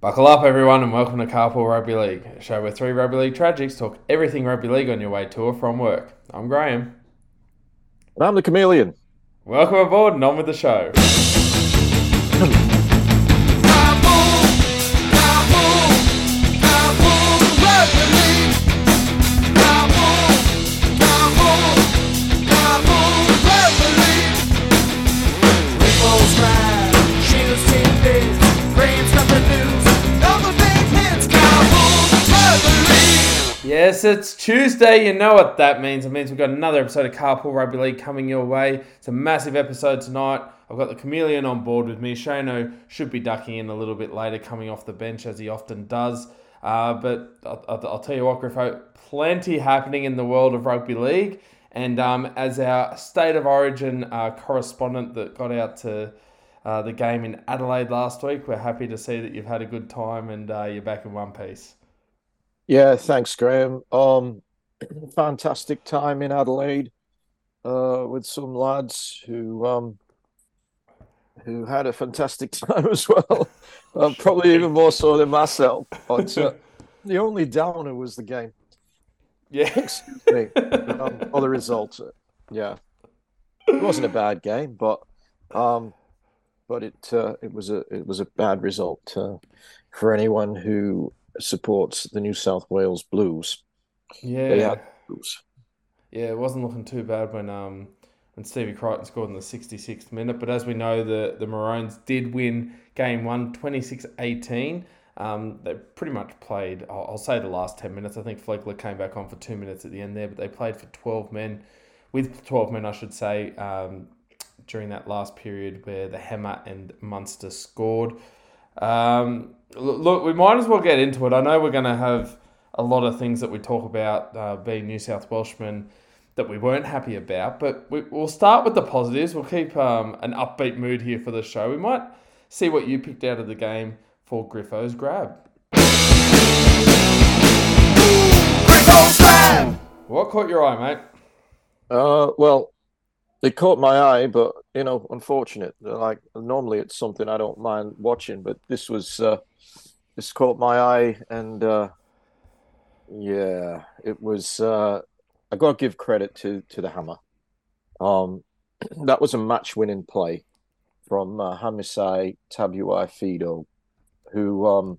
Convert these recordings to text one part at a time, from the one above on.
Buckle up, everyone, and welcome to Carpool Rugby League, a show where three rugby league tragics talk everything rugby league on your way to or from work. I'm Graham. And I'm the chameleon. Welcome aboard and on with the show. It's Tuesday. You know what that means. It means we've got another episode of Carpool Rugby League coming your way. It's a massive episode tonight. I've got the chameleon on board with me. Shano should be ducking in a little bit later, coming off the bench as he often does. Uh, but I'll, I'll, tell you what, Griffo, plenty happening in the world of rugby league. And um, as our state of origin uh, correspondent that got out to uh, the game in Adelaide last week, we're happy to see that you've had a good time and uh, you're back in one piece. Yeah, thanks, Graham. Um, fantastic time in Adelaide uh, with some lads who um, who had a fantastic time as well. uh, probably even more so than myself. But uh, the only downer was the game. Yeah, excuse me. um, or the result. Yeah, it wasn't a bad game, but um, but it uh, it was a it was a bad result uh, for anyone who supports the New South Wales Blues. Yeah. Blues. Yeah, it wasn't looking too bad when um when Stevie Crichton scored in the 66th minute. But as we know, the, the Maroons did win game one, 26 18. Um, they pretty much played, I'll, I'll, say the last 10 minutes. I think Flegler came back on for two minutes at the end there, but they played for 12 men, with 12 men, I should say, um, during that last period where the Hammer and Munster scored. Um, look, we might as well get into it. I know we're going to have a lot of things that we talk about uh, being New South Welshmen that we weren't happy about, but we, will start with the positives. We'll keep um, an upbeat mood here for the show. We might see what you picked out of the game for Griffo's grab. Griffo's grab. What caught your eye, mate? Uh, well, it caught my eye, but you know, unfortunate. Like normally, it's something I don't mind watching, but this was uh, this caught my eye, and uh, yeah, it was. Uh, I got to give credit to to the hammer. Um, that was a match-winning play from uh, Hamiso Tabuai-Fidow, who um,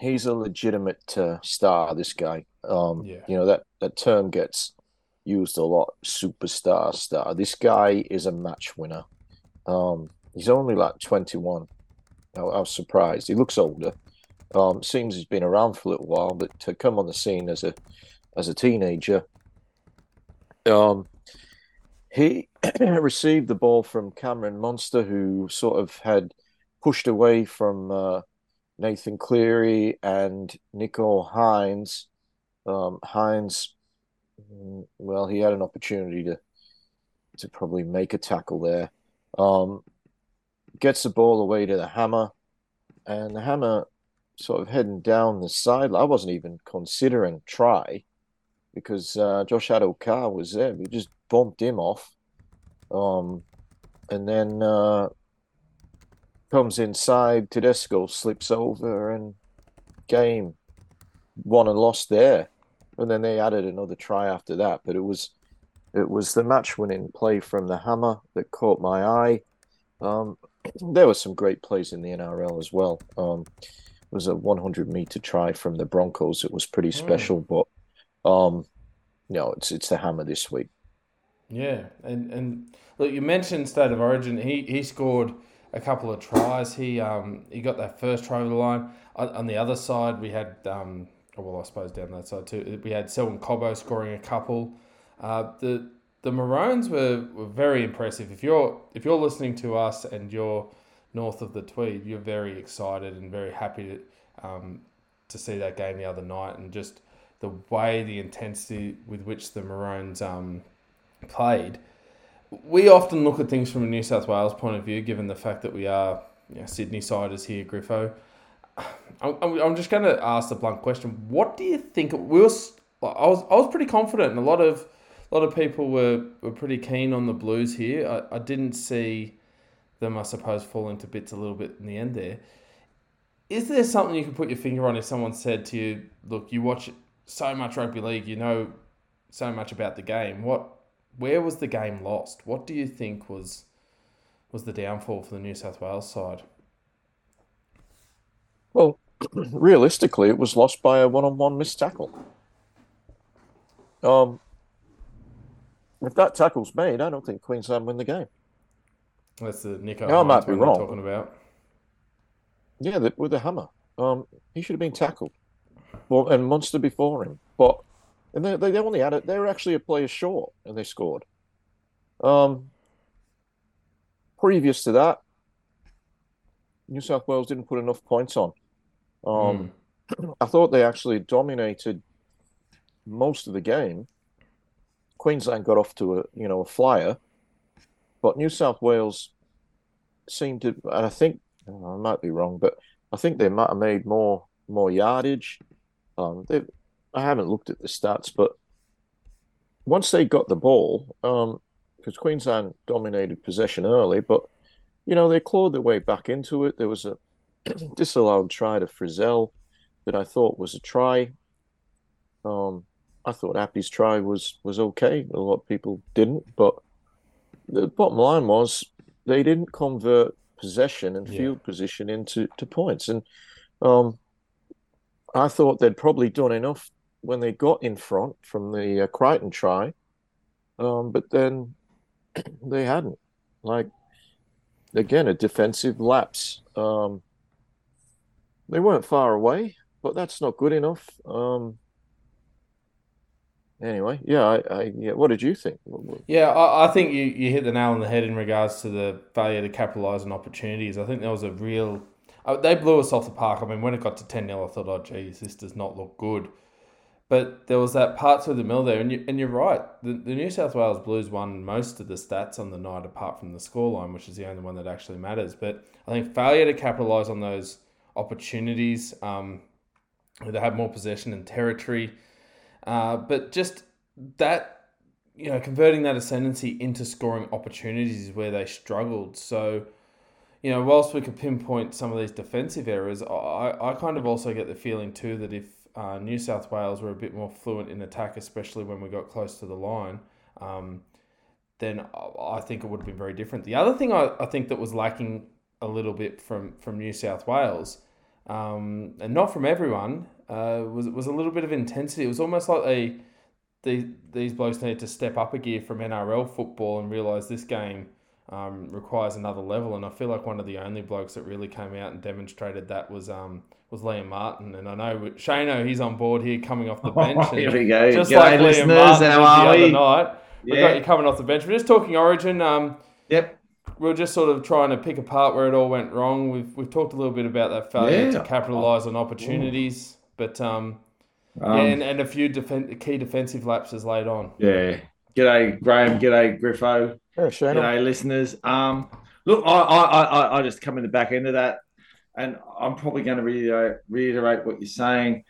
he's a legitimate uh, star. This guy, um, yeah. you know that that term gets used a lot. Superstar star. This guy is a match winner. Um, he's only like 21. I, I was surprised. He looks older. Um, seems he's been around for a little while, but to come on the scene as a as a teenager, um, he received the ball from Cameron Munster, who sort of had pushed away from uh, Nathan Cleary and Nicho Hynes. Um, Hynes Mm, well, he had an opportunity to to probably make a tackle there. Um, gets the ball away to the hammer, and the hammer sort of heading down the side. I wasn't even considering try because uh, Josh Addo-Carr was there. We just bumped him off, um, and then uh, comes inside. Tedesco slips over and game won and lost there and then they added another try after that. But it was it was the match winning play from the hammer that caught my eye. Um, there were some great plays in the NRL as well. Um, it was a 100 meter try from the Broncos. It was pretty hmm. special, mm. but um, no, it's it's the hammer this week. Yeah, and and look, you mentioned state of origin. He he scored a couple of tries. He um he got that first try over the line. On, on the other side, we had um well, I suppose down that side too. We had Selwyn Cobbo scoring a couple. Uh, the the Maroons were, were very impressive. If you're if you're listening to us and you're north of the Tweed, you're very excited and very happy to um, to see that game the other night and just the way the intensity with which the Maroons um, played. We often look at things from a New South Wales point of view, given the fact that we are you know, Sydney siders here, Griffo. I'm, I'm just going to ask the blunt question. What do you think? We was, I was I was pretty confident, and a lot of a lot of people were, were pretty keen on the Blues here. I, I didn't see them, I suppose, falling to bits a little bit in the end there. is there something you can put your finger on if someone said to you, "Look, you watch so much rugby league, you know so much about the game. What, where was the game lost? What do you think was was the downfall for the New South Wales side?" Well, realistically, it was lost by a one-on-one missed tackle. Um, if that tackle's made, I don't think Queensland win the game. That's the Nicho. Yeah, I might be wrong. Talking about. Yeah, the, with the hammer. Um, he should have been tackled. Well, and Munster before him, but and they they only had it. They were actually a player short, and they scored. Um, previous to that, New South Wales didn't put enough points on. Um, I thought they actually dominated most of the game. Queensland got off to a you know a flyer, but New South Wales seemed to, and I think I might be wrong, but I think they might have made more more yardage. Um, they, I haven't looked at the stats, but once they got the ball, um, because Queensland dominated possession early, but you know they clawed their way back into it. There was a disallowed try to Frizzell that I thought was a try. Um, I thought Appy's try was was okay. A lot of people didn't, but the bottom line was they didn't convert possession and Yeah. field position into to points. And um, I thought they'd probably done enough when they got in front from the uh, Crichton try, um, but then they hadn't. Like again, a defensive lapse. Um, they weren't far away, but that's not good enough. Um, anyway, yeah, I, I yeah. What did you think? Yeah, I, I think you, you hit the nail on the head in regards to the failure to capitalise on opportunities. I think there was a real. Uh, they blew us off the park. I mean, when it got to 10 0, I thought, oh, geez, this does not look good. But there was that part through the middle there, and, you, and you're right. The, the New South Wales Blues won most of the stats on the night, apart from the scoreline, which is the only one that actually matters. But I think failure to capitalise on those opportunities, um, they have more possession and territory, uh, but just that you know, converting that ascendancy into scoring opportunities is where they struggled. So, you know, whilst we could pinpoint some of these defensive errors, I, I kind of also get the feeling too that if uh, New South Wales were a bit more fluent in attack, especially when we got close to the line, um, then I- I think it would have been very different. The other thing I, I think that was lacking a little bit from, from New South Wales, um, and not from everyone, uh, was was a little bit of intensity. It was almost like they these these blokes need to step up a gear from NRL football and realise this game um, requires another level. And I feel like one of the only blokes that really came out and demonstrated that was um was Liam Martin. And I know Shano, he's on board here coming off the bench. Oh, here we go. just G'day, like Liam listeners. Martin How are we? night. We got you coming off the bench. We're just talking Origin. Um, Yep. We are just sort of trying to pick apart where it all went wrong. We've we've talked a little bit about that failure Yeah. to capitalise on opportunities, but um, Um, yeah, and, and a few defen- key defensive lapses laid on. yeah. G'day, Graham. G'day, Griffo. Yeah, Shane. G'day, listeners. Um, look, I, I, I, I just come in the back end of that, and I'm probably going to reiterate, reiterate what you're saying.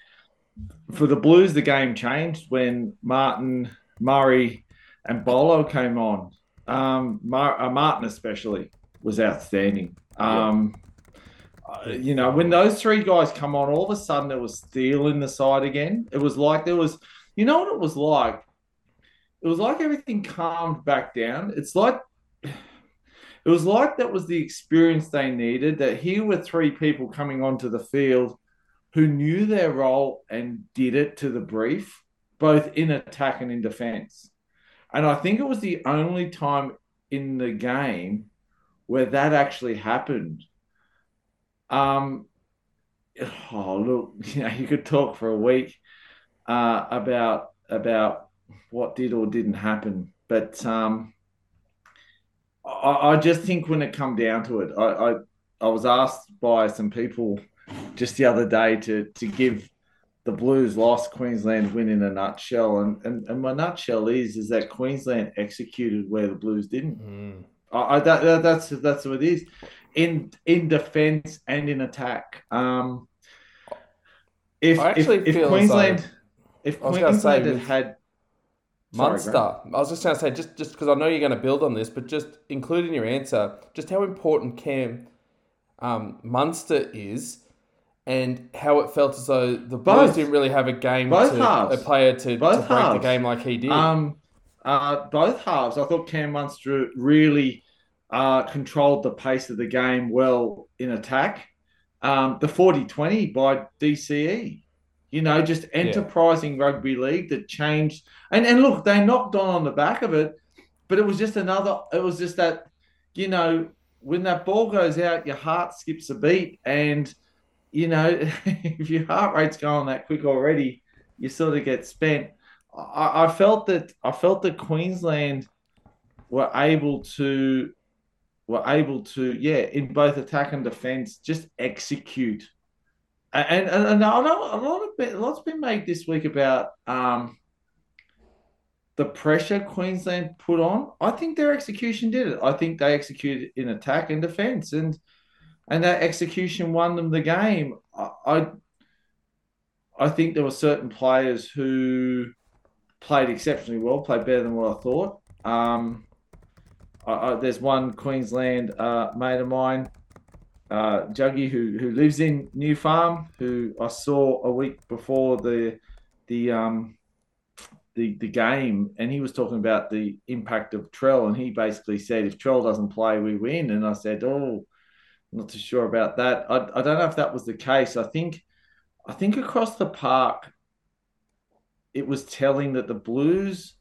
For the Blues, the game changed when Martin, Murray, and Bolo came on. Um, Mar- uh, Martin especially was outstanding. Um, uh, you know, when those three guys come on, all of a sudden there was steel in the side again. It was like there was, you know what it was like? It was like everything calmed back down. It's like it was like that was the experience they needed. That here were three people coming onto the field who knew their role and did it to the brief, both in attack and in defense. And I think it was the only time in the game where that actually happened. Um, oh look, you know, you could talk for a week uh, about about what did or didn't happen, but um, I, I just think when it come down to it, I, I I was asked by some people just the other day to to give the Blues lost Queensland win in a nutshell, and and, and my nutshell is is that Queensland executed where the Blues didn't. Mm. I, I that, that, that's that's what it is in in defense and in attack. Um, if if, actually if Queensland though- if gonna say Queensland had had Munster. Graham. I was just going to say, just just because I know you're going to build on this, but just including your answer just how important Cam um, Munster is, and how it felt as though the Both. Blues didn't really have a game Both to halves. a player to, to break the game like he did. Um, uh, both halves. I thought Cam Munster really uh, controlled the pace of the game well in attack. Um, the 40-20 by DCE, you know, just enterprising rugby league that changed. And and look, they knocked on on the back of it, but it was just another. It was just that, you know, when that ball goes out, your heart skips a beat, and you know, if your heart rate's going that quick already, you sort of get spent. I, I felt that I felt that Queensland were able to were able to yeah in both attack and defense just execute and and, and I know a lot of bit, a lot's been made this week about um the pressure Queensland put on. I think their execution did it. I think they executed in attack and defense, and and that execution won them the game. I I, think there were certain players who played exceptionally well, played better than what I thought. Um, I, I, there's one Queensland uh, mate of mine, uh, Juggy, who who lives in New Farm, who I saw a week before the the um, the the game, and he was talking about the impact of Trell, and he basically said if Trell doesn't play, we win. And I said, oh, not too sure about that. I, I don't know if that was the case. I think I think across the park, it was telling that the Blues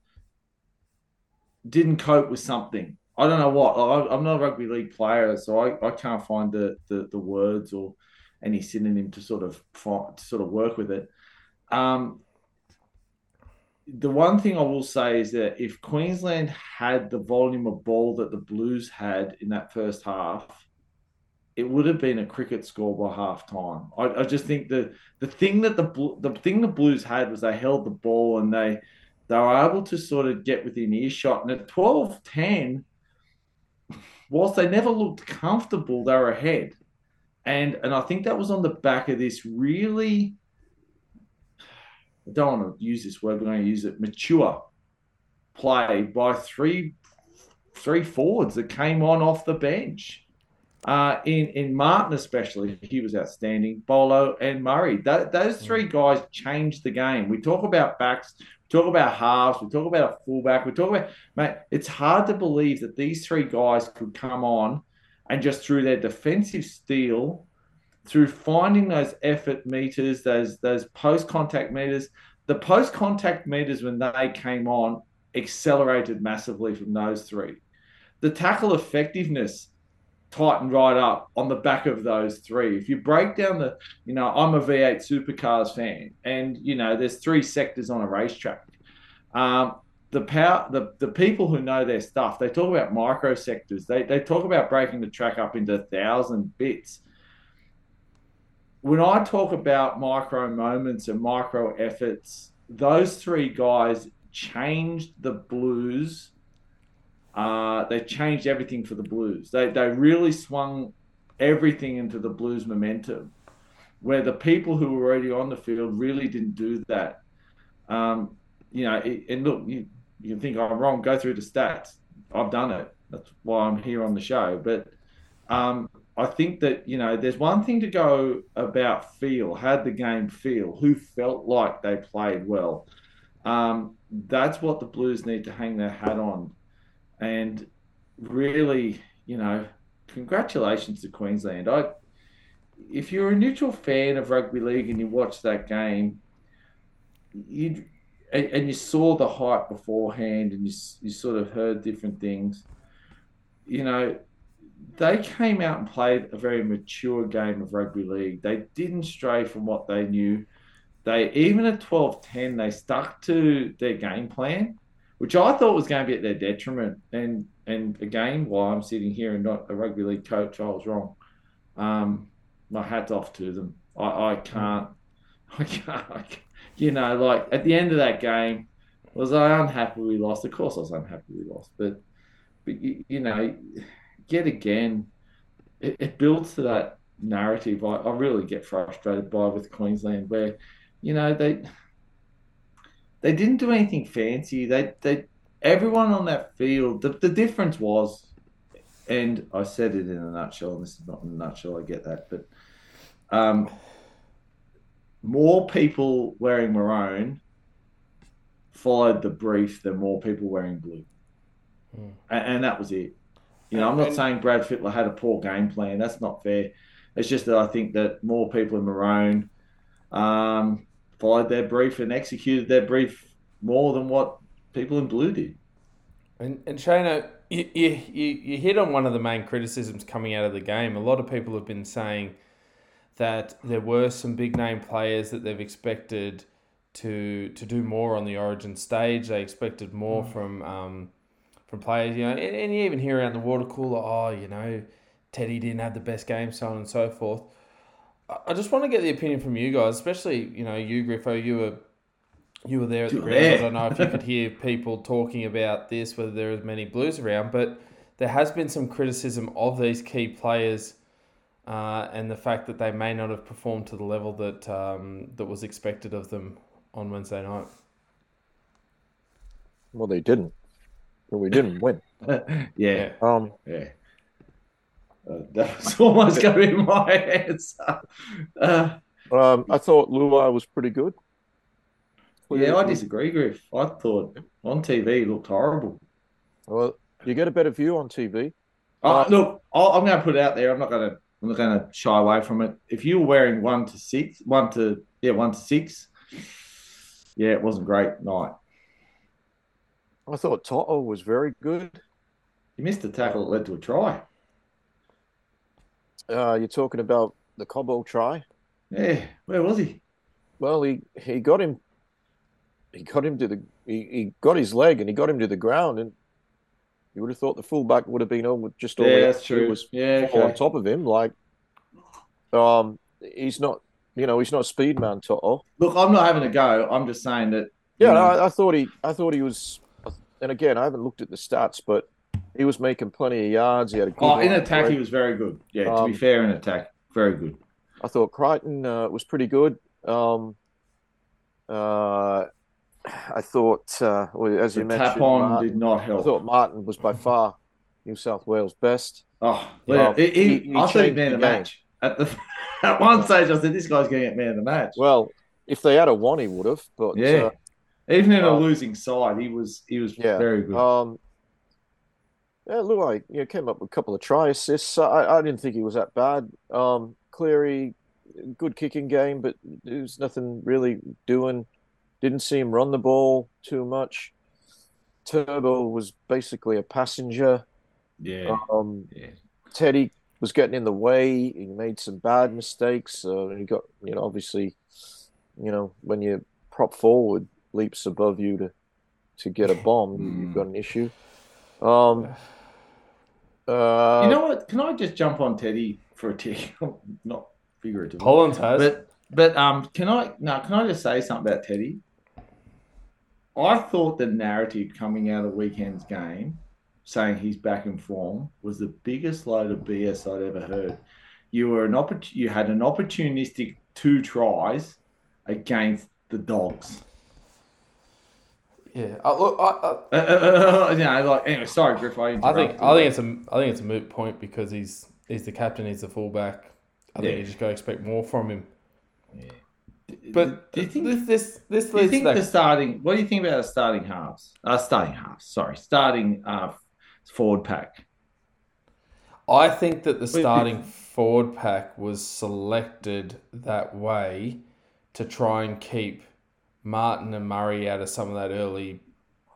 didn't cope with something. I don't know what. I, I'm not a rugby league player, so I, I can't find the, the the words or any synonym to sort of to sort of work with it. Um, the one thing I will say is that if Queensland had the volume of ball that the Blues had in that first half, it would have been a cricket score by half time. I, I just think the the thing that the the thing the Blues had was they held the ball and they they were able to sort of get within earshot. And at 12-10, whilst they never looked comfortable, they were ahead. And and I think that was on the back of this really I don't want to use this word, but I'm going to use it mature play by three three forwards that came on off the bench. Uh, in in Martin especially, he was outstanding. Bolo and Murray, that, those three guys changed the game. We talk about backs, we talk about halves, we talk about a fullback, we talk about mate. It's hard to believe that these three guys could come on and just through their defensive steel, through finding those effort meters, those those post contact meters, the post contact meters when they came on accelerated massively from those three. The tackle effectiveness tightened right up on the back of those three. If you break down the, you know, I'm a V8 supercars fan, and you know, there's three sectors on a racetrack. Um, the power, the, the people who know their stuff, they talk about micro sectors. They they talk about breaking the track up into a thousand bits. When I talk about micro moments and micro efforts, those three guys changed the Blues uh, they changed everything for the Blues. They they really swung everything into the Blues momentum, where the people who were already on the field really didn't do that. Um, you know, it, and look, you, you can think I'm wrong. Go through the stats. I've done it. That's why I'm here on the show. But um, I think that you know, there's one thing to go about feel. How'd the game feel? Who felt like they played well? Um, that's what the Blues need to hang their hat on and really, you know, congratulations to Queensland. I, if you're a neutral fan of rugby league and you watch that game, you and, and you saw the hype beforehand, and you you sort of heard different things. You know, they came out and played a very mature game of rugby league. They didn't stray from what they knew. They even at 12-10, they stuck to their game plan which I thought was going to be at their detriment. And and again, while I'm sitting here and not a rugby league coach, I was wrong. Um, my hat's off to them. I, I can't, I can't, you know, like at the end of that game, was I unhappy we lost? Of course, I was unhappy we lost, but but you, you know, yet again, it, it builds to that narrative. I, I really get frustrated by with Queensland, where you know they they didn't do anything fancy. They they everyone on that field. The, the difference was, and I said it in a nutshell. And this is not in a nutshell. I get that, but um, more people wearing maroon followed the brief than more people wearing blue. Hmm. And, and that was it. You know, I'm not And- saying Brad Fittler had a poor game plan. That's not fair. It's just that I think that more people in maroon um, followed their brief and executed their brief more than what people in blue did. And and Shana, you, you, you, you hit on one of the main criticisms coming out of the game. A lot of people have been saying that there were some big name players that they've expected to to do more on the Origin stage. They expected more from um, from players, you know, and, and you even hear around the water cooler, oh, you know, Teddy didn't have the best game, so on and so forth. I- I just want to get the opinion from you guys, especially you know you Griffo, you were you were there at the You were ground. I don't know if you could hear people talking about this, whether there are many Blues around, but there has been some criticism of these key players uh, and the fact that they may not have performed to the level that um, that was expected of them on Wednesday night. Well, they didn't. But we didn't win. yeah, Um, yeah. Uh, that was almost going to be my answer. Uh, um, I thought Luai was pretty good. yeah, I disagree, Griff. I thought on TV he looked horrible. Well, you get a better view on TV. Oh, Uh, look, I'll, I'm going to put it out there. I'm not going to. I'm not going to shy away from it. If you were wearing one to six, one to yeah, one to six, yeah, it wasn't great night. I thought Toto was very good. You missed a tackle that led to a try. Uh, you're talking about the Cobbo try. Yeah, where was he? Well, he, he got him. He got him to the. He, he got his leg and he got him to the ground, and you would have thought the fullback would have been over just all Yeah, that's true. was Yeah, fall on top of him. Like, um, he's not. You know, he's not speed man Toto. Look, I'm not having a go. I'm just saying that. Yeah, no, I, I thought he. I thought he was. And again, I haven't looked at the stats, but he was making plenty of yards. He had a good. oh, in attack, he was very good. Yeah, to Um, be fair, in attack, very good. I thought Crichton uh, was pretty good. Um, uh, I thought, uh, well, as The you mentioned, tap on Martin, did not help. I thought Martin was by far New South Wales best. Oh, Yeah, yeah. He, he, he- I changed man the of the match. At the at one stage, I said this guy's going to get man of the match. Well, if they had a one, he would have. But yeah, even in a uh, losing side, he was he was yeah, very good. uh, um, yeah, Luai you know, came up with a couple of try assists. I, I didn't think he was that bad. Um, Cleary, good kicking game, but there's nothing really doing. Didn't see him run the ball too much. Turbo was basically a passenger. yeah, Um, yeah. Teddy was getting in the way. He made some bad mistakes. Uh, he got, you know, obviously, you know, when your prop forward leaps above you to to get a bomb, Mm. you've got an issue. Um, uh, you know what? Can I just jump on Teddy for a tick? Not figuratively. Hollands has. But but um, can I now? Can I just say something about Teddy? I thought the narrative coming out of the weekend's game, saying he's back in form, was the biggest load of BS I'd ever heard. You were an oppor- You had an opportunistic two tries against the Dogs. Yeah, uh, look, I, I, Uh, uh, uh, you know, like anyway. Sorry, Griff. I, I think. I think it's a I think it's a moot point because he's he's the captain, he's the fullback. I think Yeah. you just got to expect more from him. Yeah. But do you think this this this Do you think the starting? What do you think about the starting halves? Uh, starting halves. Sorry, starting uh, forward pack. I think that the starting forward pack was selected that way to try and keep Martin and Murray out of some of that early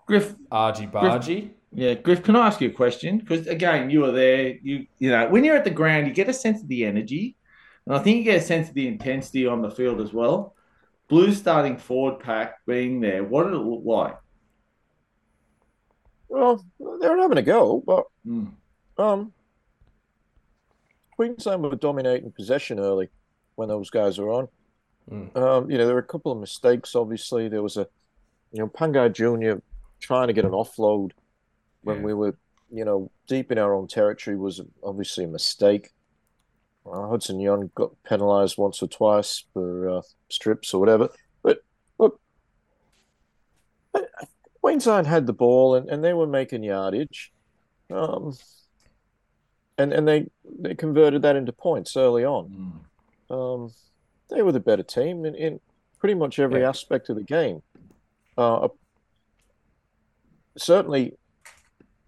Griff, argy bargy. yeah, Griff. Can I ask you a question? Because again, you were there. You, you know, when you're at the ground, you get a sense of the energy, and I think you get a sense of the intensity on the field as well. Blue starting forward pack being there. What did it look like? well, they were having a go, but Hmm. um, Queensland were dominating possession early when those guys were on. Mm. Um, you know, there were a couple of mistakes. Obviously, there was a, you know, Pangai Junior trying to get an offload when Yeah. we were, you know, deep in our own territory was obviously a mistake. Uh, Hudson Young got penalised once or twice for uh, strips or whatever. But look, Queensland had the ball and, and they were making yardage. Um, and and they, they converted that into points early on. Hmm. Um, they were the better team, in, and pretty much every Yeah. aspect of the game. Uh, certainly,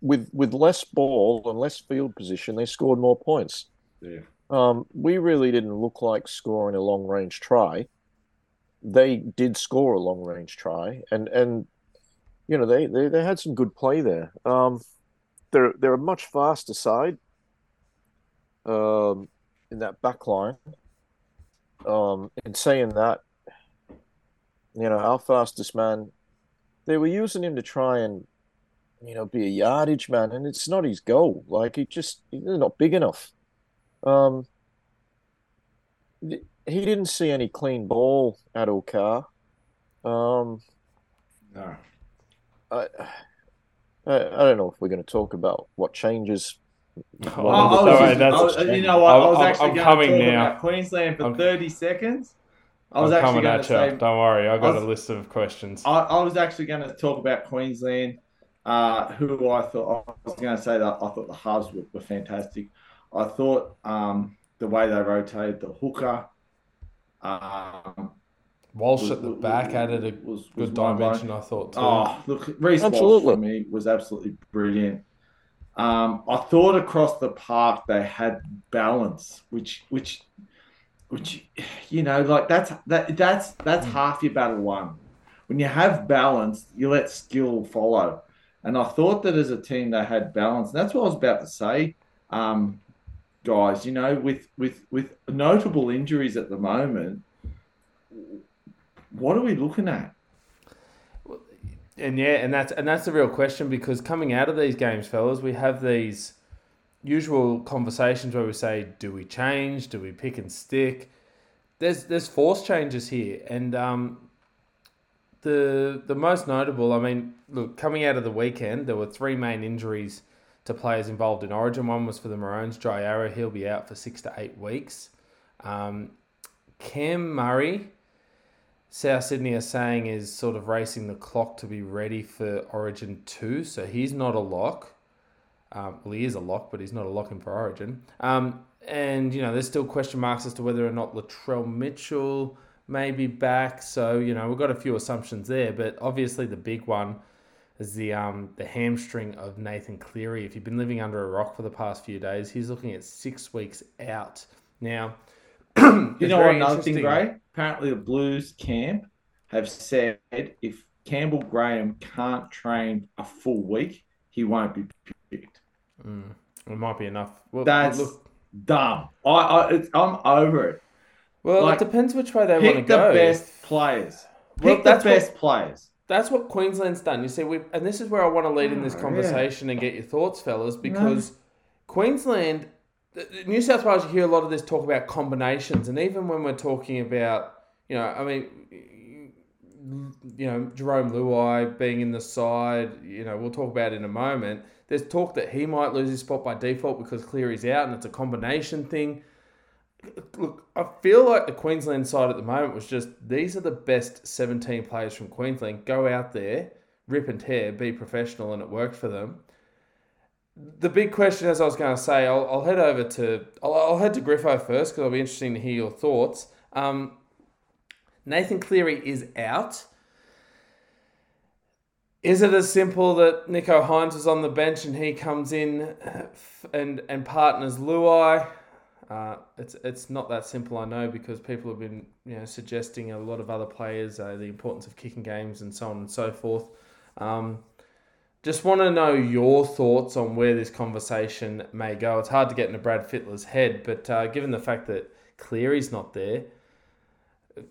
with with less ball and less field position, they scored more points. Yeah. Um, we really didn't look like scoring a long range try. They did score a long range try, and and you know they they, they had some good play there. Um, they're they're a much faster side. Um, in that back line. Um, in saying that, you know, our fastest man, they were using him to try and, you know, be a yardage man, and it's not his goal. Like he just he's not big enough. Um, he didn't see any clean ball at Okar. Um, No. I, I I don't know if we're going to talk about what changes. Oh, I, I was sorry, just- that's- I was- you know what? I I'm- was actually I'm going coming to talk now. about Queensland for I'm- 30 seconds. I was I'm actually coming going at to you. say Don't worry, I got was- a list of questions. I, I was actually going to talk about Queensland, uh, who I thought I was going to say that I thought the halves were, were fantastic. I thought um, the way they rotated the hooker, um, Walsh was- at the back added a was, was good mind-blowing. dimension, I thought too. Oh, look, Reece Walsh for me was absolutely brilliant. Um, I thought across the park they had balance, which, which, which, you know, like that's that that's that's half your battle won. When you have balance, you let skill follow. And I thought that as a team they had balance. And that's what I was about to say, um, guys. You know, with with with notable injuries at the moment, what are we looking at? And yeah, and that's and that's the real question because coming out of these games, fellas, we have these usual conversations where we say, do we change? Do we pick and stick? There's there's force changes here, and um, the the most notable, I mean, look, coming out of the weekend, there were three main injuries to players involved in Origin. One was for the Maroons, Dry Arrow. He'll be out for six to eight weeks. Um, Cam Murray, South Sydney are saying is sort of racing the clock to be ready for Origin 2, so he's not a lock. Um, well, he is a lock, but he's not a lock in for Origin. Um, and, you know, there's still question marks as to whether or not Latrell Mitchell may be back. So, you know, we've got a few assumptions there, but obviously the big one is the um, the hamstring of Nathan Cleary. If you've been living under a rock for the past few days, he's looking at six weeks out. Now, You know another thing. Gray? Apparently, the Blues camp have said if Campbell Graham can't train a full week, he won't be picked. Mm, it might be enough. Well, That's look, dumb. I, I it's, I'm over it. well like, it depends which way they want to go. Pick the best players. Well, Pick the that's what- best players. That's what Queensland's done. You see, we and this is where I want to lead in this Oh, conversation and get your thoughts, fellas, because Queensland, the- the New South Wales, you hear a lot of this talk about combinations, and even when we're talking about, you know, I mean, you know, Jarome Luai being in the side, you know, we'll talk about in a moment. There's talk that he might lose his spot by default because Cleary's out, and it's a combination thing. Look, I feel like the Queensland side at the moment was just these are the best 17 players from Queensland. Go out there, rip and tear, be professional, and it worked for them. The big question, as I was going to say, I'll, I'll head over to I'll, I'll head to Griffo first because it'll be interesting to hear your thoughts. Um, Nathan Cleary is out. Is it as simple that Nico Hynes was on the bench and he comes in uh, and and partners Luai? Uh, it's it's not that simple, I know, because people have been you know suggesting a lot of other players uh, the importance of kicking games and so on and so forth. Um, just want to know your thoughts on where this conversation may go. It's hard to get into Brad Fittler's head, but uh, given the fact that Cleary's not there,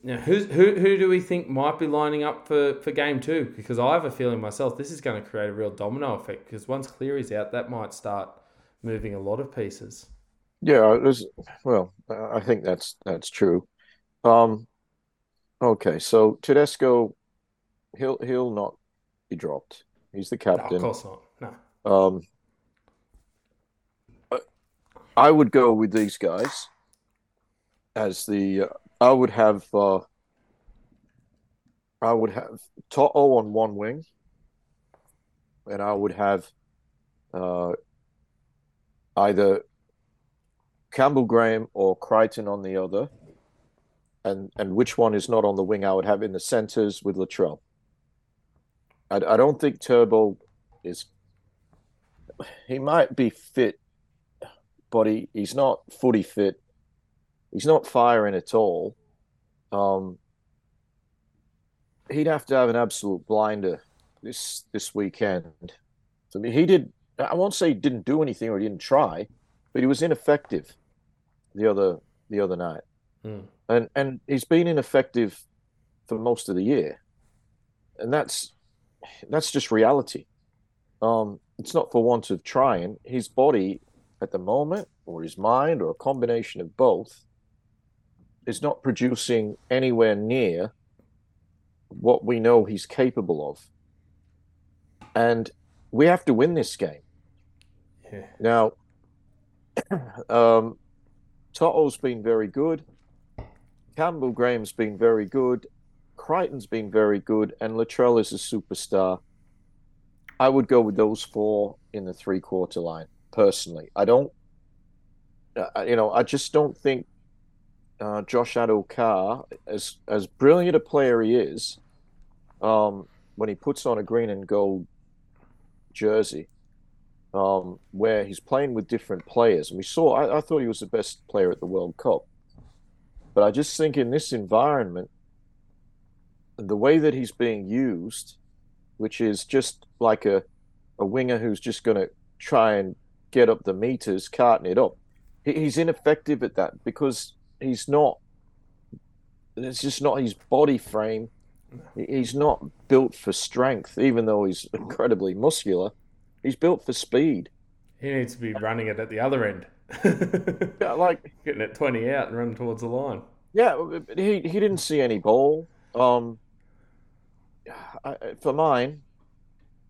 you know, who who do we think might be lining up for, for game two? Because I have a feeling myself this is going to create a real domino effect. Because once Cleary's out, that might start moving a lot of pieces. Yeah, there's well, I think that's that's true. Um, okay, so Tedesco, he'll he'll not be dropped. He's the No, of captain. course not. No. Um, I- I would go with these guys as the. Uh, I would have. Uh, I would have Toto on one wing, and I would have uh, either Campbell Graham or Crichton on the other, and and which one is not on the wing, I would have in the centers with Latrell. I, I don't think Turbo is. He might be fit, but he, he's not footy fit. He's not firing at all. Um, he'd have to have an absolute blinder this this weekend. I mean, he did. I won't say he didn't do anything or he didn't try, but he was ineffective the other the other night, Mm. and and he's been ineffective for most of the year, and that's that's just reality. Um, it's not for want of trying. His body at the moment, or his mind, or a combination of both, is not producing anywhere near what we know he's capable of. And we have to win this game. Yeah. Now, um, Toto's been very good. Campbell Graham's been very good. Crichton's been very good. And Latrell is a superstar. I would go with those four in the three quarter line, personally. I don't, uh, you know, I just don't think uh, Josh Addo-Carr, as as brilliant a player he is, um, when he puts on a green and gold jersey, um, where he's playing with different players, and we saw, I, I thought he was the best player at the World Cup, but I just think in this environment, the way that he's being used, which is just like a a winger who's just going to try and get up the meters, carting it up. He, he's ineffective at that because he's not. It's just not his body frame. He's not built for strength, even though he's incredibly muscular. He's built for speed. He needs to be running it at the other end. Yeah, like Getting it 20 out and running towards the line. yeah, he he didn't see any ball. Um, I, for mine,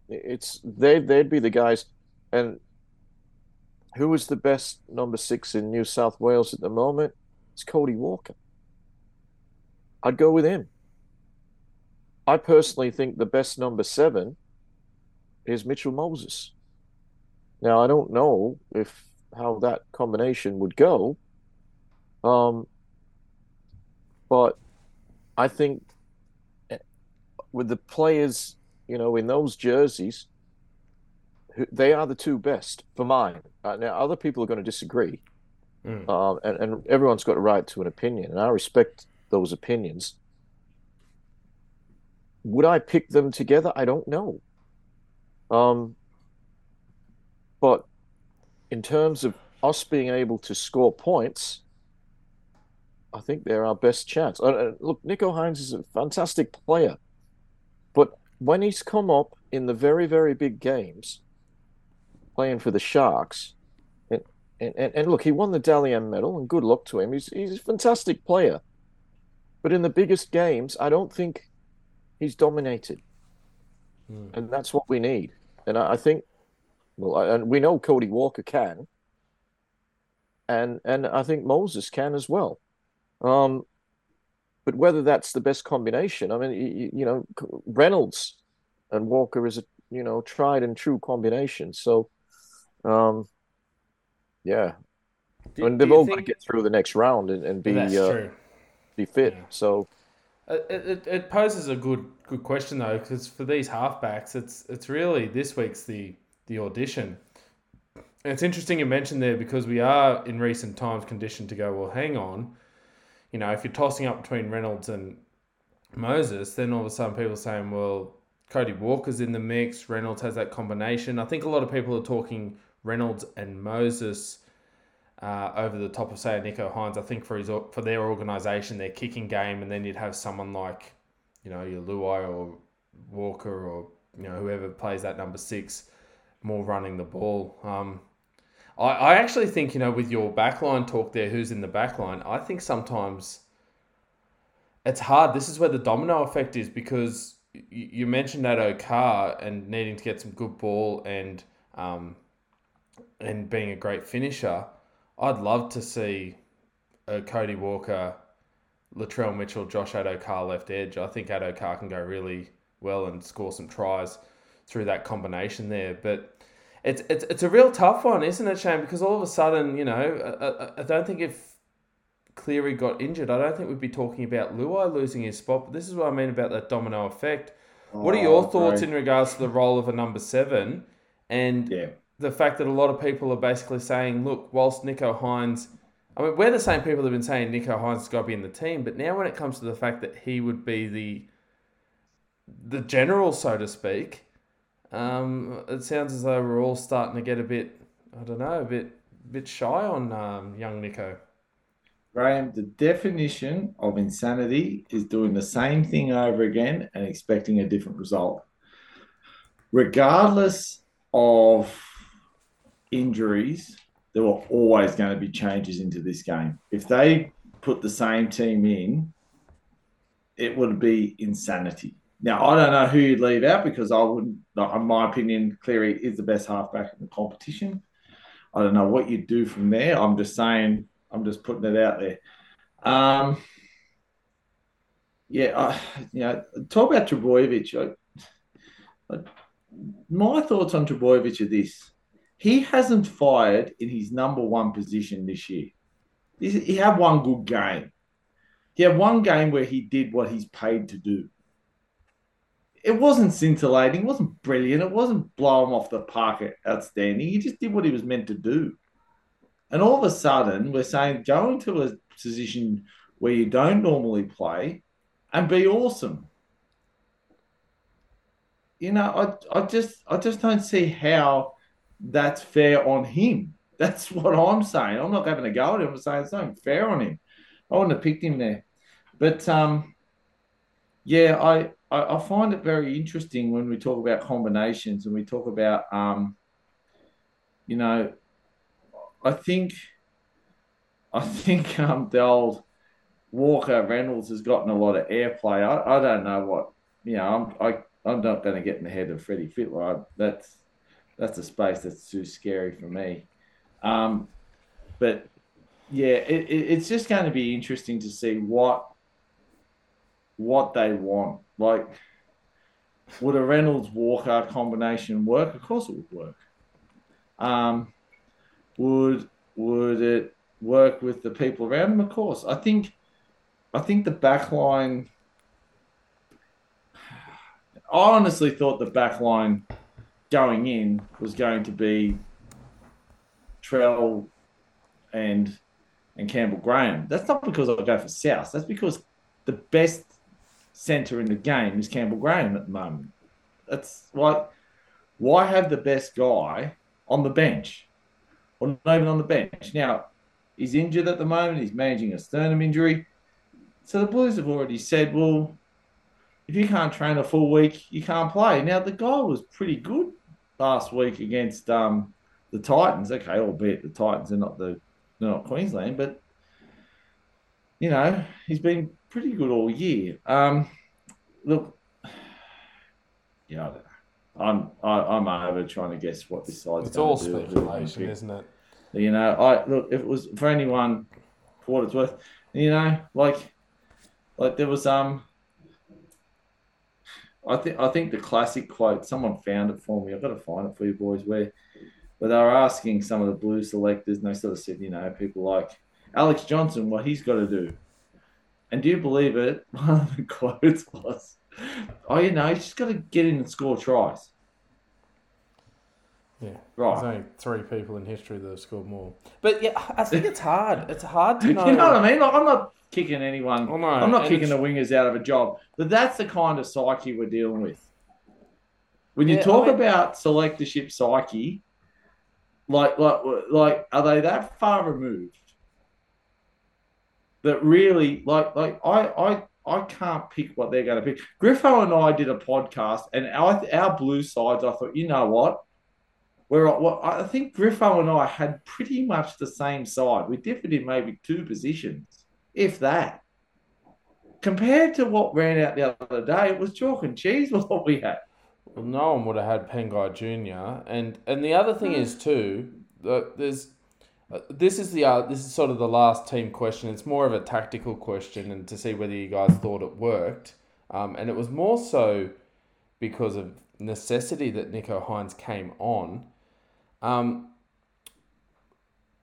it's they they'd be the guys, and who is the best number six in New South Wales at the moment? It's Cody Walker. I'd go with him. I personally think the best number seven is Mitchell Moses. Now I don't know if how that combination would go, um, but I think with the players, you know, in those jerseys, who- they are the two best for mine. Uh, now, other people are going to disagree, Mm. um, and, and everyone's got a right to an opinion, and I respect those opinions. Would I pick them together? I don't know. Um, but in terms of us being able to score points, I think they're our best chance. Uh, look, Nico Hynes is a fantastic player, when he's come up in the very, very big games, playing for the Sharks, and and, and, look, he won the Dally M medal, and good luck to him. He's he's a fantastic player, but in the biggest games, I don't think he's dominated, Mm. and that's what we need. And I, I think, well, I, and we know Cody Walker can, and and I think Moses can as well. Um, but whether that's the best combination, I mean, you, you know, Reynolds and Walker is a you know tried and true combination. So, um, yeah, Do- and they've all got to get through the next round and, and be uh, be fit. Yeah. So, It, it, it poses a good good question though, because for these halfbacks, it's it's really this week's the the audition. And it's interesting you mentioned there because we are in recent times conditioned to go. Well, hang on, you know, if you're tossing up between Reynolds and Moses, then all of a sudden people are saying, well, Cody Walker's in the mix. Reynolds has that combination. I think a lot of people are talking Reynolds and Moses uh, over the top of say Nico Hynes. I think for his for their organisation, their kicking game, and then you'd have someone like, you know, your Luai or Walker or you know whoever plays that number six, more running the ball. Um, I I actually think you know with your backline talk there, who's in the backline? I think sometimes it's hard. This is where the domino effect is because you, you mentioned that Okar and needing to get some good ball and um, and being a great finisher. I'd love to see a Cody Walker, Latrell Mitchell, Josh Addo-Carr left edge. I think Addo-Carr can go really well and score some tries through that combination there. But it's it's, it's a real tough one, isn't it, Shane? Because all of a sudden, you know, I, I, I don't think if Cleary got injured, I don't think we'd be talking about Luai losing his spot. But this is what I mean about that domino effect. what are oh, your Oh, thoughts great. in regards to the role of a number seven and Yeah. the fact that a lot of people are basically saying, look, whilst Nico Hynes, I mean, we're the same people that have been saying Nico Hynes has got to be in the team, but now when it comes to the fact that he would be the the general, so to speak, um, it sounds as though we're all starting to get a bit, I don't know, a bit bit shy on um, young Nico. Graham, the definition of insanity is doing the same thing over again and expecting a different result. Regardless of injuries, there were always going to be changes into this game. If they put the same team in, it would be insanity. Now, I don't know who you'd leave out because I wouldn't, in my opinion, Cleary is the best halfback in the competition. I don't know what you'd do from there. I'm just saying, I'm just putting it out there. Um, yeah, I, you know, talk about Trbojevic. I, I, my thoughts on Trbojevic are this: he hasn't fired in his number one position this year. He, he had one good game. He had one game where he did what he's paid to do. It wasn't scintillating. It wasn't brilliant. It wasn't blow him off the park outstanding. He just did what he was meant to do. And all of a sudden, we're saying go into a position where you don't normally play and be awesome. You know, I, I just I just don't see how that's fair on him. That's what I'm saying. I'm not having a go at him. I'm saying it's not fair on him. I wouldn't have picked him there. But um, yeah, I, I, find it very interesting when we talk about combinations and we talk about um, you know, I think I think um, the old Walker Reynolds has gotten a lot of airplay. I, I don't know what you know. I'm I, I'm not going to get in the head of Freddie Fittler. I, that's that's a space that's too scary for me. Um, but yeah, it, it, it's just going to be interesting to see what what they want. Like, would a Reynolds Walker combination work? Of course, it would work. Um, would would it work with the people around him? Of course. I think I think the back line I honestly thought the back line going in was going to be Trell and and Campbell Graham. That's not because I go for South. That's because the best centre in the game is Campbell Graham at the moment. That's like why have the best guy on the bench? or not even on the bench. Now, he's injured at the moment. He's managing a sternum injury. So the Blues have already said, well, if you can't train a full week, you can't play. Now, the guy was pretty good last week against um, the Titans. Okay, albeit the Titans are not the they're not Queensland, but you know he's been pretty good all year. Um, look, yeah, I don't know. I'm I, I'm over trying to guess what this side's It's all do, who they're speculation, isn't it? You know, I look if it was for anyone for what it's worth, you know, like like there was um I think I think the classic quote, someone found it for me. I've got to find it for you boys, where where they were asking some of the blue selectors, and they sort of said, you know, people like Alex Johnson, what he's got to do. And do you believe it? One of the quotes was, Oh, you know, he's just got to get in and score tries. Yeah. Right. There's only three people in history that have scored more. But yeah, I think it's hard. It's hard to You know. know what I mean? Like, I'm not kicking anyone. Oh, no, I'm not and kicking it's- the wingers out of a job. But that's the kind of psyche we're dealing with. When you Yeah, I talk mean- about selectorship psyche, like like like are they that far removed that really like like I I I can't pick what they're going to pick. Griffo and I did a podcast, and our our blue sides. I thought, you know what, we're well, I think Griffo and I had pretty much the same side. We differed in maybe two positions, if that. Compared to what ran out the other day, it was chalk and cheese with what we had. Well, no one would have had Pangai Junior, and and the other thing hmm. is too that there's uh, this is the uh, this is sort of the last team question. It's more of a tactical question, and to see whether you guys thought it worked. Um, and it was more so because of necessity that Nico Hynes came on. Um,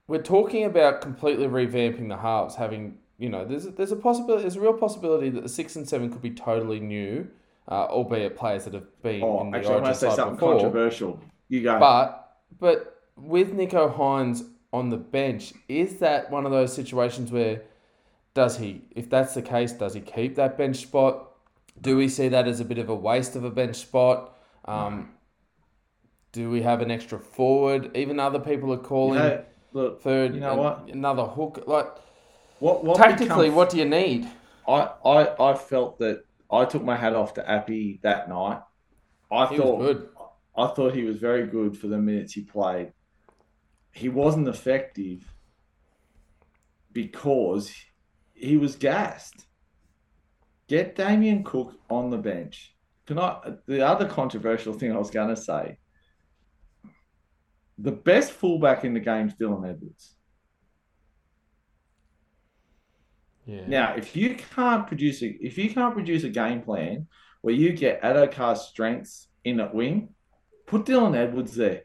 we're talking about completely revamping the halves, having you know, there's a, there's a possibility, there's a real possibility that the six and seven could be totally new, uh, albeit players that have been Oh, in the actually, I'm going to say something before. controversial. You go. But but with Nico Hynes on the bench, is that one of those situations where does he, if that's the case, does he keep that bench spot? Do we see that as a bit of a waste of a bench spot? Um, do we have an extra forward? Even other people are you calling know, look, third, you know what? another hook. Like what, what tactically, becomes- what do you need? I, I, I felt that I took my hat off to Appy that night. I He thought. I thought he was very good for the minutes he played. He wasn't effective because he was gassed. Get Damien Cook on the bench. Can I? The other controversial thing I was going to say: the best fullback in the game is Dylan Edwards. Yeah. Now, if you can't produce a if you can't produce a game plan where you get Addo-Carr's strengths in at wing, put Dylan Edwards there.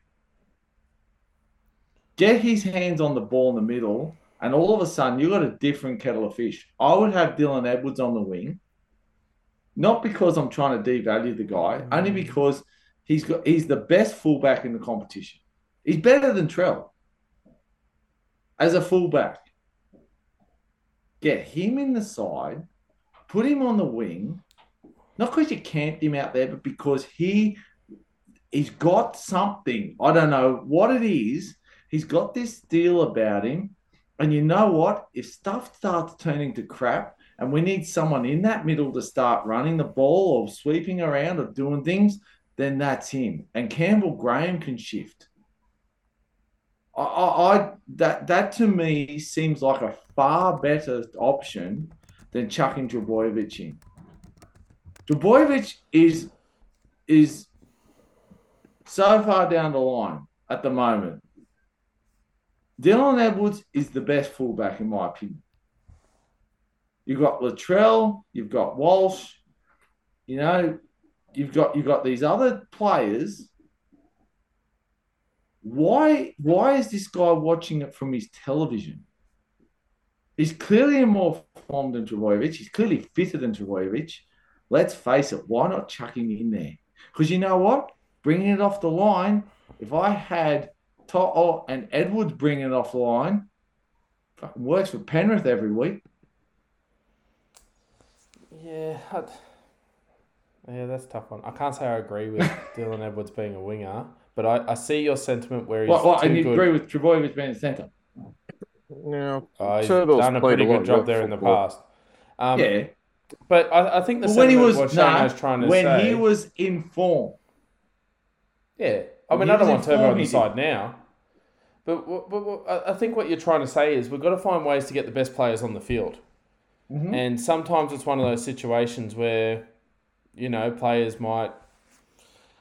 Get his hands on the ball in the middle, and all of a sudden you've got a different kettle of fish. I would have Dylan Edwards on the wing, not because I'm trying to devalue the guy, mm. only because he's got he's the best fullback in the competition. He's better than Trell as a fullback get him in the side, put him on the wing, not because you camped him out there, but because he he's got something. I don't know what it is. He's got this deal about him. And you know what? If stuff starts turning to crap and we need someone in that middle to start running the ball or sweeping around or doing things, then that's him. And Campbell Graham can shift. I, I, I that that to me seems like a far better option than chucking Trbojevic in. Trbojevic is is so far down the line at the moment. Dylan Edwards is the best fullback in my opinion. You've got Latrell, you've got Walsh, you know, you've got you've got these other players why why is this guy watching it from his television? He's clearly more form than Trbojevic. He's clearly fitter than Trbojevic. Let's face it, why not chuck him in there? Because you know what? Bringing it off the line, if I had To'o and Edwards bringing it off the line, fucking works for Penrith every week. Yeah, I'd, yeah, that's a tough one. I can't say I agree with Dylan Edwards being a winger, but I, I see your sentiment where he's What, what, too and you good. agree with Trbojevic being the centre? Yeah, Uh, he's Turbo's done a played pretty a lot good job there in the football. past. Um, yeah. But I, I think the But when he sentiment was what nah, Shano's trying to when say. he was in form, yeah, I when mean, I don't was want in Turbo form, on the side now. But, what- but, I I think what you're trying to say is we've got to find ways to get the best players on the field. Mhm. And sometimes it's one of those situations where, you know, players might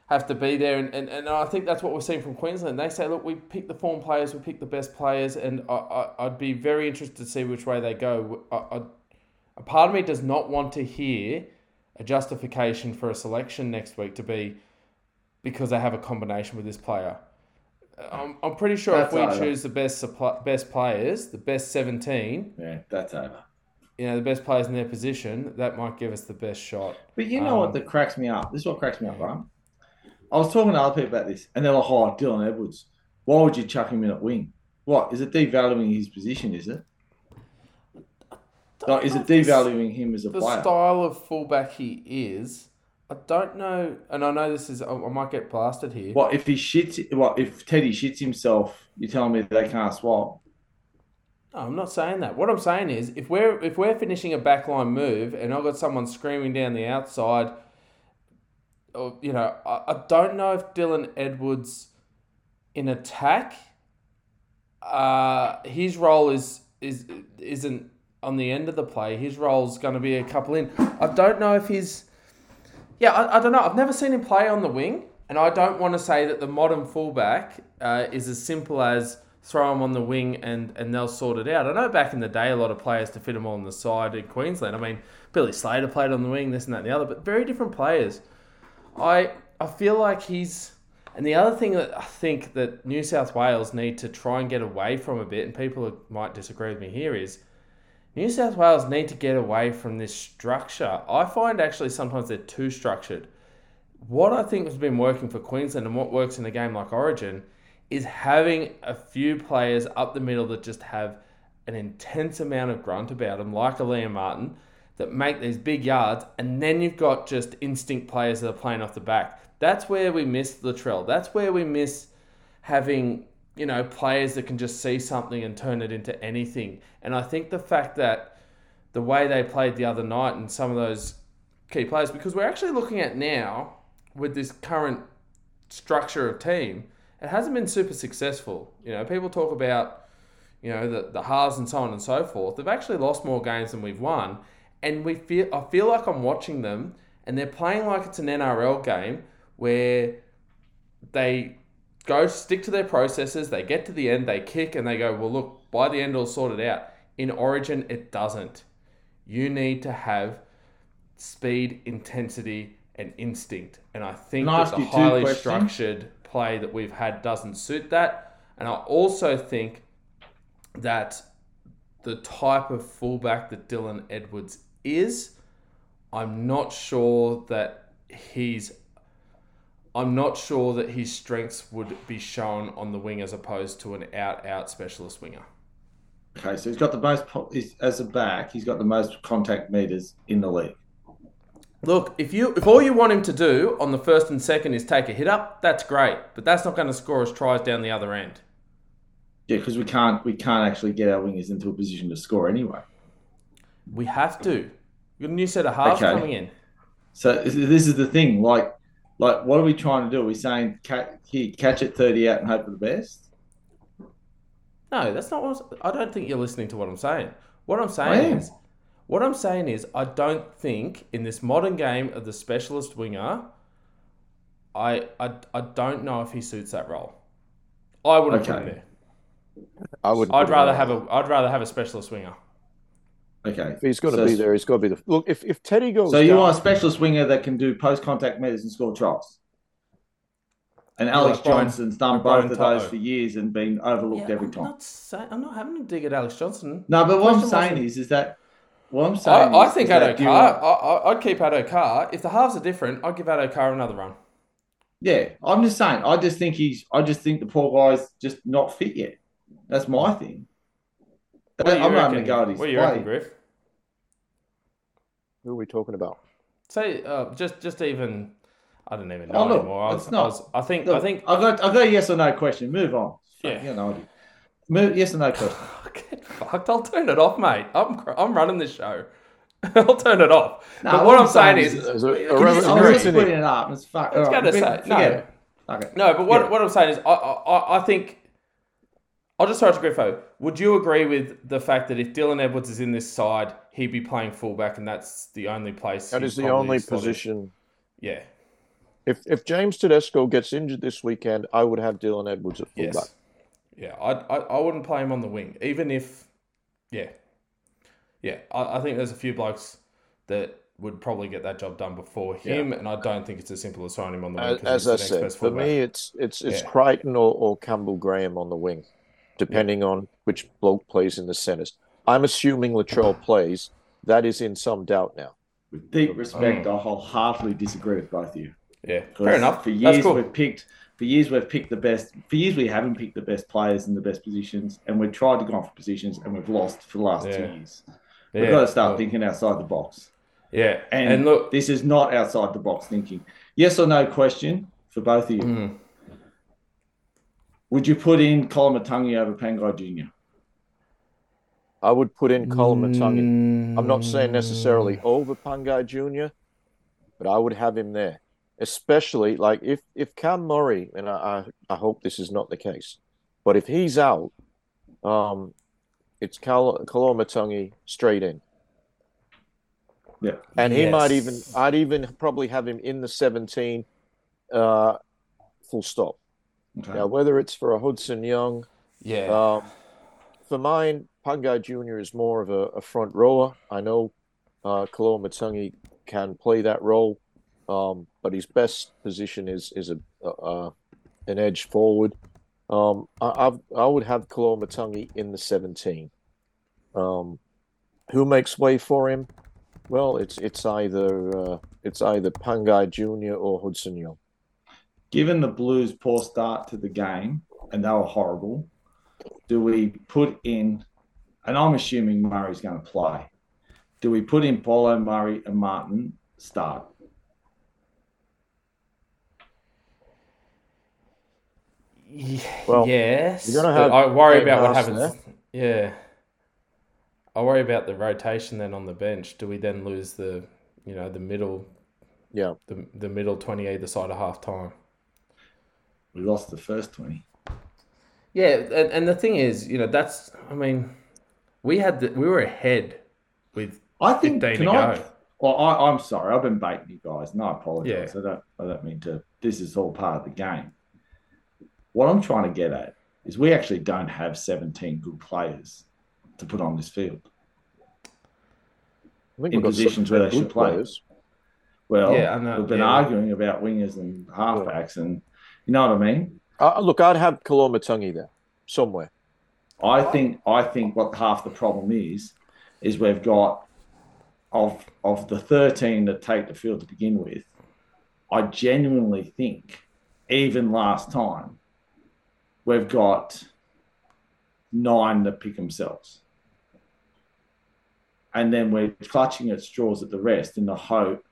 have to be there. And, and, and I think that's what we're seeing from Queensland. They say, look, we pick the form players, we pick the best players. And I, I, I'd be very interested to see which way they go. I, I, a part of me does not want to hear a justification for a selection next week to be because they have a combination with this player. I'm, I'm pretty sure That's if we over. choose the best supply, best players, the best 17, yeah, that's over. you know, the best players in their position, that might give us the best shot. But you know Um, what that cracks me up? This is what cracks me up, right? I was talking to other people about this, and they're like, "Oh, Dylan Edwards, why would you chuck him in at wing? What is it devaluing his position? Is it? Like, is it devaluing him as a The player? style of fullback he is, I don't know, and I know this is, I, I might get blasted here. What if he shits? What if Teddy shits himself? You're telling me they can't swap? No, I'm not saying that. What I'm saying is, if we're if we're finishing a backline move and I've got someone screaming down the outside, or you know, I, I don't know if Dylan Edwards in attack, uh, his role is is isn't on the end of the play. His role's going to be a couple in. I don't know if he's. Yeah, I, I don't know. I've never seen him play on the wing, and I don't want to say that the modern fullback uh, is as simple as throw him on the wing and, and they'll sort it out. I know back in the day, a lot of players to fit them on the side in Queensland. I mean, Billy Slater played on the wing, this and that and the other, but very different players. I I feel like he's and the other thing that I think that New South Wales need to try and get away from a bit, and people might disagree with me here, is New South Wales need to get away from this structure. I find actually sometimes they're too structured. What I think has been working for Queensland and what works in a game like Origin is having a few players up the middle that just have an intense amount of grunt about them, like a Liam Martin, that make these big yards, and then you've got just instinct players that are playing off the back. That's where we miss Latrell. That's where we miss having you know players that can just see something and turn it into anything. And I think the fact that the way they played the other night and some of those key players, because we're actually looking at now with this current structure of team, it hasn't been super successful. You know, people talk about you know the the halves and so on and so forth. They've actually lost more games than we've won, and we feel I feel like I'm watching them and they're playing like it's an NRL game where they go stick to their processes, they get to the end, they kick, and they go, well, look, by the end, it'll sort it out. In Origin, it doesn't. You need to have speed, intensity, and instinct. And I think Can I that the highly structured play that we've had doesn't suit that. And I also think that the type of fullback that Dylan Edwards is, I'm not sure that he's I'm not sure that his strengths would be shown on the wing as opposed to an out out specialist winger. Okay, so he's got the most as a back. He's got the most contact meters in the league. Look, if you if all you want him to do on the first and second is take a hit up, that's great, but that's not going to score us tries down the other end. Yeah, because we can't we can't actually get our wingers into a position to score anyway. We have to. We've got a new set of halves Okay. coming in. So this is the thing. Like, like what are we trying to do? Are we saying catch, here, catch it thirty out and hope for the best? No, that's not what I'm, I don't think you're listening to what I'm saying. What I'm saying is, what I'm saying is, I don't think in this modern game of the specialist winger, I I, I don't know if he suits that role. I wouldn't put him there. I would. I'd rather have a I'd rather have a specialist winger. Okay. If he's going to So- be there, he's got to be the look. If if Teddy goes, So you down- want a specialist winger that can do post contact meters and score tries? And Alex like Johnson's done like both Brian of those for years and been overlooked every I'm time. not saying I'm not having a dig at Alex Johnson. No, but what I'm saying is, is that what I'm saying. I, I think is that Addo-Carr. want- I, I, I'd keep Addo-Carr. If the halves are different, I'd give Addo-Carr another run. Yeah, I'm just saying. I just think he's. I just think the poor guy's just not fit yet. That's my thing. What I'm not reckon? going to go at his What do you play. reckon, Griff? who are we talking about? Say uh, just just even I don't even know Oh, look, anymore. I, was, it's not- I, was, I think Look, I think I've got. I've got a yes or no question. Move on. Yeah. You know. Move. Yes or no question. get fucked. I'll turn it off, mate. I'm I'm running this show. I'll turn it off. No, but what what I'm I'm saying saying is, is- There's a, a Can I'm just putting it up. It's fuck. I was all going to right, say no, it. Okay. no. But what Yeah. what I'm saying is, I I, I- I think I'll just throw it to Griffo. Would you agree with the fact that if Dylan Edwards is in this side, he'd be playing fullback, and that's the only place That is the only position. Yeah. If if James Tedesco gets injured this weekend, I would have Dylan Edwards at fullback. Yes. Yeah, I, I, I wouldn't play him on the wing, even if, yeah, yeah. I, I think there's a few blokes that would probably get that job done before him, and I don't think it's as simple as throwing him on the wing. As, as I said, for me, it's it's it's Yeah. Crichton or, or Campbell Graham on the wing, depending on which bloke plays in the centres. I'm assuming Latrell plays. That is in some doubt now. With deep respect, Mm. I wholeheartedly disagree with both of you. Yeah, fair enough. For years cool. we've picked. For years we've picked the best. For years we haven't picked the best players in the best positions, and we've tried to go on for positions, and we've lost for the last two years. Yeah, We've got to start well, thinking outside the box. Yeah, And, and, look, this is not outside the box thinking. Yes or no question for both of you. mm, Would you put in Koloamatangi over Pangai Jr.? I would put in Koloamatangi. I'm not saying Mm. necessarily over Pangai Jr., but I would have him there. Especially like if if Cam Murray, and I I, I hope this is not the case, but if he's out, um, it's Cal Matungi straight in, Yeah. and he might even I'd even probably have him in the 17, uh, full stop. Okay. Now whether it's for a Hudson Young, Yeah, um, for mine, Pangai Jr. is more of a, a front rower. I know uh, Matungi can play that role, um, but his best position is is a, uh, an edge forward. Um, I, I've, I would have Koloamatangi in the 17. Um, who makes way for him? Well, it's it's either uh, it's either Pangai Junior or Hudson Young. Given the Blues' poor start to the game, and they were horrible, do we put in? And I'm assuming Murray's going to play. Do we put in Paulo Murray and Martin start? Well, yes. you're gonna have I worry about what Haas happens. Yeah. I worry about the rotation then on the bench. Do we then lose the, you know, the middle, Yeah, the, the middle twenty either side of half time? We lost the first 20. Yeah, and, and the thing is, you know, that's. I mean, we had the, we were ahead with I think 15 can to I, go. Well, I, I'm sorry, I've been baiting you guys, and I apologize. Yeah. I don't, I don't mean to. This is all part of the game. What I'm trying to get at is we actually don't have 17 good players to put on this field. I think In we've positions some where they good should play. players. Well, Yeah, I know, we've been yeah. arguing about wingers and halfbacks, and you know what I mean. Uh, look, I'd have Kaloma there somewhere. I think I think what half the problem is is we've got of of the 13 that take the field to begin with. I genuinely think even last time we've got nine that pick themselves. And then we're clutching at straws at the rest in the hope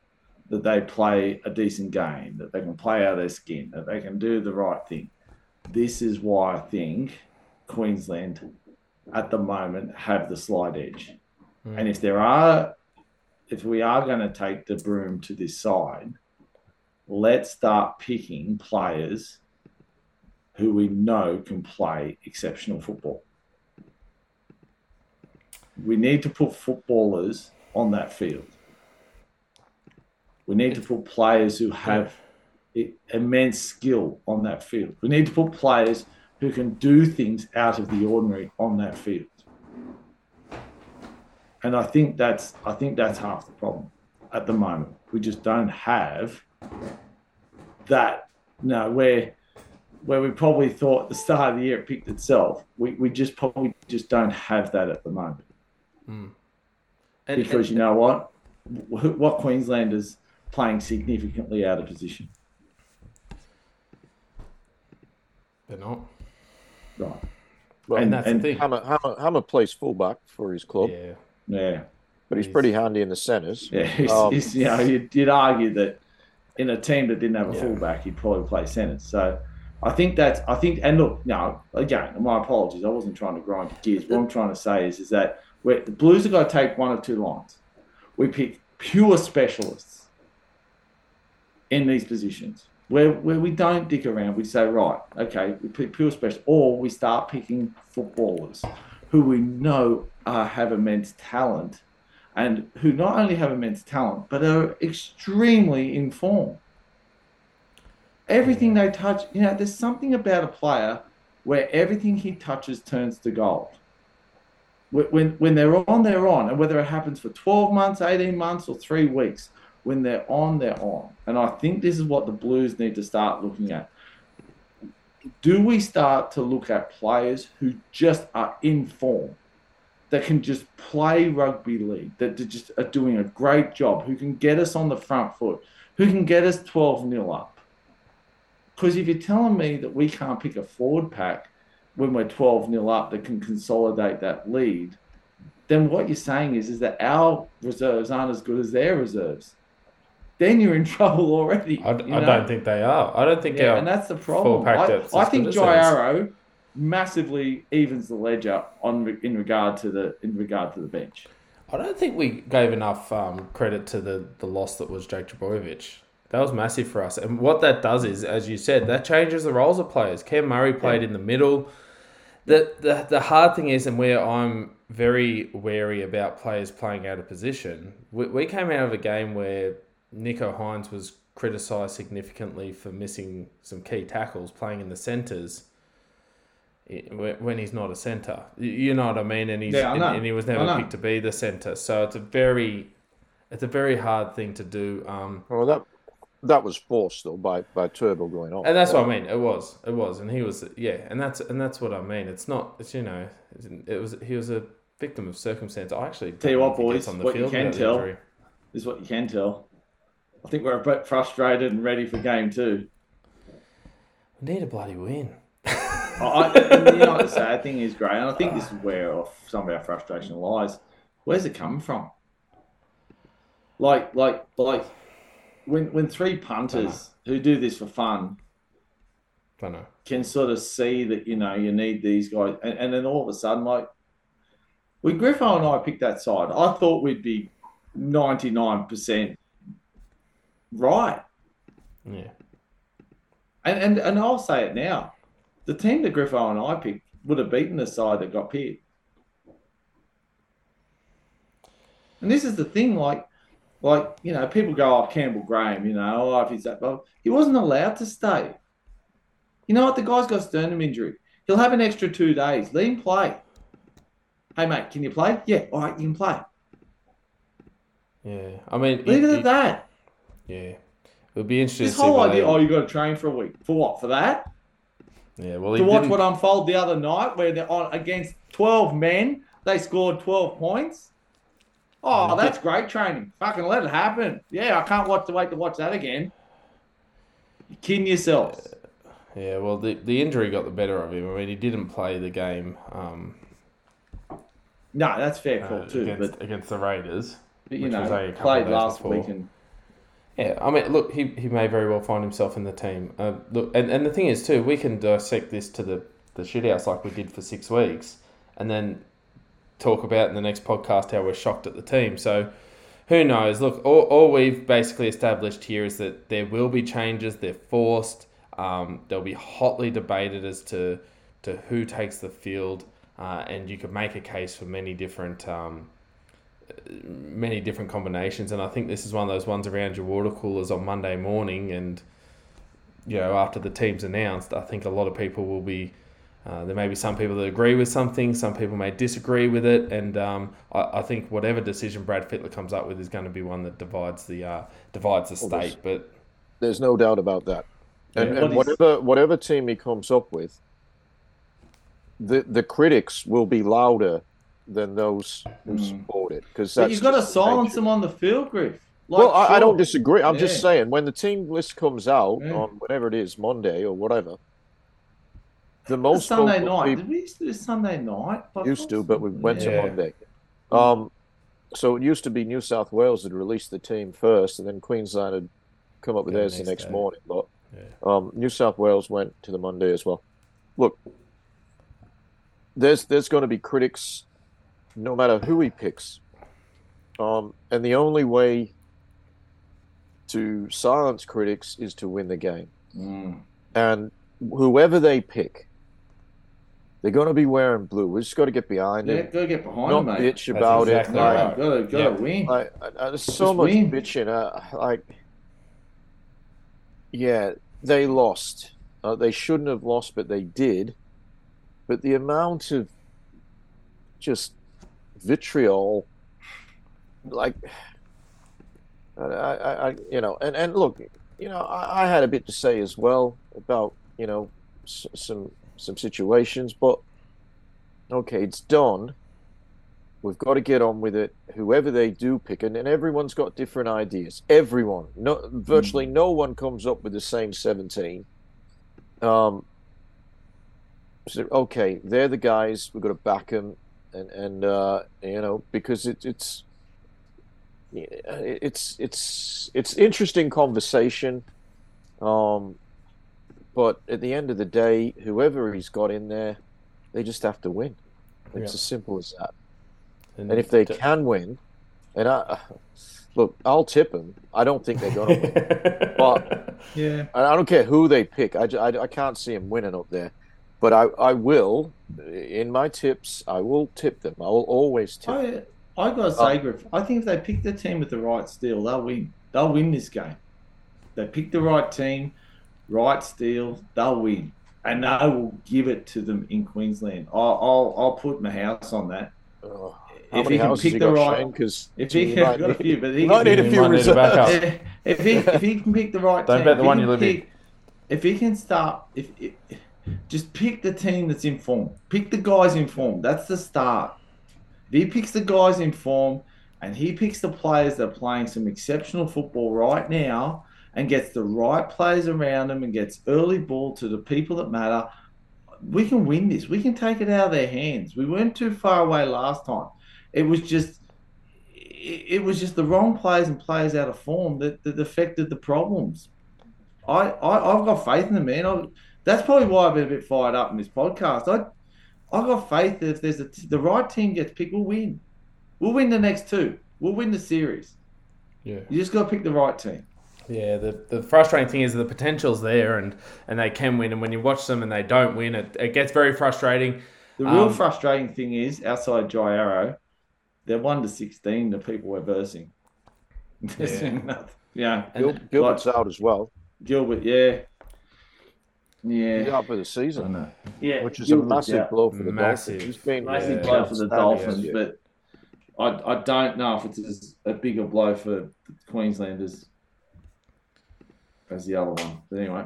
that they play a decent game, that they can play out of their skin, that they can do the right thing. This is why I think Queensland at the moment have the slight edge. Hmm. And if there are, if we are going to take the broom to this side, let's start picking players who we know can play exceptional football. We need to put footballers on that field. We need to put players who have immense skill on that field. We need to put players who can do things out of the ordinary on that field. And I think that's I think that's half the problem at the moment. We just don't have that. No, where where we probably thought at the start of the year it picked itself. We, we just probably just don't have that at the moment hmm. and, because you know what, what Queenslanders playing significantly out of position. they're not. Right. Well, And that's the and thing. Hammer, Hammer, Hammer plays fullback for his club, Yeah. Yeah. but he's He's- pretty handy in the centres. Yeah. He's, Um, he's, you know, you'd, you'd argue that in a team that didn't have a Yeah. fullback, he'd probably play centre. So I think that's, I think, and look, no, again, my apologies. I wasn't trying to grind your gears. What I'm trying to say is, is that we're, the Blues are going to take one of two lines. We pick pure specialists in these positions where, where we don't dick around. We say, right, okay, we pick pure special, or we start picking footballers who we know uh, have immense talent and who not only have immense talent but are extremely informed. Everything they touch, you know, there's something about a player where everything he touches turns to gold. When, when, when they're on, they're on. And whether it happens for 12 months, 18 months, or three weeks, when they're on, they're on. And I think this is what the Blues need to start looking at. Do we start to look at players who just are in form? that can just play rugby league, that just are doing a great job, who can get us on the front foot, who can get us 12 0 up. Because if you're telling me that we can't pick a forward pack when we're 12 0 up that can consolidate that lead, then what you're saying is, is that our reserves aren't as good as their reserves. Then you're in trouble already. I, you I don't think they are. I don't think Yeah, our and that's the problem. I, I think good Jai. Arrow massively evens the ledger on in regard to the in regard to the bench. I don't think we gave enough um, credit to the, the loss that was Jake Trbojevic. That was massive for us. And what that does is, as you said, that changes the roles of players. Cam Murray played in the middle. The, the the hard thing is, and where I'm very wary about players playing out of position, we, we came out of a game where Nico Hynes was criticised significantly for missing some key tackles, playing in the centres when when he's not a centre. You- You know what I mean? And he's Yeah, I and, and he was never picked to be the centre. So it's a very it's a very hard thing to do. Um, Well, that that was forced though by by Turbo going on. and that's what I mean. It was, it was, and he was, yeah, and that's and that's what I mean. It's not, it's you know, it was he was a victim of circumstance. I actually Tell you what, know if he gets boys, on the what you can tell- injury. This is what you can tell. I think we're a bit frustrated and ready for game two. We need a bloody win. I, I- you know the sad thing is, Gray, and I think this is where some of our frustration lies. Where's it coming from? Like, like, like, when when three punters who do this for fun can sort of see that you know you need these guys, and, and then all of a sudden, like, when Griffo and I picked that side, I thought we'd be ninety nine percent right. Yeah. And, and and I'll say it now. The team that Griffo and I picked would have beaten the side that got picked. And this is the thing, like, like you know, people go, "Oh, Campbell Graham," you know, "Oh, if he's that," but he wasn't allowed to stay. You know what? The guy's got sternum injury. He'll have an extra two days. Let him play. Hey, mate, can you play? Yeah, all right, you can play. Yeah. I mean, Leave it it- at that. Yeah. It would be interesting This whole idea, oh, you got to train for a week. For what? For that? yeah, well, to watch didn't, what unfolded the other night where they're on against 12 men they scored 12 points oh that's great training fucking let it happen yeah i can't watch to wait to watch that again You're kidding yourselves Yeah, well, the, the injury got the better of him. I mean, he didn't play the game um, no that's fair uh, call too against, but, against the Raiders. but you know only a couple played last before. week and Yeah, I mean, look, he, he may very well find himself in the team. Uh, look, and, and the thing is, too, we can dissect this to the, the shithouse like we did for six weeks and then talk about in the next podcast how we're shocked at the team. So who knows? Look, all, all we've basically established here is that there will be changes, they're forced, um, they'll be hotly debated as to, to who takes the field, uh, and you could make a case for many different. Um, many different combinations, and I think this is one of those ones around your water coolers on Monday morning, and you know after the team's announced, I think a lot of people will be. Uh, there may be some people that agree with something, some people may disagree with it, and um, I, I think whatever decision Brad Fittler comes up with is going to be one that divides the uh, divides the Well, there's- state. But There's no doubt about that. And, Yeah. and What is- whatever whatever team he comes up with, the the critics will be louder than those who Mm. support it because you've got to silence them on the field griff like, well, I, I don't disagree. I'm Yeah. just saying when the team list comes out Yeah. on whatever it is, Monday or whatever, the The most sunday night people did we used to do sunday night I used to, but we went Yeah. to Monday. Um, so it used to be New South Wales had released the team first, and then Queensland had come up with Yeah, theirs the next next day. morning. But Yeah. um, New South Wales went to the Monday as well. Look, there's there's going to be critics, no matter who he picks, um, and the only way to silence critics is to win the game. Mm. And whoever they pick, they're going to be wearing blue. We just got to get behind yeah them, gotta get behind not him mate bitch about exactly it. Like, right. gotta gotta Yeah. win like, uh, there's so Just much win. bitching. Uh, like, yeah, they lost. Uh, they shouldn't have lost, but they did. But the amount of just vitriol, like, I, I, I you know, and, and look, you know, I, I had a bit to say as well about, you know, s- some some situations, but okay, it's done. We've got to get on with it. Whoever they do pick, and, and everyone's got different ideas. Everyone, no, virtually no one comes up with the same seventeen. Um. So okay, they're the guys. We've got to back them, and and uh, you know because it, it's it's it's it's interesting conversation. Um, but at the end of the day, whoever he's got in there, they just have to win. It's Yeah. as simple as that. And if they can win, and I look, I'll tip them. I don't think they're going to win. But- yeah I don't care who they pick. I, I, I can't see them winning up there. But I, I will, in my tips, I will tip them. I will always tip. them. I I gotta say, Griff, I think if they pick the team with the right steel, they'll win. They'll win this game. They pick the right team, right steel, they'll win, and I will give it to them in Queensland. I'll I'll, I'll put my house on that. Oh, how If many he can houses pick the got, right- Shane? 'Cause If you he might got a few, but he you might can need a few might need a reserves. if he if he can pick the right Don't team, bet the if one you live in. If he can start, if, if just pick the team that's in form, pick the guys in form. That's the start. If he picks the guys in form and he picks the players that are playing some exceptional football right now and gets the right players around them and gets early ball to the people that matter, we can win this. We can take it out of their hands. We weren't too far away last time. It was just it, was just the wrong players and players out of form that, that affected the problems. I, I I've got faith in the man. I, that's probably why I've been a bit fired up in this podcast. I I've got faith that if there's a, the right team gets picked, we'll win. We'll win the next two. We'll win the series. Yeah. You just got to pick the right team. Yeah, the, the frustrating thing is the potential's there and, and they can win. And when you watch them and they don't win, it, it gets very frustrating. The real um, frustrating thing is outside Jai Arrow, they're 1 to 16, the people we're versing. Yeah. yeah. Gil- Gilbert's like, out as well. Gilbert, yeah. Yeah. He's out for the season. Yeah. Which is a massive blow for the massive. Dolphins. been massive blow for the Dolphins, but I, I don't know if it's as a bigger blow for Queenslanders as the other one. But anyway,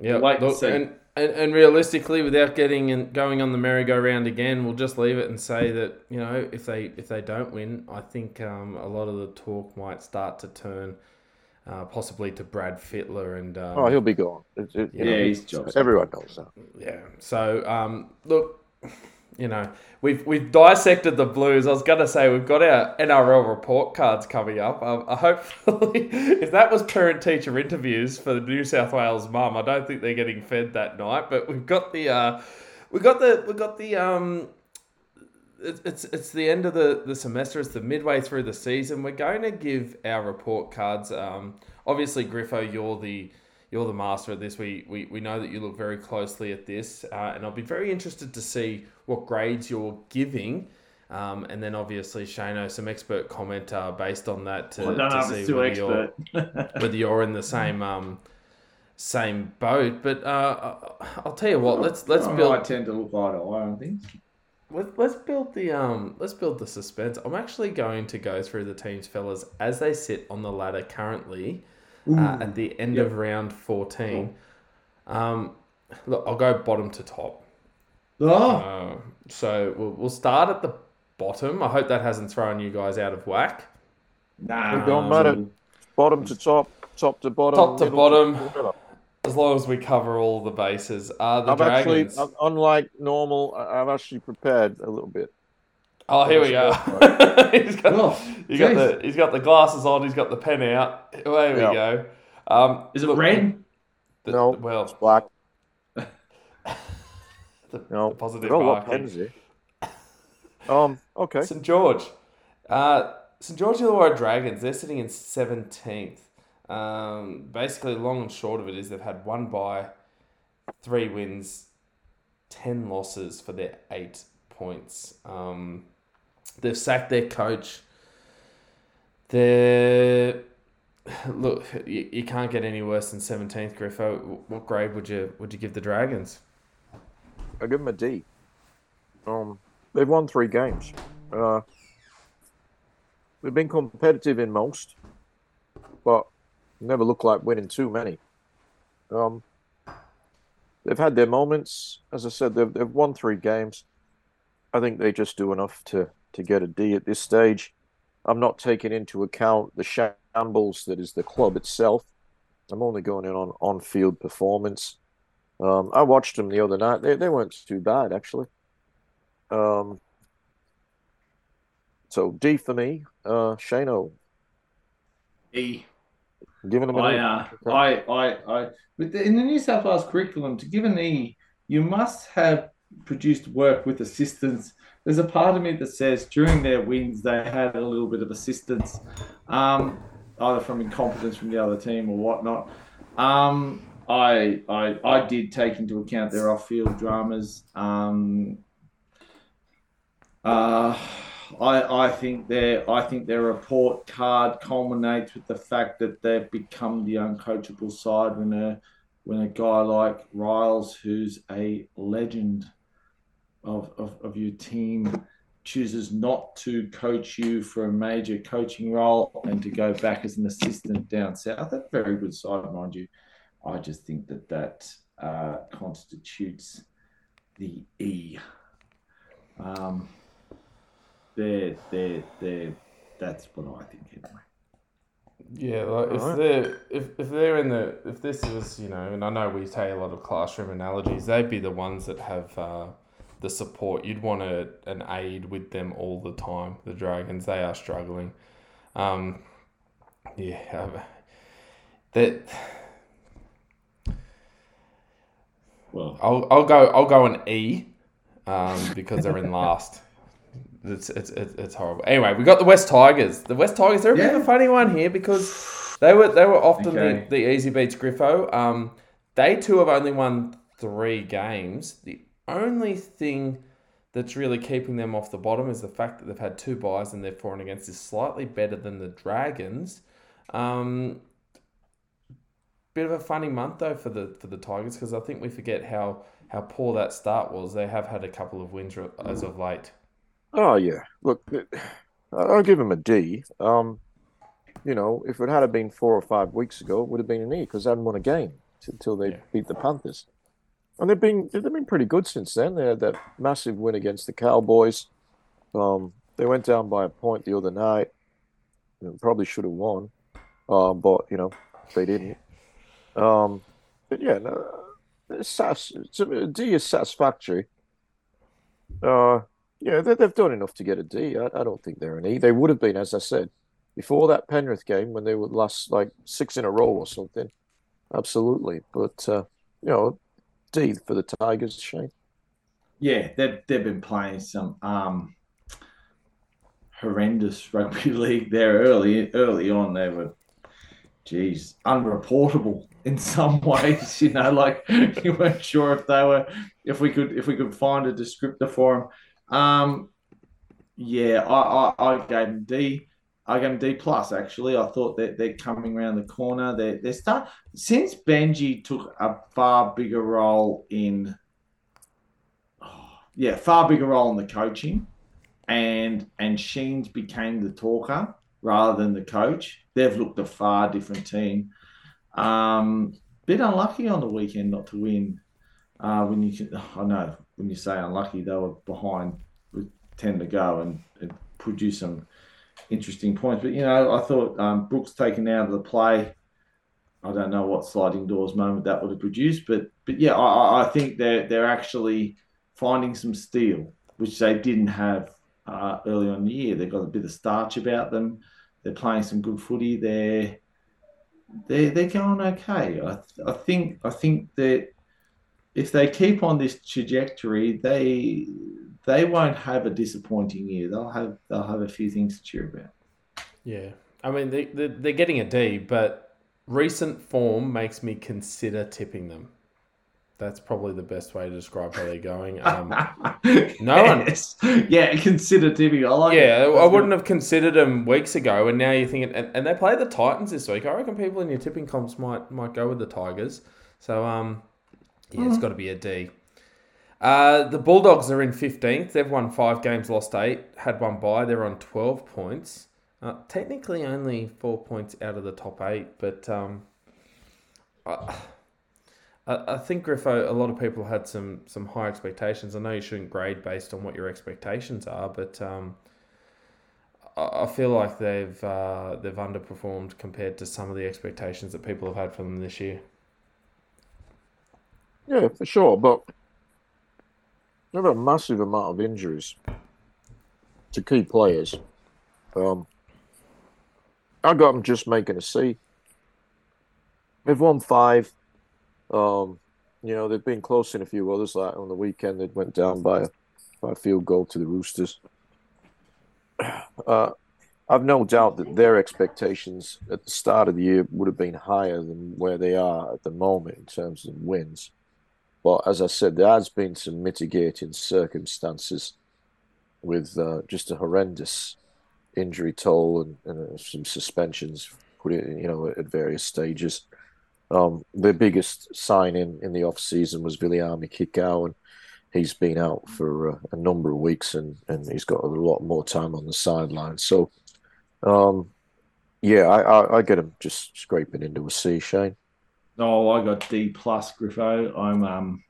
yeah. Look, and, and, and realistically, without getting and going on the merry-go-round again, we'll just leave it and say that you know if they if they don't win, I think um, a lot of the talk might start to turn. Uh, possibly to Brad Fittler and um, oh he'll be gone. It, it, yeah, know, he's jobs. Everyone knows that. Yeah. So um, look, you know, we've we've dissected the Blues. I was gonna say we've got our NRL report cards coming up. Um, I hopefully, if that was parent teacher interviews for the New South Wales mum, I don't think they're getting fed that night. But we've got the uh, we got the we got the um. It's, it's the end of the, the semester. It's the midway through the season. We're going to give our report cards. Um, obviously, Griffo, you're the you're the master of this. We, we, we know that you look very closely at this, uh, and I'll be very interested to see what grades you're giving. Um, and then obviously Shano, some expert comment uh, based on that to, well, to see whether you're, whether you're in the same um, same boat. But uh, I'll tell you what, let's let's build. I tend to look eye to eye on things. Let, let's build the um let's build the suspense. I'm actually going to go through the teams, fellas, as they sit on the ladder currently uh, at the end yep. of round 14. Um, look, I'll go bottom to top. Oh. Uh, so we'll, we'll start at the bottom. I hope that hasn't thrown you guys out of whack. Nah. It don't matter. Bottom to top, top to bottom. Top to bottom. To as long as we cover all the bases. Uh, the I've Dragons. actually, unlike normal, I've actually prepared a little bit. Oh, here we go. he's, got, oh, he got the, he's got the glasses on. He's got the pen out. Away we yep. go. Um, Is it look, red? The, no, well, it's black. the, no, the positive oh, what pens here? Um, okay. St George. Uh, St George the Illawarra Dragons, they're sitting in 17th. Um, basically, long and short of it is they've had one bye, three wins, 10 losses for their eight points. Um, they've sacked their coach. They're look, you, you can't get any worse than seventeenth, Griffo. What grade would you would you give the Dragons? I give them a D. Um, they've won three games. Uh, they've been competitive in most, but never look like winning too many. Um, they've had their moments. As I said, they've they've won three games. I think they just do enough to to get a D at this stage. I'm not taking into account the shambles that is the club itself. I'm only going in on on field performance. Um, I watched them the other night. They they weren't too bad actually. Um, so D for me. Uh, Shano. E. Giving them an I, uh, I, I, I, in the New South Wales curriculum, to give an E, you must have produced work with assistance. There's a part of me that says during their wins they had a little bit of assistance, um, either from incompetence from the other team or whatnot. Um, I, I I did take into account their off-field dramas. Um, uh, I I think their I think their report card culminates with the fact that they've become the uncoachable side when a when a guy like Riles, who's a legend of, of, of your team chooses not to coach you for a major coaching role and to go back as an assistant down south. A very good side, mind you. I just think that that uh, constitutes the E. Um, they're they're they're that's what I think anyway. Yeah, like if Alright. they're if, if they're in the if this is you know, and I know we say a lot of classroom analogies, they'd be the ones that have uh, the support. You'd want a, an aid with them all the time. The Dragons, they are struggling. Um, yeah, um, that Well, I'll I'll go I'll go an E, um, because they're in last. It's, it's it's it's horrible. Anyway, we got the West Tigers. The West Tigers. They're a bit of a funny one here because they were they were often Okay. the, the easy beats Griffo. Um, they too have only won three games. The only thing that's really keeping them off the bottom is the fact that they've had two buys and their for and against is slightly better than the Dragons. Um, bit of a funny month though for the for the Tigers because I think we forget how how poor that start was. They have had a couple of wins as of late. Oh yeah, look, I'll give him a D. Um, you know, if it had been four or five weeks ago, it would have been an E because they hadn't won a game until they Yeah. beat the Panthers, and they've been they've been pretty good since then. They had that massive win against the Cowboys. Um, they went down by a point the other night. They probably should have won, uh, but you know they didn't. Um, but yeah, no, it's, it's a D is satisfactory. Uh, yeah, they, they've done enough to get a D. I, I don't think they're an E. They would have been, as I said, before that Penrith game when they would last like six in a row or something. Absolutely, but uh, you know, D for the Tigers, Shane. yeah, they've they've been playing some um horrendous rugby league there early early on. They were, geez, unreportable in some ways. You know, like you weren't sure if they were if we could if we could find a descriptor for them. Um, yeah, I, I, I gave them D. I gave them D plus. Actually, I thought that they're coming around the corner. They're they're start since Benji took a far bigger role in. oh, yeah, far bigger role in the coaching, and and Sheens became the talker rather than the coach. They've looked a far different team. Um, bit unlucky on the weekend not to win. Uh, when you can, I know when you say unlucky, they were behind with ten to go and, and produced some interesting points. But you know, I thought um, Brooks taken out of the play. I don't know what sliding doors moment that would have produced, but but yeah, I, I- I think they're they're actually finding some steel, which they didn't have uh, early on in the year. They've got a bit of starch about them. They're playing some good footy. They're they're they're going okay. I I think I think that if they keep on this trajectory, they they won't have a disappointing year. They'll have they'll have a few things to cheer about. Yeah, I mean they they they're getting a D, but recent form makes me consider tipping them. That's probably the best way to describe how they're going. Um, no one- Yeah, consider Timmy. I like yeah. I wouldn't have considered them weeks ago, and now you're thinking, and, and they play the Titans this week. I reckon people in your tipping comps might might go with the Tigers. So um, yeah, it's got to be a D. Uh, the Bulldogs are in 15th. They've won five games, lost eight, had one bye. They're on 12 points. Uh, technically, only four points out of the top eight, but um, I, I think Griffo. A lot of people had some some high expectations. I know you shouldn't grade based on what your expectations are, but um, I, I feel like they've uh, they've underperformed compared to some of the expectations that people have had for them this year. Yeah, for sure, but have a massive amount of injuries to key players. Um, I got them just making a C. They've won five. Um, you know, they've been close in a few others. Like on the weekend, they went down by a, by a field goal to the Roosters. Uh, I've no doubt that their expectations at the start of the year would have been higher than where they are at the moment in terms of wins. But as I said, there has been some mitigating circumstances with uh, just a horrendous injury toll and, and uh, some suspensions you know, at various stages. Um, the biggest sign in, the off season was Viliami Kikau, and he's been out for uh, a number of weeks, and, and he's got a lot more time on the sideline. So, um, yeah, I, I, I get him just scraping into a C, Shane. Oh, I got D plus Griffo. I'm um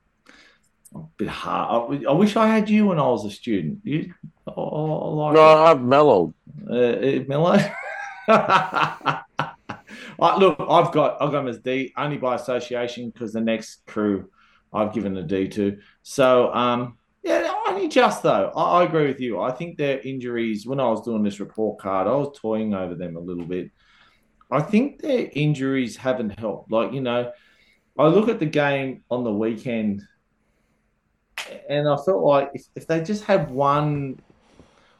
a bit hard. I, I wish I had you when I was a student. You, oh, like no, I've mellowed. Uh, mellow. I, look, I've got I've got them as D only by association because the next crew I've given a D to. So um, yeah, only just though. I, I, agree with you. I think their injuries. When I was doing this report card, I was toying over them a little bit. I think their injuries haven't helped. Like you know, I look at the game on the weekend, and I felt like if, if they just had one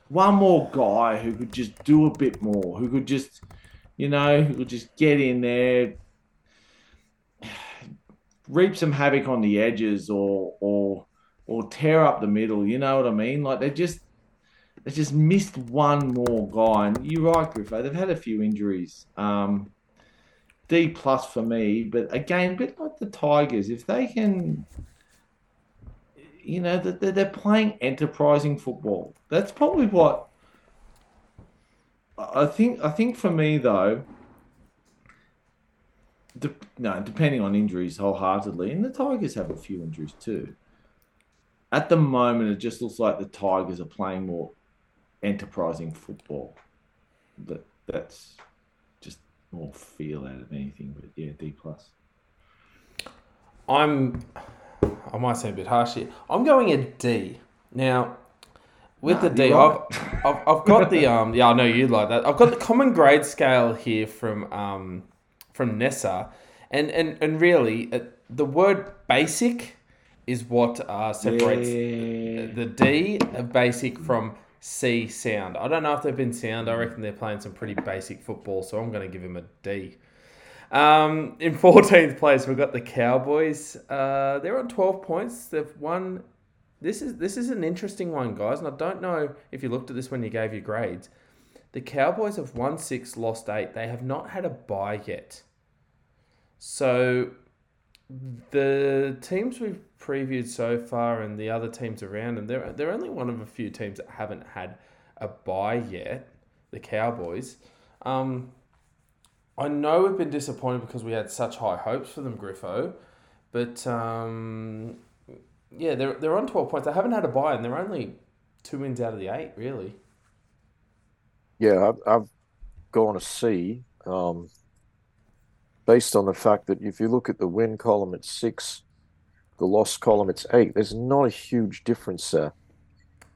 one more guy who could just do a bit more, who could just you know, who could just get in there, reap some havoc on the edges, or or or tear up the middle. You know what I mean? Like they just they just missed one more guy. And you're right, Griffo. They've had a few injuries. Um, D plus for me, but again, a bit like the Tigers, if they can, you know, that they're playing enterprising football. That's probably what I think I think for me though, de- no, depending on injuries wholeheartedly, and the Tigers have a few injuries too. At the moment, it just looks like the Tigers are playing more enterprising football. That that's just more feel out of anything. But yeah, D plus. I'm. I might say a bit harsh here. I'm going a D. Now, with the D, I've, I've, I've got the um yeah I know you'd like that. I've got the common grade scale here from um from NESA, and and and really uh, the word basic is what uh, separates yeah. the D of basic from C sound. I don't know if they've been sound. I reckon they're playing some pretty basic football, so I'm going to give him a D. Um, in 14th place, we've got the Cowboys. Uh, they're on 12 points. They've won this is this is an interesting one, guys, and I don't know if you looked at this when you gave your grades. The Cowboys have won six, lost eight. They have not had a bye yet. So the teams we've previewed so far and the other teams around and they're they're only one of a few teams that haven't had a buy yet, the Cowboys. Um, I know we've been disappointed because we had such high hopes for them, Griffo, but um, yeah, they're they're on twelve points. They haven't had a buy and they're only two wins out of the eight, really. Yeah, I've, I've gone to see um, based on the fact that if you look at the win column, it's six, the loss column, it's eight. There's not a huge difference there,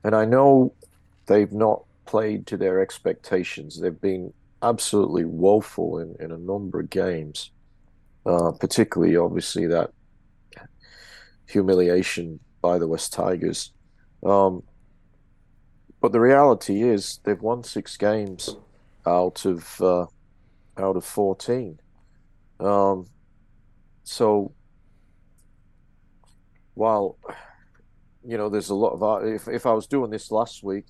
and I know they've not played to their expectations. They've been absolutely woeful in, in a number of games, uh, particularly obviously that humiliation by the West Tigers. Um, but the reality is they've won six games out of uh, out of fourteen. Um, so while you know there's a lot of if if I was doing this last week,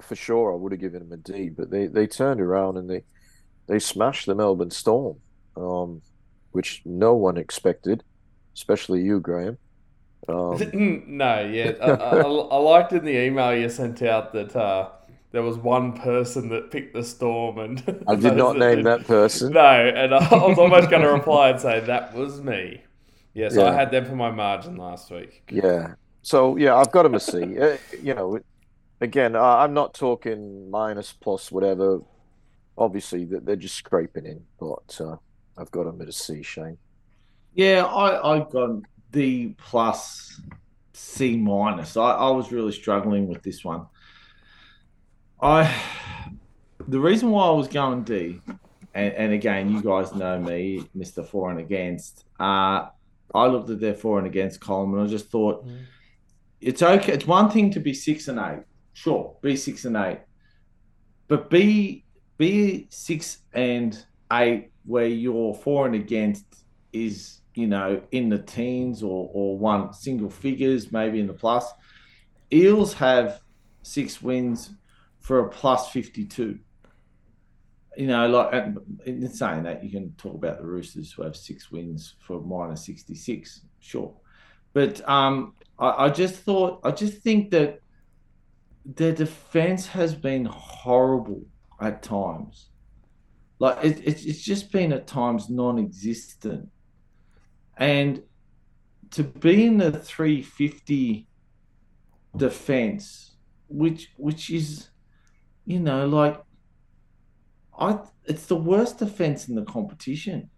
for sure I would have given them a D. But they they turned around and they they smashed the Melbourne Storm, um, which no one expected, especially you, Graham. Um, no, yeah, I, I, I, liked in the email you sent out that uh, there was one person that picked the storm, and I did not name did. that person. No, and I was almost going to reply and say that was me. Yeah, so yeah. I had them for my margin last week. Yeah, so yeah, I've got them a C. Uh, you know, again, I'm not talking minus plus whatever. Obviously, that they're just scraping in, but uh, I've got them at a C, Shane. Yeah, I I got D plus, C minus. I, I was really struggling with this one. I the reason why I was going D, and, and again, you guys know me, Mister For and Against. Uh, I looked at their for and against column, and I just thought mm. it's okay. It's one thing to be six and eight, sure, be six and eight, but be be six and eight where your for and against is you know, in the teens or, or one single figures, maybe in the plus. Eels have six wins for a plus 52. You know, like in saying that, you can talk about the Roosters who have six wins for minus 66, sure. But um, I, I just thought, I just think that their defense has been horrible at times. Like it, it's just been at times non existent. And to be in the 350 defense, which which is, you know, like I it's the worst defense in the competition.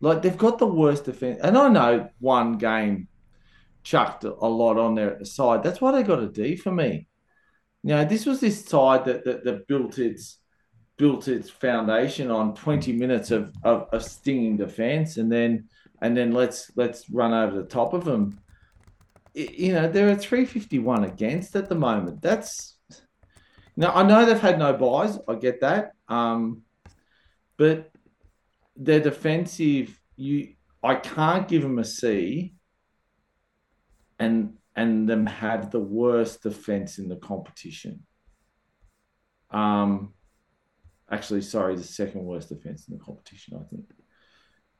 Like they've got the worst defense, and I know one game chucked a lot on there at the side. That's why they got a D for me. You know, this was this side that that, that built its built its foundation on 20 minutes of, of, of stinging defense and then and then let's let's run over the top of them. You know, there are 351 against at the moment. That's now I know they've had no buys. I get that. Um, but their defensive, you I can't give them a C. And and them have the worst defense in the competition. Um, actually, sorry, the second worst defense in the competition. I think.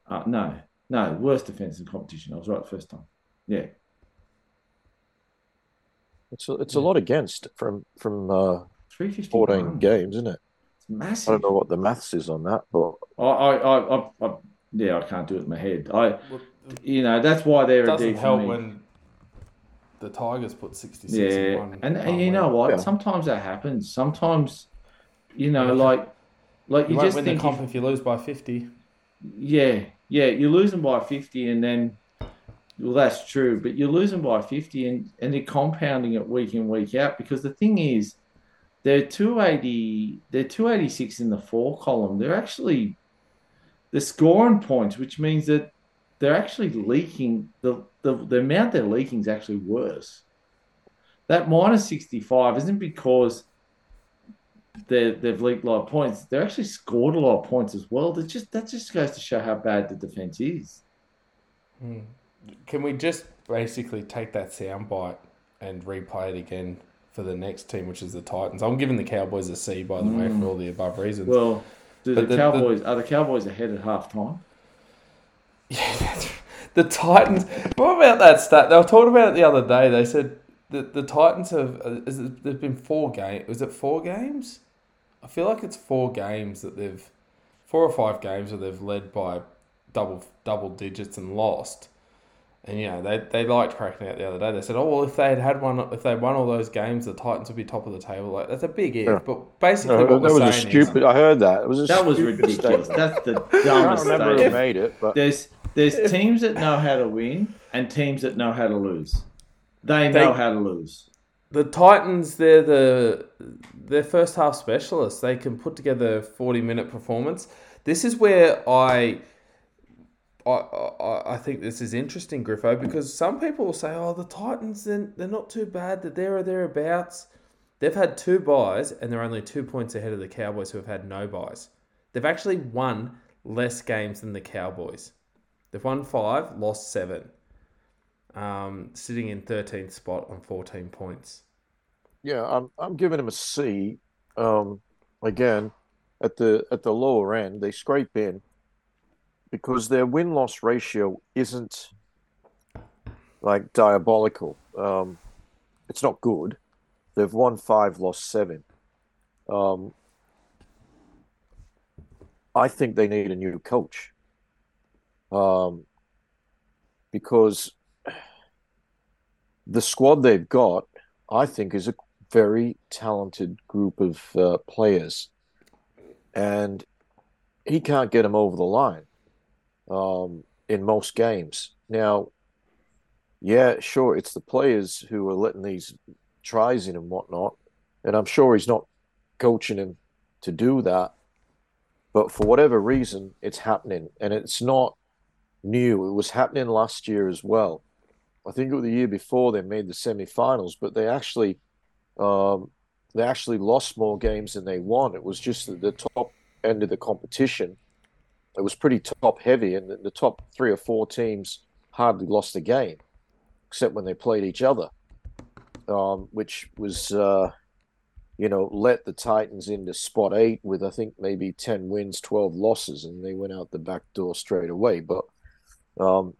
Uh, no, no, worst defense in competition. I was right the first time. Yeah. It's a, it's a lot against from from uh, 14 games, isn't it? It's massive. I don't know what the maths is on that, but I, I, I, I, I yeah, I can't do it in my head. I, you know, that's why they're It a doesn't D for help me. when the Tigers put 66 Yeah, in one. and, and you know what? Yeah. Sometimes that happens. Sometimes, you know, Yeah. like, like You, you, just win the think, comp if- if you lose by 50. yeah, yeah, you're losing by fifty, and then, well, that's true, but you're losing by fifty, and and they're compounding it week in week out because the thing is, they're two eighty, they're two eighty six in the four column. They're actually, they're scoring points, which means that they're actually leaking. The the the amount they're leaking is actually worse. That minus sixty five isn't because they they've leaked a lot of points. They're actually scored a lot of points as well. That just that just goes to show how bad the defense is. Hmm. Can we just basically take that soundbite and replay it again for the next team, which is the Titans? I'm giving the Cowboys a C, by the way, Mm. for all the above reasons. Well, do the, But the- the- Cowboys are the Cowboys ahead at halftime? Yeah, the Titans. What about that stat? They were talking about it the other day. They said that the Titans have. Uh, is it, there's been four games. Was it four games? I feel like it's four games that they've, four or five games where they've led by double double digits and lost. And you know they they liked cracking out the other day. They said, "Oh well, if they had had one, if they won all those games, the Titans would be top of the table." Like that's a big if, Yeah. but basically no, what that we're was a saying stupid. is, I heard that. It was a That was ridiculous. statement. That's the dumbest. I don't dumbest remember who statement. made it, but There's there's teams that know how to win and teams that know how to lose. They know They- how to lose. the Titans, they're the they're first half specialists. They can put together a forty minute performance. This is where I. I, I, think this is interesting, Griffo, because some people will say, "Oh, the Titans, they're, they're not too bad. They're there or thereabouts." They've had two buys, and they're only two points ahead of the Cowboys, who have had no buys. They've actually won less games than the Cowboys. They've won five, lost seven, um, sitting in thirteenth spot on fourteen points. yeah, I'm I'm giving them a C. Um, again, at the at the lower end, they scrape in because their win loss ratio isn't like diabolical. Um, it's not good. They've won five, lost seven. Um, I think they need a new coach. Um, because the squad they've got, I think, is a very talented group of uh, players, and he can't get them over the line um, in most games. Now, yeah, sure, it's the players who are letting these tries in and whatnot, and I'm sure he's not coaching him to do that. But for whatever reason, it's happening, and it's not new. It was happening last year as well. I think it was the year before they made the semi-finals, but they actually, um, they actually lost more games than they won. It was just the top end of the competition. It was pretty top heavy, and the, top three or four teams hardly lost a game, except when they played each other, um, which was, uh, you know, let the Titans into spot eight with I think maybe ten wins, twelve losses, and they went out the back door straight away. But um,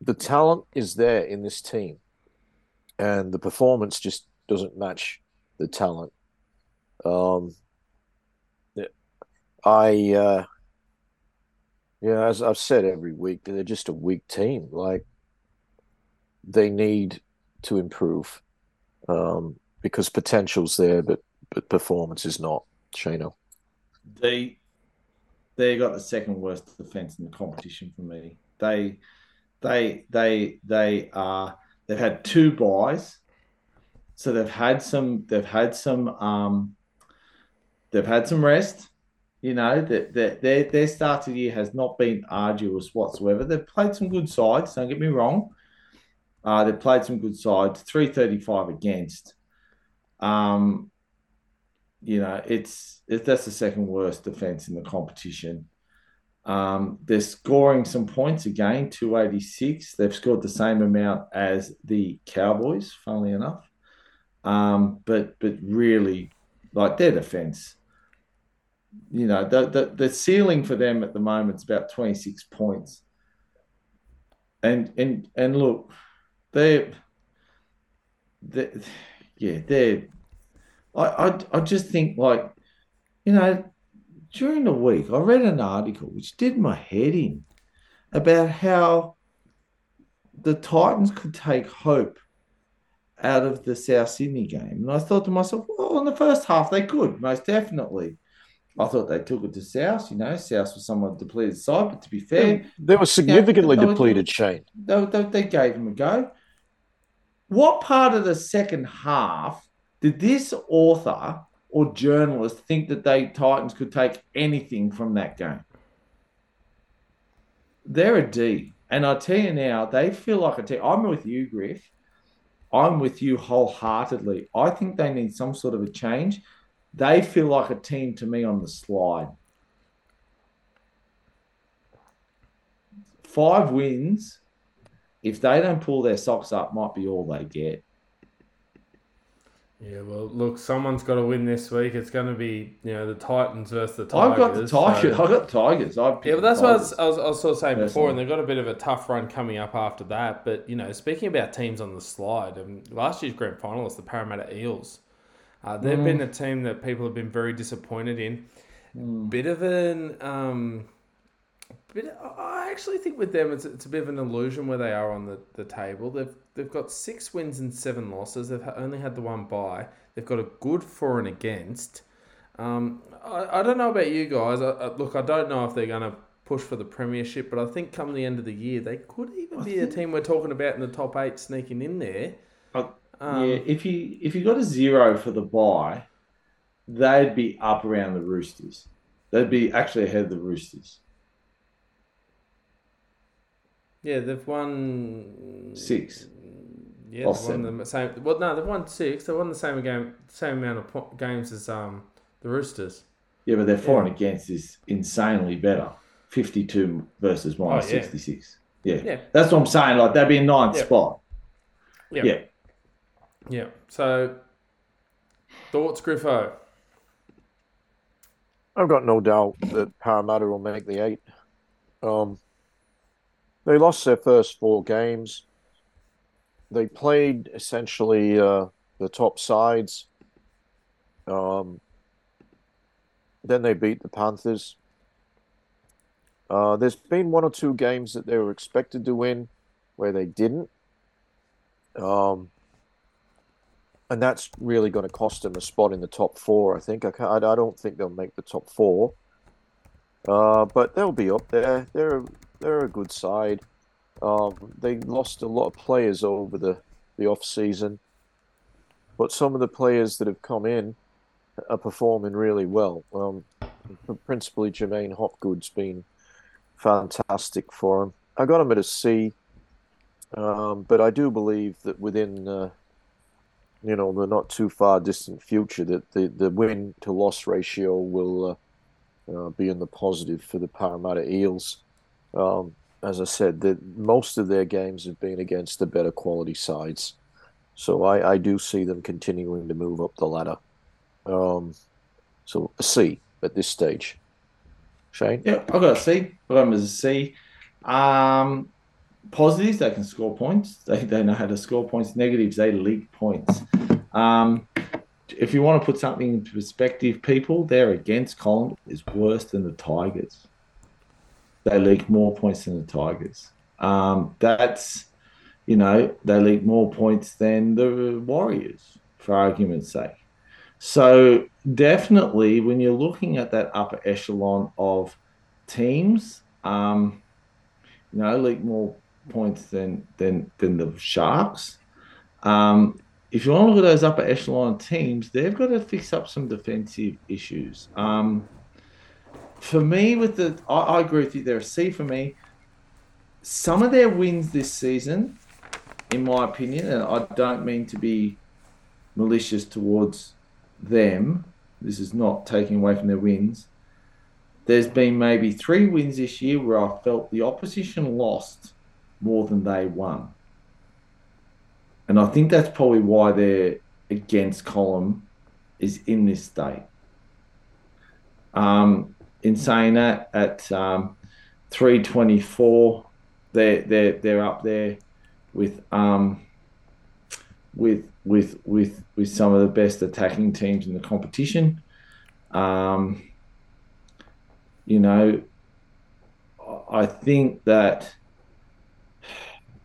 the talent is there in this team, and the performance just doesn't match the talent. Um, I uh, Yeah, as I've said every week, they're just a weak team. Like they need to improve um, because potential's there, but but performance is not. Shano. They they got the second worst defense in the competition for me. They they they they are they've had two buys, so they've had some they've had some um they've had some rest. You know that their, their their start to the year has not been arduous whatsoever. They've played some good sides. Don't get me wrong. Uh, they've played some good sides. Three thirty five against. Um, you know, it's it, that's the second worst defense in the competition. Um, they're scoring some points again, 286. They've scored the same amount as the Cowboys, funnily enough. Um, but but really, like their defense, you know, the, the, the ceiling for them at the moment is about 26 points. And and and look, they they yeah, they're I, I I just think like, you know, during the week I read an article which did my head in about how the Titans could take hope out of the South Sydney game. And I thought to myself, well, in the first half they could, most definitely. I thought they took it to South. You know, South was somewhat depleted side, but to be fair, they were significantly they were- depleted, Shane. they, they, they gave him a go. What part of the second half did this author or journalist think that they Titans could take anything from that game? They're a D. And I tell you now, they feel like a team. I'm with you, Griff. I'm with you wholeheartedly. I think they need some sort of a change. They feel like a team to me on the slide. Five wins, if they don't pull their socks up, might be all they get. Yeah, well, look, someone's got to win this week. It's going to be, you know, the Titans versus the Tigers. I've got the Tigers. so- I've got Tigers. I've Yeah, but that's what I was, I was, I was sort of saying before, and they've got a bit of a tough run coming up after that. But, you know, speaking about teams on the slide, um, last year's grand finalists, the Parramatta Eels, uh, they've Mm. been a team that people have been very disappointed in. Mm. Bit of an. Um, bit, I actually think with them, it's, it's a bit of an illusion where they are on the, the table. They've they've got six wins and seven losses. They've only had the one bye. They've got a good for and against. Um, I, I don't know about you guys. I, I, look, I don't know if they're going to push for the premiership, but I think come the end of the year, they could even I be a team we're talking about in the top eight sneaking in there. Um, yeah, if you if you got a zero for the buy, they'd be up around the Roosters. They'd be actually ahead of the Roosters. yeah, they've won Six. Yeah, they've won the same. Well, no, they've won six. They won the same game, same amount of po- games as um the Roosters. Yeah, but their for and against is insanely better. Fifty-two versus minus Oh, yeah. sixty-six. Yeah. Yeah. that's what I'm saying. Like they'd be in ninth Yeah. spot. Yeah. Yeah. Yeah. So, thoughts, Griffo? I've got no doubt that Parramatta will make the eight. Um, they lost their first four games. They played essentially uh, the top sides. Um, then they beat the Panthers. Uh, there's been one or two games that they were expected to win where they didn't. Um, and that's really going to cost them a spot in the top four. I think I I don't think they'll make the top four, uh, but they'll be up there. They're they're a good side. Um, they lost a lot of players over the the off season, but some of the players that have come in are performing really well. Um, principally, J'maine Hopgood's been fantastic for him. I got him at a C, um, but I do believe that within uh, you know the not too far distant future that the, the win to loss ratio will uh, uh, be in the positive for the Parramatta Eels. Um, as I said, that most of their games have been against the better quality sides, so I, I do see them continuing to move up the ladder. Um, so a C at this stage. Shane, Yeah, I've got a C. I've got them as a C. Um, positives, they can score points. They, they know how to score points. Negatives, they leak points. Um, if you want to put something into perspective, people, they're against Collingwood is worse than the Tigers. they leak more points than the Tigers. Um, that's, you know, they leak more points than the Warriors, for argument's sake. So definitely, when you're looking at that upper echelon of teams, um, you know, leak more points than than than the Sharks. Um, if you want to look at those upper echelon teams, they've got to fix up some defensive issues. Um, for me, with the, I, I, agree with you. They're a C for me. Some of their wins this season, in my opinion, and I don't mean to be malicious towards them. This is not taking away from their wins. There's been maybe three wins this year where I felt the opposition lost more than they won. And I think that's probably why they're against column is in this state. Um, in saying that, at um, 324, they're, they're, they're up there with um, with with with with some of the best attacking teams in the competition. Um, you know, I think that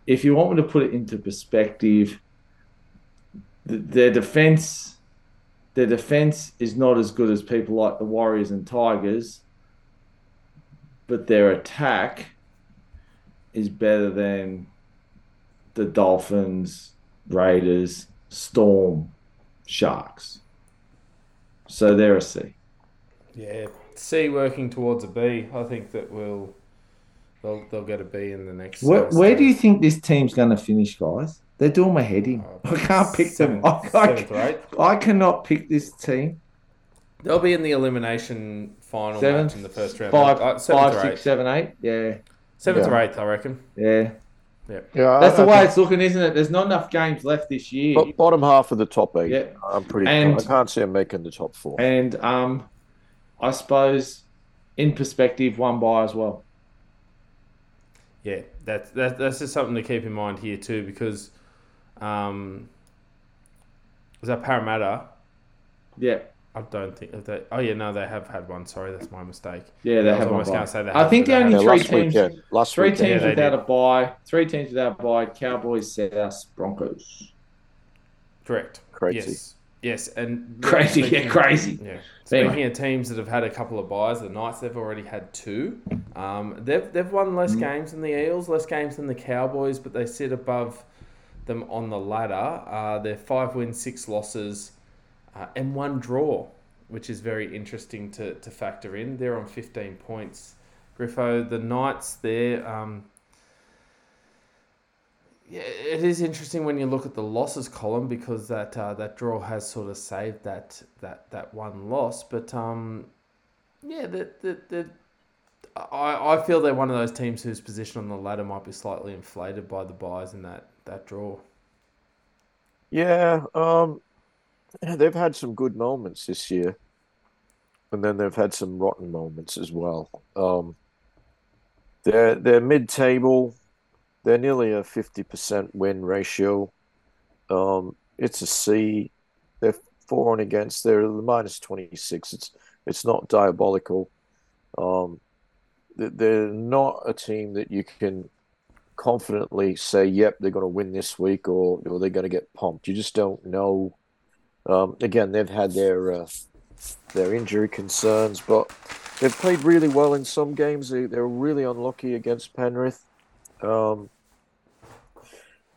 if you want me to put it into perspective, their defense, their defense is not as good as people like the Warriors and Tigers, but their attack is better than the Dolphins, Raiders, Storm, Sharks. So they're a C. Yeah, C working towards a B. I think that will They'll they'll get a B in the next. Where, where do you think this team's going to finish, guys? They're doing my head in. Uh, I can't pick seven, them. I, I, I, cannot pick this team. They'll be in the elimination final seven, match in the first round. Five, uh, five six, eight. seven, eight. Yeah. Seventh yeah. or eighth, I reckon. Yeah. Yeah. yeah That's I, the way it's looking, isn't it? There's not enough games left this year. Bottom half of the top eight. Yeah. I'm pretty. And, I can't see them making the top four. And um, I suppose, in perspective, one by as well yeah, that's that, that's just something to keep in mind here too, because um, is that Parramatta? Yeah. I don't think that. Oh yeah, no, they have had one. Sorry, that's my mistake. Yeah, they I have almost going to say that. I think the only three teams, weekend. last three weekend. teams yeah, without did. a bye, three teams without a bye: Cowboys, South, Broncos. Correct. Crazy. Yes. Yes, and crazy, yeah, crazy. Yeah. Speaking anyway. of teams that have had a couple of buys, the Knights they've already had two. Um, they've they've won less mm. games than the Eels, less games than the Cowboys, but they sit above them on the ladder. Uh, they're five wins, six losses, uh, and one draw, which is very interesting to, to factor in. They're on fifteen points. Griffo, the Knights, they're um, yeah, it is interesting when you look at the losses column because that uh, that draw has sort of saved that that that one loss. But um, yeah, I, I feel they're one of those teams whose position on the ladder might be slightly inflated by the buys in that that draw. Yeah, um, they've had some good moments this year, and then they've had some rotten moments as well. Um, they're they're mid table they're nearly a 50% win ratio. Um, it's a C. They're for and against. They're the minus 26. It's it's not diabolical. Um, they're not a team that you can confidently say, "Yep, they're going to win this week," or, or they're going to get pumped. You just don't know. Um, again, they've had their uh, their injury concerns, but they've played really well in some games. They, they're really unlucky against Penrith. Um,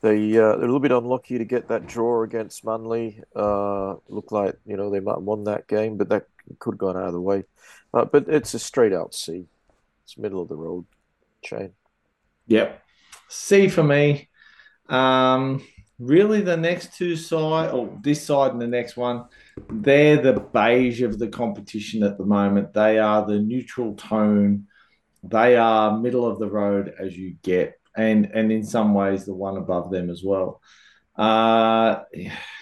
they uh, they're a little bit unlucky to get that draw against Manly. Uh, looked like you know they might have won that game, but that could have gone out of the way. Uh, but it's a straight out C. It's middle of the road Shane. Yep, C for me. Um, really, the next two side, or this side and the next one, they're the beige of the competition at the moment. They are the neutral tone. They are middle of the road as you get and and in some ways the one above them as well. Uh,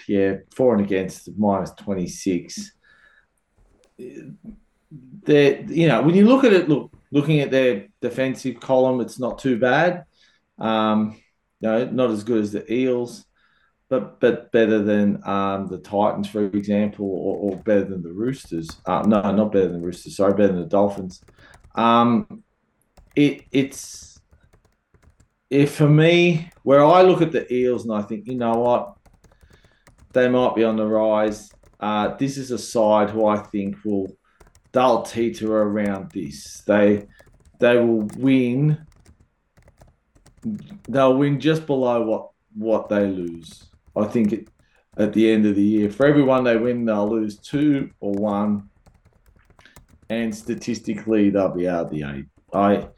yeah, for and against minus twenty six. They, you know, when you look at it, look looking at their defensive column, it's not too bad. Um, you know, not as good as the Eels, but but better than um, the Titans, for example, or, or better than the Roosters. Uh, no, not better than the Roosters. Sorry, better than the Dolphins. Um, it it's if for me where I look at the Eels and I think you know what they might be on the rise. Uh, this is a side who I think will they'll teeter around this. They they will win. They'll win just below what what they lose. I think it, at the end of the year, for everyone they win, they'll lose two or one, and statistically they'll be out the eight. I,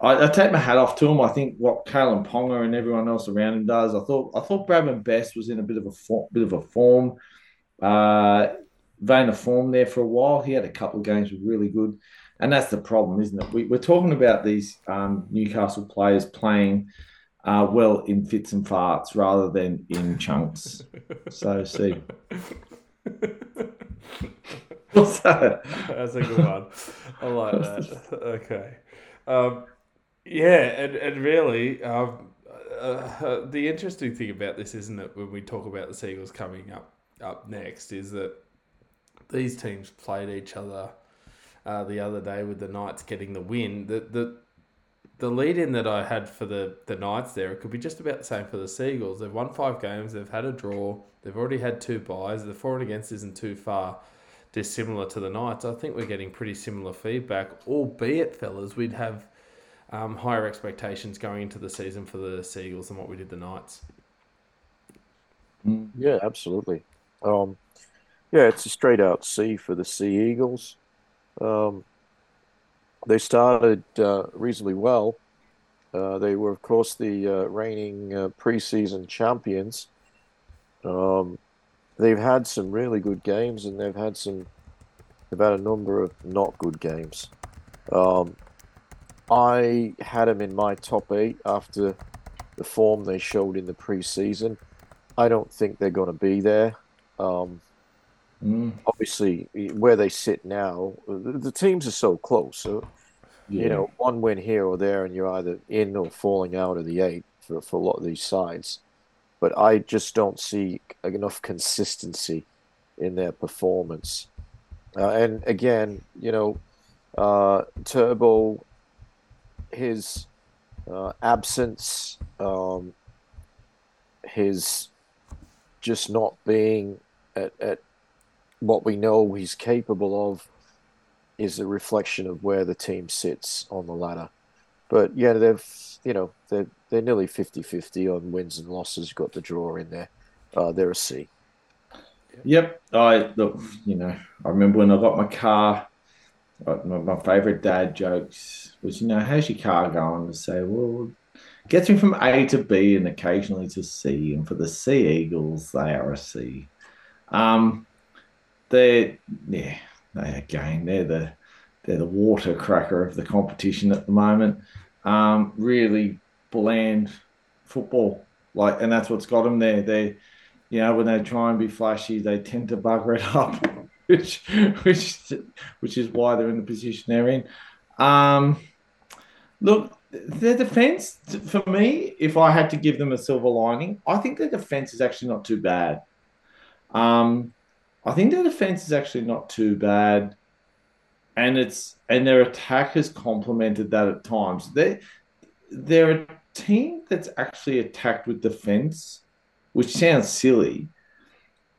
I, I take my hat off to him. I think what Kalyn Ponga and everyone else around him does. I thought I thought Bradman Best was in a bit of a form, bit of a form, uh, vein of form there for a while. He had a couple of games really good, and that's the problem, isn't it? We, are talking about these um, Newcastle players playing uh, well in fits and farts rather than in chunks. so see. What's that? That's a good one. I like that. Okay. Um, yeah, and, and really, um, uh, uh, the interesting thing about this, isn't it, when we talk about the Seagulls coming up up next, is that these teams played each other uh, the other day with the Knights getting the win. The the the lead in that I had for the, the Knights there, it could be just about the same for the Seagulls. They've won five games, they've had a draw, they've already had two buys. The for and against isn't too far dissimilar to the Knights. I think we're getting pretty similar feedback, albeit, fellas, we'd have um, higher expectations going into the season for the Seagulls than what we did the Knights. Mm, yeah, absolutely. Um, yeah, it's a straight out C for the Sea Eagles. Um, they started uh, reasonably well. Uh, they were, of course, the uh, reigning uh, preseason champions. Um, they've had some really good games, and they've had some. They've had a number of not good games. Um, I had them in my top eight after the form they showed in the preseason. I don't think they're going to be there. Um, mm. Obviously, where they sit now, the, the teams are so close. So, yeah. you know, one win here or there, and you're either in or falling out of the eight for, for a lot of these sides. But I just don't see enough consistency in their performance. Uh, and again, you know, uh, Turbo, his uh, absence, um, his just not being at, at what we know he's capable of is a reflection of where the team sits on the ladder. But yeah, they've you know they're they're nearly 50-50 on wins and losses. Got the draw in there. Uh, they're a C. Yep, I look. You know, I remember when I got my car. My, my favorite dad jokes was, you know, how's your car going? To say, well, gets me from A to B and occasionally to C. And for the Sea Eagles, they are a C. Um, they're yeah, they again they're the they're the water cracker of the competition at the moment. Um, really bland football, like, and that's what's got them there. They, you know, when they try and be flashy, they tend to bugger it up, which which which is why they're in the position they're in. Um, look, their defense for me, if I had to give them a silver lining, I think their defense is actually not too bad. Um, I think their defense is actually not too bad, and it's and their attack has complemented that at times. They they're team that's actually attacked with defense, which sounds silly,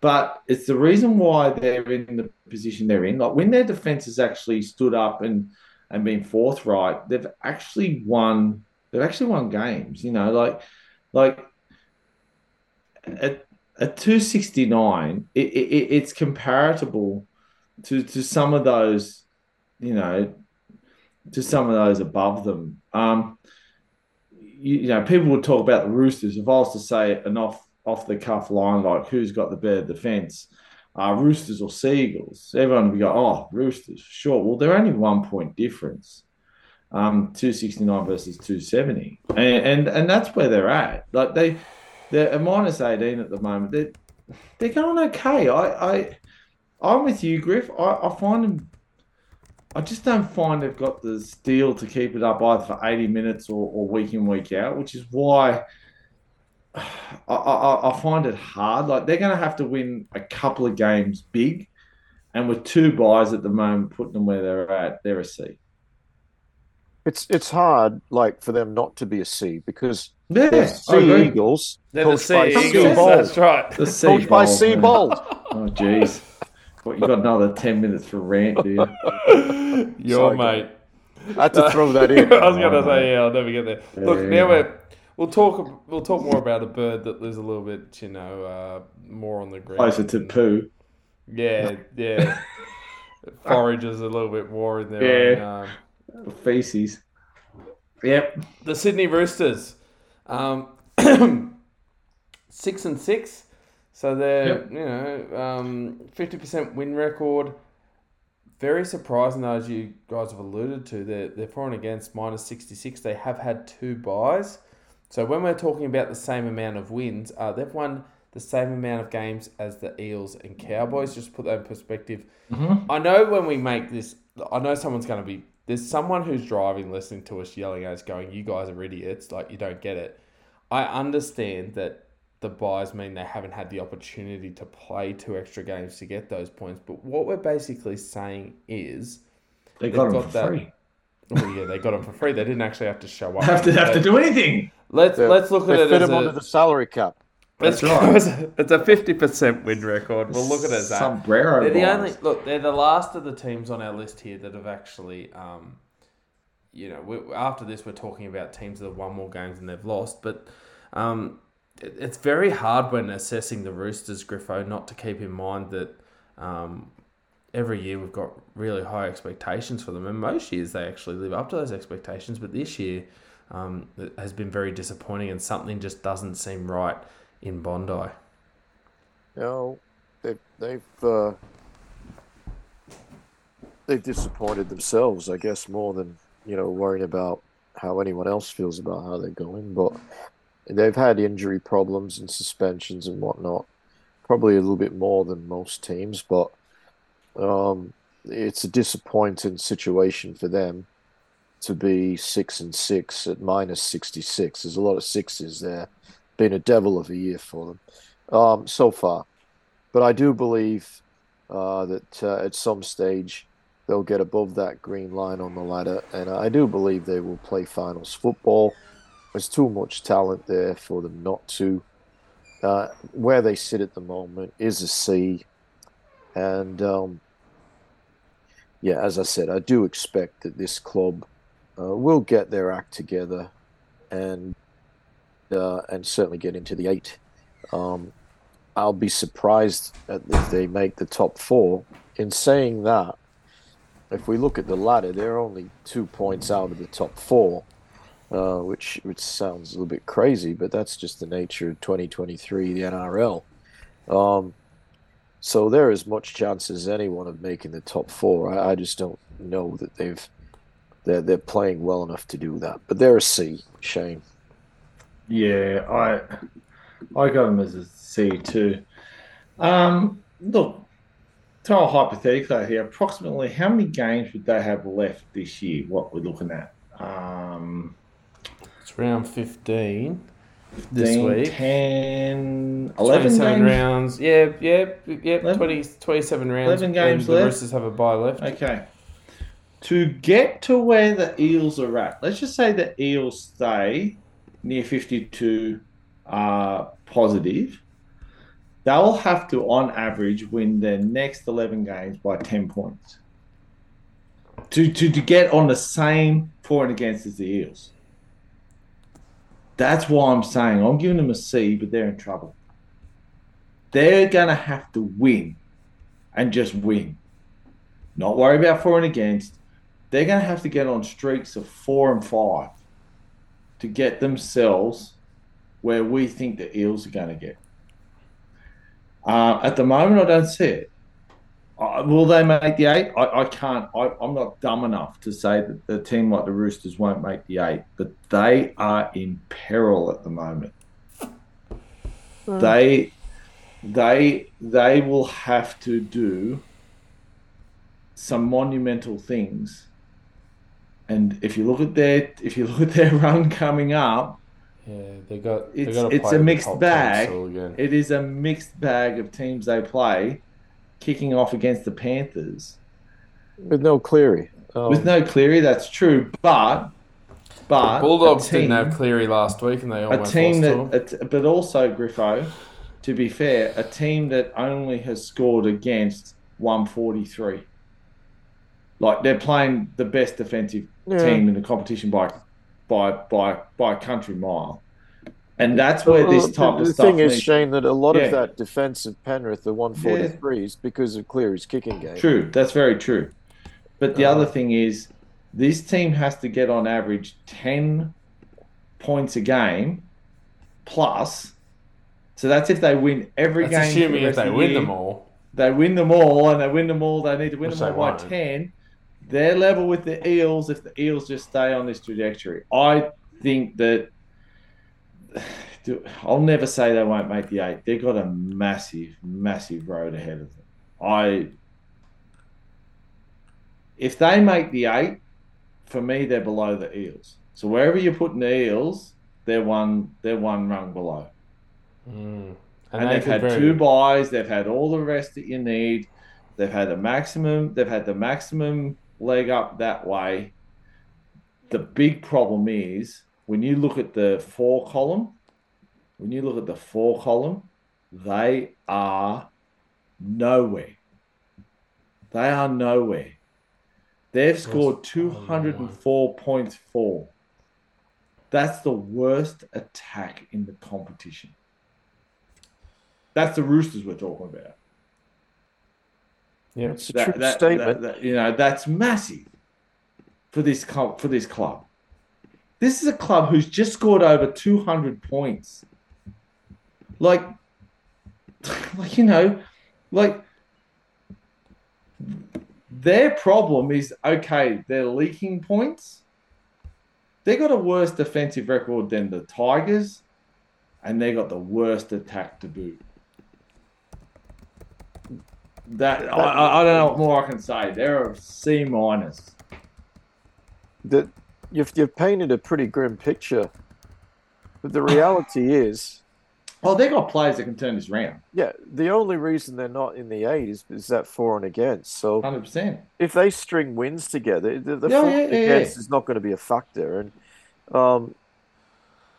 but it's the reason why they're in the position they're in. Like when their defense has actually stood up and and been forthright, they've actually won. They've actually won games. You know, like like at at two sixty nine, it, it, it's comparable to to some of those, you know, to some of those above them. Um, you know, people would talk about the Roosters. If I was to say an off off the cuff line like who's got the better defense, uh, Roosters or Seagulls, everyone would go, oh, Roosters, sure. Well, they're only one point difference, um, 269 versus 270. And, and, and that's where they're at. Like they, they're a minus 18 at the moment. They're, they're going okay. I, I, I'm with you, Griff. I, I find them, I just don't find they've got the steel to keep it up either for 80 minutes or, or week in, week out, which is why I, I, I find it hard. Like they're going to have to win a couple of games big, and with two buys at the moment, putting them where they're at, they're a C. it's it's hard like for them not to be a C because Yeah, they're I Sea agree. Eagles They're the coached by Sea Sea Eagles. Bold. That's right. The sea Coached by Bold, Sea. Bold. Oh, jeez. What, you got another 10 minutes for rant, do you? Your Sorry, mate. I had to throw that in. I was gonna say, yeah, I'll never get there. Look, now we're we'll talk we'll talk more about a bird that lives a little bit, you know, uh, more on the ground. Closer to poo. Yeah, yeah. Forages a little bit more in their Yeah. own. Um, Feces. Yep. the Sydney Roosters, um, six and six, so they're Yep. you know um, fifty percent win record. Very surprising though, as you guys have alluded to, they're they're for and against minus sixty six. They have had two buys, so when we're talking about the same amount of wins, uh, they've won the same amount of games as the Eels and Cowboys. Just to put that in perspective. Mhm. I know when we make this, I know someone's going to be. There's someone who's driving, listening to us, yelling at us, going, "You guys are idiots! Like you don't get it." I understand that the buys mean they haven't had the opportunity to play two extra games to get those points, but what we're basically saying is, They They've got them got for that- free. well, yeah, they got them for free. They didn't actually have to show up. Have to have to do anything. Let's They- let's look at They it fit as him under a, the salary cap. That's go right. it's a fifty percent win record. We'll look at it as that. Sombrero. They're the only look. They're the last of the teams on our list here that have actually, um, you know, we, after this we're talking about teams that have won more games than they've lost. But um, it, it's very hard when assessing the Roosters, Griffo, not to keep in mind that um, every year we've got really high expectations for them, and most years they actually live up to those expectations. But this year um, has been very disappointing, and something just doesn't seem right in Bondi. You know, they've they've uh, they've disappointed themselves, I guess, more than you know worrying about how anyone else feels about how they're going. But they've had injury problems and suspensions and whatnot, probably a little bit more than most teams. But um, it's a disappointing situation for them to be six and six at minus sixty six. There's a lot of sixes there. Been a devil of a year for them um, so far. But I do believe uh, that uh, at some stage they'll get above that green line on the ladder, and I do believe they will play finals football. There's too much talent there for them not to. Uh, where they sit at the moment is a C, and um, yeah, as I said, I do expect that this club uh, will get their act together, and uh, and certainly get into the eight. Um, I'll be surprised if they make the top four. In saying that, if we look at the ladder, they're only two points out of the top four, uh, which which sounds a little bit crazy, but that's just the nature of 2023, the NRL. Um, so they're as much chance as anyone of making the top four. I, I just don't know that they've they're they're playing well enough to do that. But they're a C, Shane. Yeah, I I got them as a C too. Um, look, throw a hypothetical here. Approximately how many games would they have left this year? What we're looking at? Um, It's round fifteen. this 15, week. 10, 11 27 games. rounds. Yeah, yeah, yeah. 11? 20, 27 rounds. 11 games and the left. Roosters have a bye left. Okay. To get to where the Eels are at, let's just say the Eels stay near 52 uh, positive. They'll have to, on average, win their next 11 games by 10 points to, to, to get on the same for and against as the Eels. That's why I'm saying I'm giving them a C, but they're in trouble. They're going to have to win and just win not worry about for and against. They're going to have to get on streaks of four and five to get themselves where we think the Eels are going to get. Uh, at the moment, I don't see it. Uh, will they make the eight? I, I can't. I, I'm not dumb enough to say that a team like the Roosters won't make the eight, but they are in peril at the moment. They, they, they will have to do some monumental things. And if you look at their if you look at their run coming up, Yeah, they got. They It's- got it's a mixed bag. ten still again. it is a mixed bag of teams they play, kicking off against the Panthers. With no Cleary. Um, With no Cleary, that's true, but But Bulldogs team, didn't have Cleary last week, and they a team lost that, them. a t- but also Griffo. To be fair, a team that only has scored against 143. Like they're playing the best defensive Yeah. team in the competition by by by by a country mile, and that's where Well, this the- type the, of stuff thing is, needs- Shane, that a lot Yeah. of that defense of Penrith, the 143, is because of Cleary's kicking game. True, that's very true. But the Uh, other thing is, this team has to get on average 10 points a game plus. So that's if they win every That's game. for the assuming if they of the win year. them all. They win them all, and they win them all. They need to win Which them all by won't. 10. They're level with the Eels if the Eels just stay on this trajectory. I think that. I'll never say they won't make the eight. They've got a massive, massive road ahead of them. I. If they make the eight, for me, they're below the Eels. So wherever you're putting the Eels, they're one, they're one rung below Mm. and, they they've had very- two buys. They've had all the rest that you need. They've had the maximum. They've had the maximum leg up that way. The big problem is when you look at the four column. When you look at the four column, they are nowhere. They are nowhere. They've scored two hundred and four points four. That's the worst attack in the competition. That's the Roosters we're talking about. Yeah. It's a That- true that- statement. that- that- you know, that's massive for this club. For this club, this is a club who's just scored over two hundred points. Like, like you know, like their problem is okay. They're leaking points. They got a worse defensive record than the Tigers, and they got the worst attack to boot. That I, I I don't know what more I can say. They're a C minus. that you've, you've painted a pretty grim picture. But the reality is, Oh, they've got players that can turn this round. yeah, the only reason they're not in the eight is, is that for and against. So Hundred percent. if they string wins together, the, the Yeah, for yeah, and yeah, against is not going to be a factor. And um,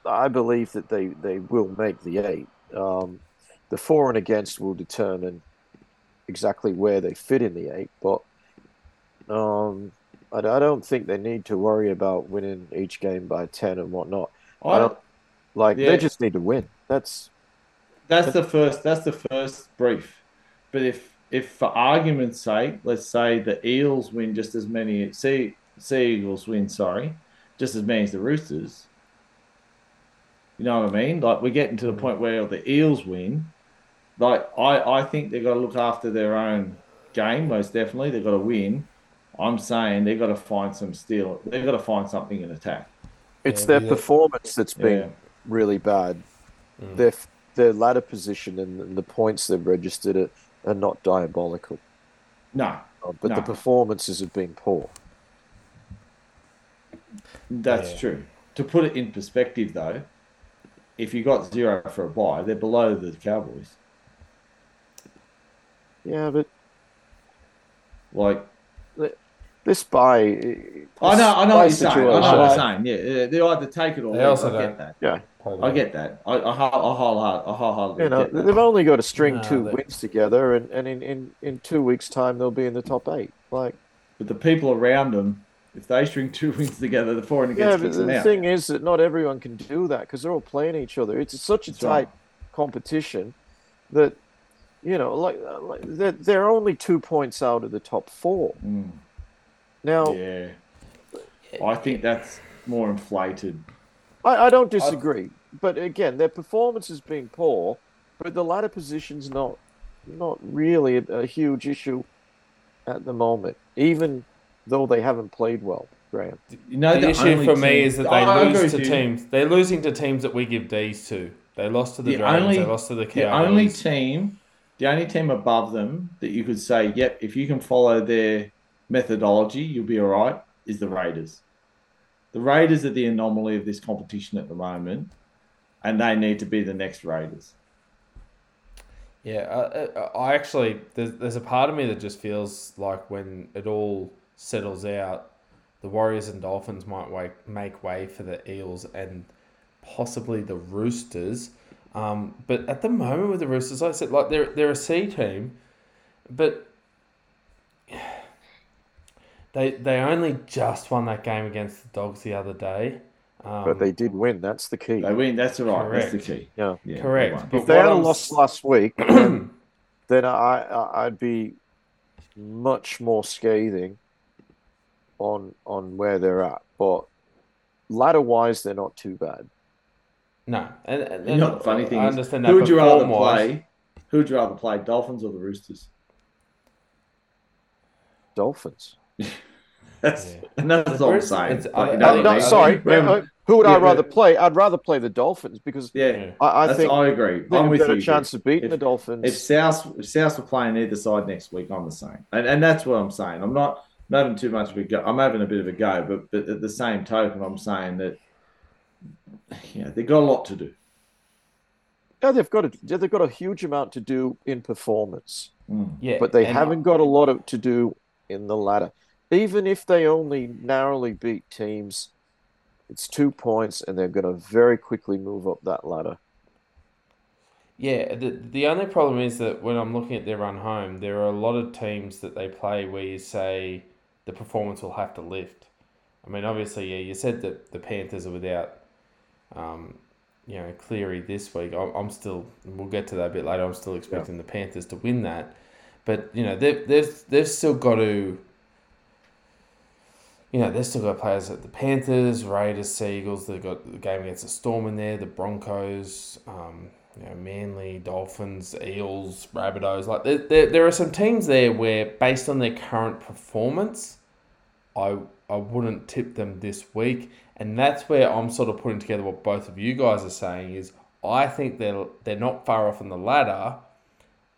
I believe that they, they will make the eight. Um, the for and against will determine exactly where they fit in the eight. But um, I, I don't think they need to worry about winning each game by 10 and whatnot. I don't like Yeah. they just need to win. That's That's the first. That's the first brief. But if, if for argument's sake, let's say the Eels win just as many. Sea Sea Eagles win. Sorry, just as many as the Roosters. You know what I mean? Like we're getting to the point where the Eels win. Like I, I think they've got to look after their own game. Most definitely, they've got to win. I'm saying they've got to find some steel. They've got to find something in attack. it's Yeah, their yeah. performance that's been Yeah. really bad. Mm. Their their ladder position and, and the points they've registered are, are not diabolical, No, uh, but the performances have been poor. That's Yeah. true. To put it in perspective, though, if you got zero for a buy, they're below the Cowboys. Yeah, but Like, this buy. I know, I know what you're saying. I know what you're saying. Yeah, yeah, they either take it or They leave. also I get don't- that. Yeah, I get that. I, I, I, I wholeheartedly, I wholeheartedly you know get that. they've only got to string No, two they- wins together, and, and in, in, in two weeks' time they'll be in the top eight. Like, But the people around them, if they string two wins together, the for and yeah, against but kicks them the out. thing is that not everyone can do that because they're all playing each other. It's such a That's tight right. competition that you know, like, like they're, they're only two points out of the top four. Mm, Now, yeah. I think that's more inflated. I, I don't disagree, but again, their performance has been poor, but the ladder position's not not really a, a huge issue at the moment, even though they haven't played well, Graham. You know, the, issue only for me is that I- I they oh, agree lose with to you. teams. They're losing to teams that we give D's to. They lost to the, The Dragons. only- they lost to the Cowboys. The only team, the only team above them that you could say, yep, if you can follow their methodology, you'll be all right, is the Raiders. The Raiders are the anomaly of this competition at the moment, and they need to be the next Raiders. Yeah, uh, I actually there's, there's a part of me that just feels like when it all settles out, the Warriors and Dolphins might wake, make way for the Eels and possibly the Roosters. Um, but at the moment with the Roosters, like I said, like they're they're a C team, but they they only just won that game against the Dogs the other day. Um, but they did win. That's the key. They win. That's all right. That's the key. Yeah. Yeah, Correct. they if they had I'm lost last week, then, then I, I I'd be much more scathing on on where they're at. But ladder wise, they're not too bad. no, and, and, You know what the funny thing I is? understand that. Who would you rather play? Who would you rather play, Dolphins or the Roosters? Dolphins. That's Yeah. and that's all I'm saying. Like, I- know No, no, sorry. Yeah, Uh, Who would yeah, I rather but- play? I'd rather play the Dolphins because yeah, I, I think I agree. they've I'm with got you. a chance of beating If- the Dolphins. If South if South were playing either side next week, I'm the same, and and that's what I'm saying. I'm not not having too much of a go. I'm having a bit of a go, but but at the same token, I'm saying that you know they've got a lot to do. Yeah, they've got a they've got a huge amount to do in performance, Yeah, but they haven't got a lot of, to do in the ladder. Even if they only narrowly beat teams, it's two points, and they're going to very quickly move up that ladder. Yeah, the the only problem is that when I'm looking at their run home, there are a lot of teams that they play where you say the performance will have to lift. I mean, obviously, yeah, you said that the Panthers are without, um, you know, Cleary this week. I'm, I'm still, we'll get to that a bit later. I'm still expecting the Panthers to win that, but you know, they've they've they've still got to. You know, they've still got players at the Panthers, Raiders, Seagulls. They've got the game against the Storm in there, the Broncos, um, you know, Manly, Dolphins, Eels, Rabbitohs. Like there, there, there are some teams there where, based on their current performance, I I wouldn't tip them this week, and that's where I'm sort of putting together what both of you guys are saying is I think they're they're not far off on the ladder,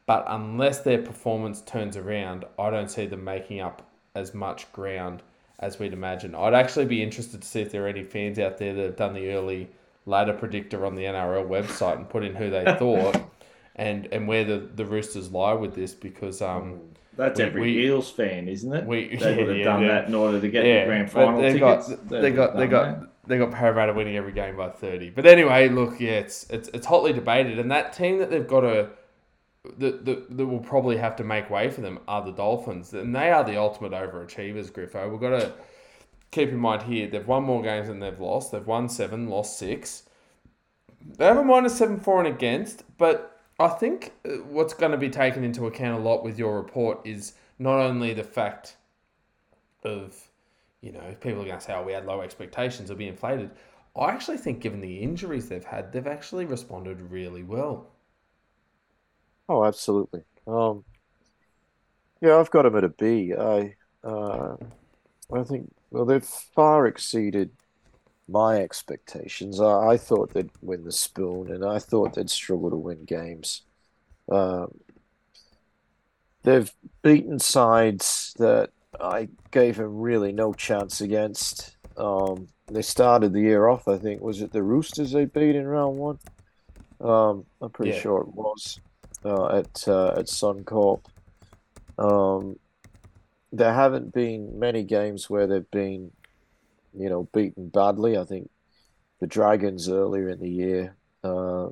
but unless their performance turns around, I don't see them making up as much ground as we'd imagine. I'd actually be interested to see if there are any fans out there that have done the early ladder predictor on the NRL website and put in who they thought and and where the, the Roosters lie with this because um That's We- every we- Eels fan, isn't it? we- they would have yeah, done yeah. that in order to get yeah the grand final they tickets. got They they got they got they got Parramatta winning every game by thirty. But anyway, look, yeah, it's it's it's hotly debated, and that team that they've got to that, that, that will probably have to make way for them are the Dolphins, and they are the ultimate overachievers. Griffo, we've got to keep in mind here they've won more games than they've lost. They've won seven, lost six. They have a minus seven for and against, but I think uh, what's going to be taken into account a lot with your report is not only the fact of, you know, people are going to say, oh, we had low expectations, it'll be inflated. I actually think, given the injuries they've had, they've actually responded really well. Oh, absolutely. Um, yeah, I've got them at a B. I, uh, I think well, they've far exceeded my expectations. I, I thought they'd win the spoon, and I thought they'd struggle to win games. Um, they've beaten sides that I gave them really no chance against. Um, they started the year off, I think, was it the Roosters they beat in round one? Um, I'm pretty Yeah. sure it was uh, at uh, at Suncorp. Um, there haven't been many games where they've been, you know, beaten badly. I think the Dragons earlier in the year, uh,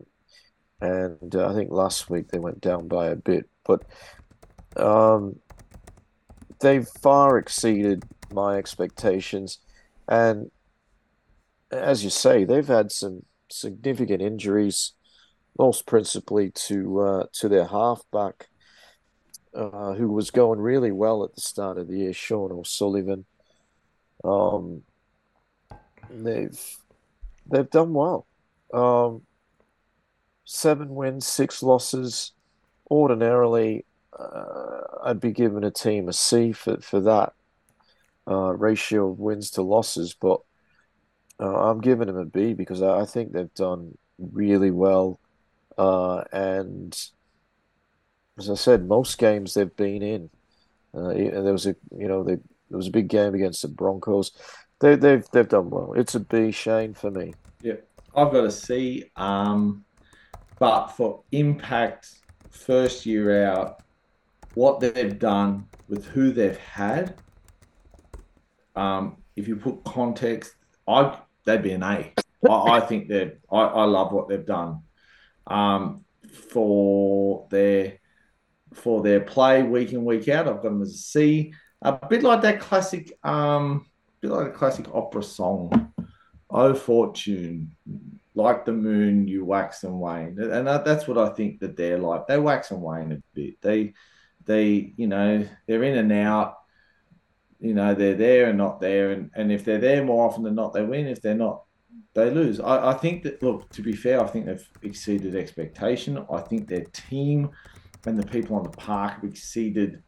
and uh, I think last week they went down by a bit, but um, they've far exceeded my expectations, and as you say, they've had some significant injuries most principally to uh, to their halfback, uh, who was going really well at the start of the year, Sean O'Sullivan. Um, they've they've done well. Um, seven wins, six losses. Ordinarily, uh, I'd be giving a team a C for for that uh, ratio of wins to losses, but uh, I'm giving them a B because I, I think they've done really well. Uh, and as I said, most games they've been in. Uh, there was a you know they, there was a big game against the Broncos. They, they've they've done well. It's a B, Shane, for me. Yeah, I've got a C. Um, but for impact, first year out, what they've done with who they've had, um, if you put context, I they'd be an A. I, I think they're. I, I love what they've done um, for their for their play week in week out. I've got them as a C. A bit like that classic, um, bit like a classic opera song. Oh fortune, like the moon, you wax and wane, and that's what I think that they're like. They wax and wane a bit. They, they, you know, they're in and out. You know, they're there and not there, and and if they're there more often than not, they win. If they're not, they lose. I, I think that look, to be fair, I think they've exceeded expectation. I think their team and the people on the park have exceeded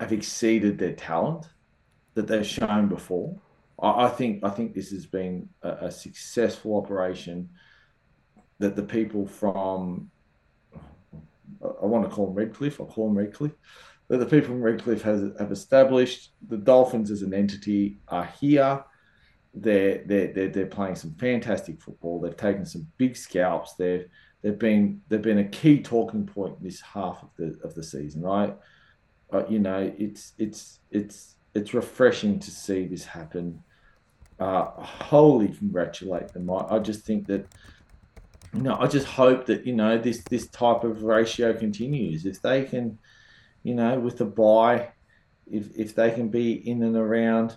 have exceeded their talent that they've shown before. I, I think I think this has been a, a, successful operation that the people from I want to call them Redcliffe, I'll call them Redcliffe, that the people from Redcliffe has have established. The Dolphins as an entity are here. They're, they're, they're, they're playing some fantastic football. They've taken some big scalps. They've they've been they've been a key talking point this half of the of the season, right? You know, it's it's it's it's refreshing to see this happen. Uh, wholly congratulate them. I, I just think that you know, I just hope that you know this this type of ratio continues. If they can, you know, with the buy, if if they can be in and around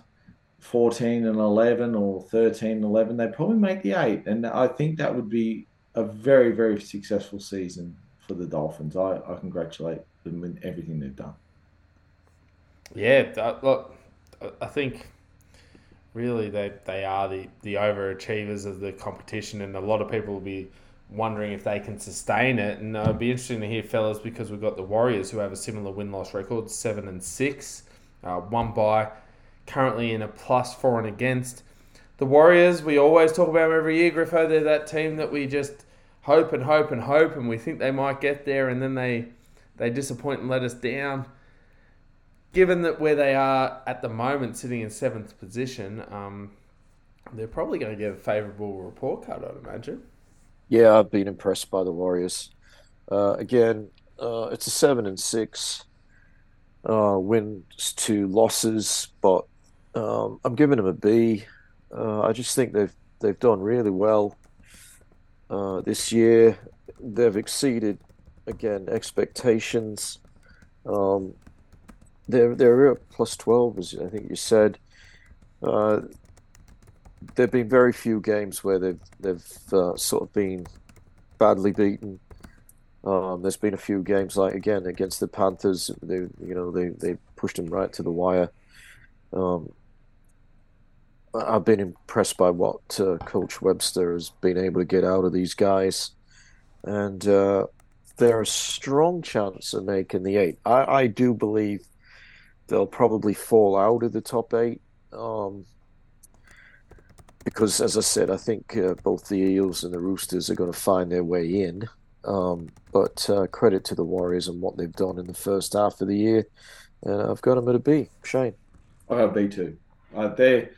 14 and 11 or 13 and 11, they probably make the eight, and I think that would be a very very successful season for the Dolphins. I, I congratulate them in everything they've done. Yeah, look, I think really they, they are the, the overachievers of the competition, and a lot of people will be wondering if they can sustain it. And it'd be interesting to hear, fellas, because we've got the Warriors who have a similar win loss record, seven and six, uh, one by, currently in a plus four and against. The Warriors, we always talk about them every year, Griffo. They're that team that we just hope and hope and hope, and we think they might get there, and then they they disappoint and let us down given that where they are at the moment, sitting in seventh position, um, they're probably going to get a favourable report card, I'd imagine. Yeah, I've been impressed by the Warriors. Uh, again, uh, it's a seven and six uh, wins to losses, but um, I'm giving them a B. Uh, I just think they've they've done really well uh, this year. They've exceeded again expectations. Um, they're they're plus twelve, as I think you said. Uh, there've been very few games where they've they've uh, sort of been badly beaten. Um, there's been a few games like again against the Panthers. They you know they they pushed them right to the wire. Um, I've been impressed by what uh, Coach Webster has been able to get out of these guys, and uh, they're a strong chance of making the eight. I, I do believe they'll probably fall out of the top eight. Um, because, as I said, I think uh, both the Eels and the Roosters are going to find their way in. Um, but uh, credit to the Warriors and what they've done in the first half of the year. And I've got them at a B. Shane. I got B too. Uh, they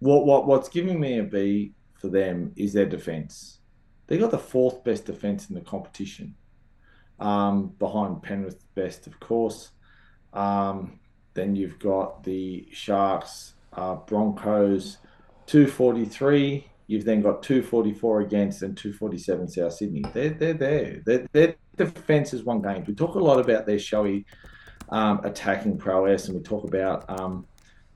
what what what's giving me a B for them is their defence. They got the fourth best defence in the competition, um, behind Penrith best, of course. Um, then you've got the Sharks, uh, Broncos, 243. You've then got 244 against and 247 South Sydney. They're, they're there. Their, their defence has won games. We talk a lot about their showy um, attacking prowess and we talk about, um,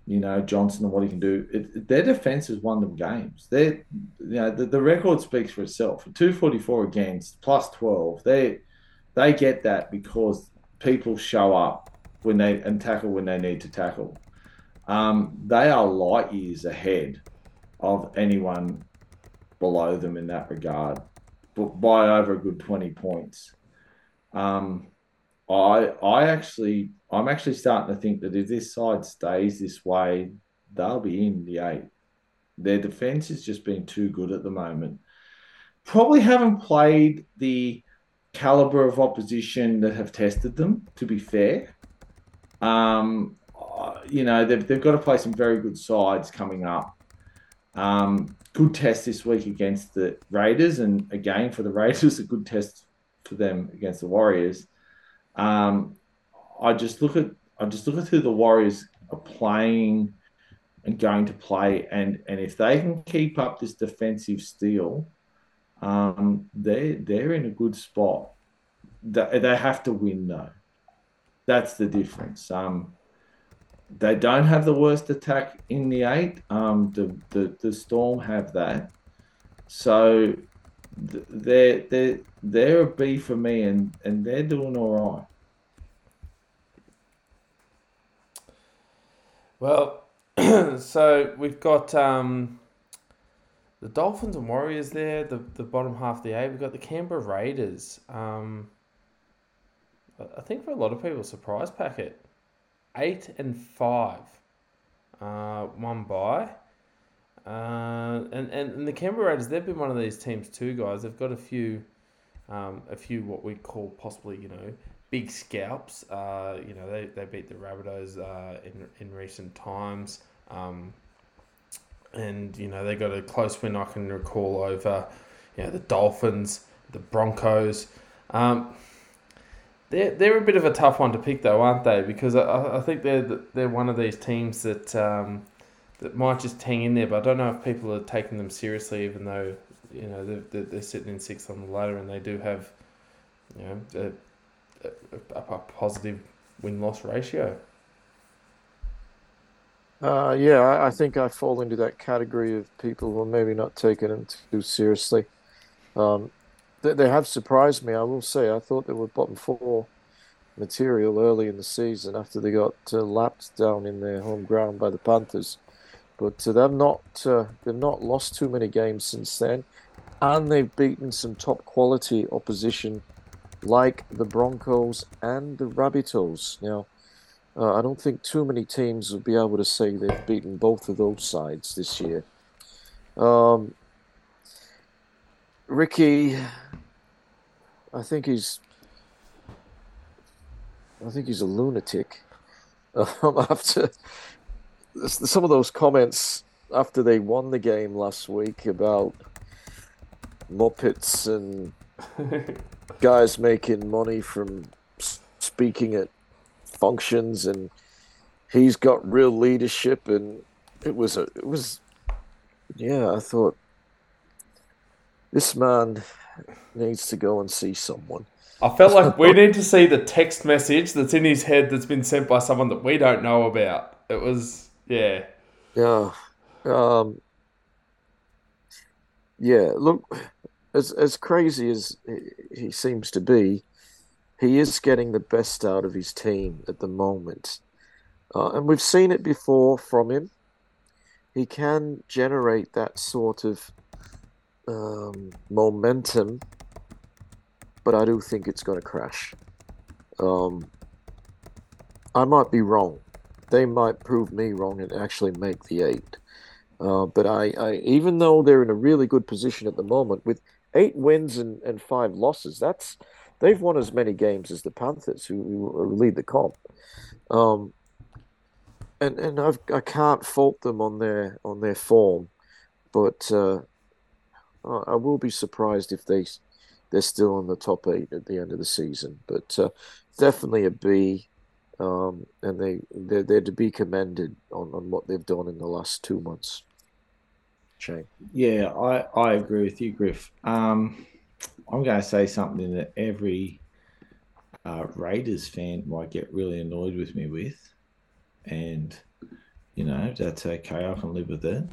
you know, Johnson and what he can do. It, their defence has won them games. They, you know, the, the record speaks for itself. 244 against plus 12. They, they get that because people show up when they and tackle when they need to tackle. Um, they are light years ahead of anyone below them in that regard, but by over a good twenty points. Um, I I actually I'm actually starting to think that if this side stays this way, they'll be in the eight. Their defense has just been too good at the moment. Probably haven't played the caliber of opposition that have tested them. To be fair, um, you know, they've, they've got to play some very good sides coming up. Um, good test this week against the Raiders, and again for the Raiders, a good test for them against the Warriors. Um, I just look at I just look at who the Warriors are playing and going to play. And and if they can keep up this defensive steel, um, they they're in a good spot. They, they have to win though. That's the difference. Um, they don't have the worst attack in the eight. Um, the, the the Storm have that. So they're they're they're a B for me, and and they're doing all right. Well, so we've got um, the Dolphins and Warriors there, the, the bottom half of the A. We've got the Canberra Raiders. Um, I think for a lot of people, surprise packet. Eight and five. Uh, one by. Uh, and, and, and the Canberra Raiders, they've been one of these teams too, guys. They've got a few, um, a few what we call possibly, you know, big scalps. Uh, you know, they, they beat the Rabbitohs uh, in, in recent times. Um, and, you know, they got a close win I can recall over, you know, the Dolphins, the Broncos. Um, they're, they're a bit of a tough one to pick, though, aren't they? Because I, I think they're, they're one of these teams that um, that might just hang in there, but I don't know if people are taking them seriously, even though, you know, they're, they're sitting in sixth on the ladder and they do have, you know, a, a, a positive win loss ratio. Uh, yeah, I, I, think I fall into that category of people who are maybe not taking them too seriously. Um, they, they have surprised me, I will say. I thought they were bottom four material early in the season after they got uh, lapped down in their home ground by the Panthers. But uh, they've not uh, they've not lost too many games since then, and they've beaten some top quality opposition like the Broncos and the Rabbitohs. Now, uh, I don't think too many teams will be able to say they've beaten both of those sides this year. Um, Ricky, I think he's, I think he's a lunatic. Um, after some of those comments after they won the game last week about Muppets and guys making money from speaking at functions and he's got real leadership and it was a it was yeah i thought this man needs to go and see someone. I felt like we need to see the text message that's in his head that's been sent by someone that we don't know about. It was yeah yeah um yeah look as as crazy as he seems to be, he is getting the best out of his team at the moment, uh, and we've seen it before from him. He can generate that sort of um, momentum, but I do think it's going to crash. Um, I might be wrong. They might prove me wrong and actually make the eight. Uh, but I, I, even though they're in a really good position at the moment, with eight wins and, and five losses. That's they've won as many games as the Panthers, who, who lead the comp. Um, and and I've, I can't fault them on their on their form, but uh, I will be surprised if they they're still in the top eight at the end of the season. But uh, definitely a B, um, and they they're, they're to be commended on, on what they've done in the last two months. Shane. Yeah, I, I agree with you, Griff. Um, I'm going to say something that every uh, Raiders fan might get really annoyed with me with. And, you know, that's okay. I can live with it.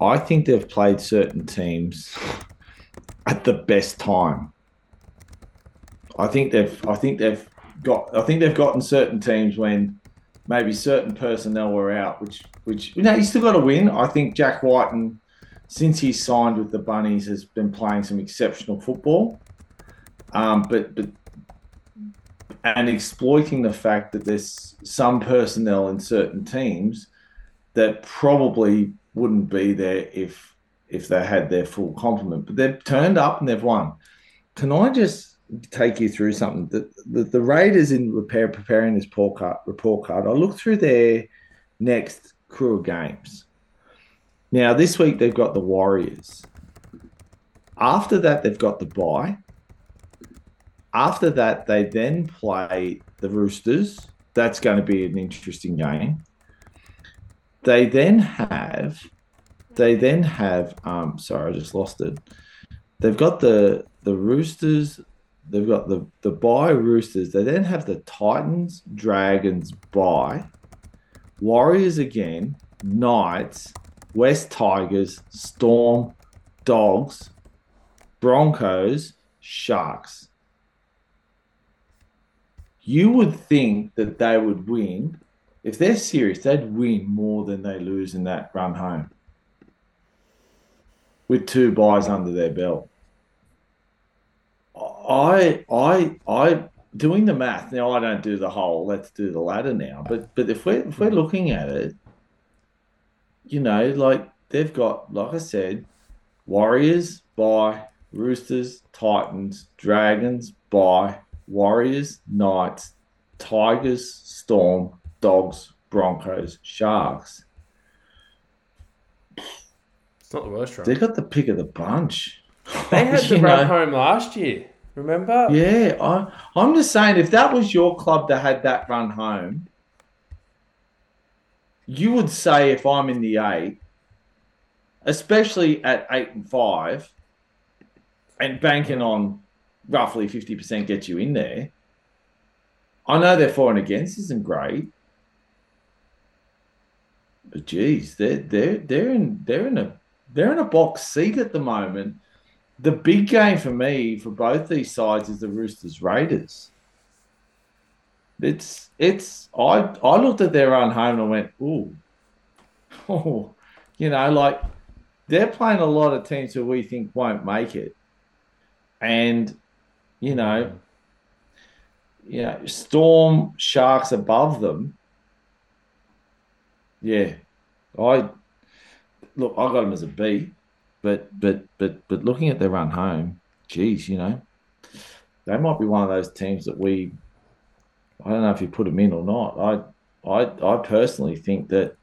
I think they've played certain teams at the best time. I think they've I think they've got I think they've gotten certain teams when maybe certain personnel were out, which which you know he's still got to win. I think Jack Wighton, since he's signed with the Bunnies, has been playing some exceptional football. Um, but but and exploiting the fact that there's some personnel in certain teams that probably wouldn't be there if if they had their full complement. But they've turned up and they've won. Can I just take you through something. The, the, the Raiders in repair, preparing this report card, report card, I looked through their next crew of games. Now, this week they've got the Warriors. After that, they've got the bye. After that, they then play the Roosters. That's going to be an interesting game. they then have, they then have. Um, sorry, I just lost it. They've got the the Roosters. They've got the the bye Roosters. They then have the Titans, Dragons bye, Warriors again, Knights, West Tigers, Storm, Dogs, Broncos, Sharks. You would think that they would win. If they're serious, they'd win more than they lose in that run home. With two buys under their belt. I I I doing the math now I don't do the whole let's do the ladder now. But but if we're if we're mm. looking at it, you know, like they've got, like I said, Warriors by Roosters, Titans, Dragons by Warriors, Knights, Tigers, Storm, Dogs, Broncos, Sharks. It's not the worst run. They got the pick of the bunch. They had the run home last year. Remember? Yeah, I, I'm just saying, if that was your club that had that run home, you would say if I'm in the eight, especially at eight and five, and banking on roughly 50% gets you in there. I know their for and against isn't great. But geez, they're they're they're in they're in a they're in a box seat at the moment. The big game for me for both these sides is the Roosters Raiders. It's it's I I looked at their own home and I went, ooh, oh, you know, like they're playing a lot of teams who we think won't make it, and you know, you know, Storm Sharks above them. Yeah, I look. I got them as a B, but but but but looking at their run home, geez, you know, they might be one of those teams that we. I don't know if you put them in or not. I I I personally think that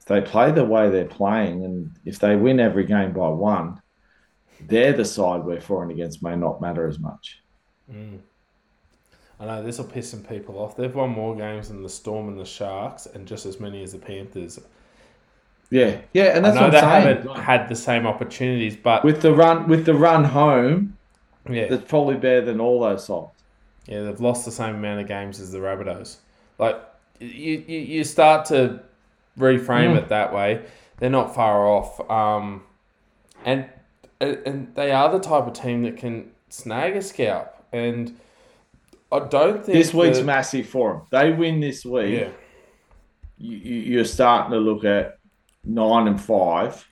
if they play the way they're playing, and if they win every game by one, they're the side where for and against may not matter as much. Mm. I know this will piss some people off. They've won more games than the Storm and the Sharks, and just as many as the Panthers. Yeah, yeah, and that's I know what they I'm saying. haven't had the same opportunities, but With the run, with the run home, yeah, that's probably better than all those sides. yeah, they've lost the same amount of games as the Rabbitohs. Like you, you, you start to reframe Mm. it that way. They're not far off, um, and and they are the type of team that can snag a scalp. And I don't think This week's that- massive for them. They win this week. yeah. You, you- you're starting to look at nine and five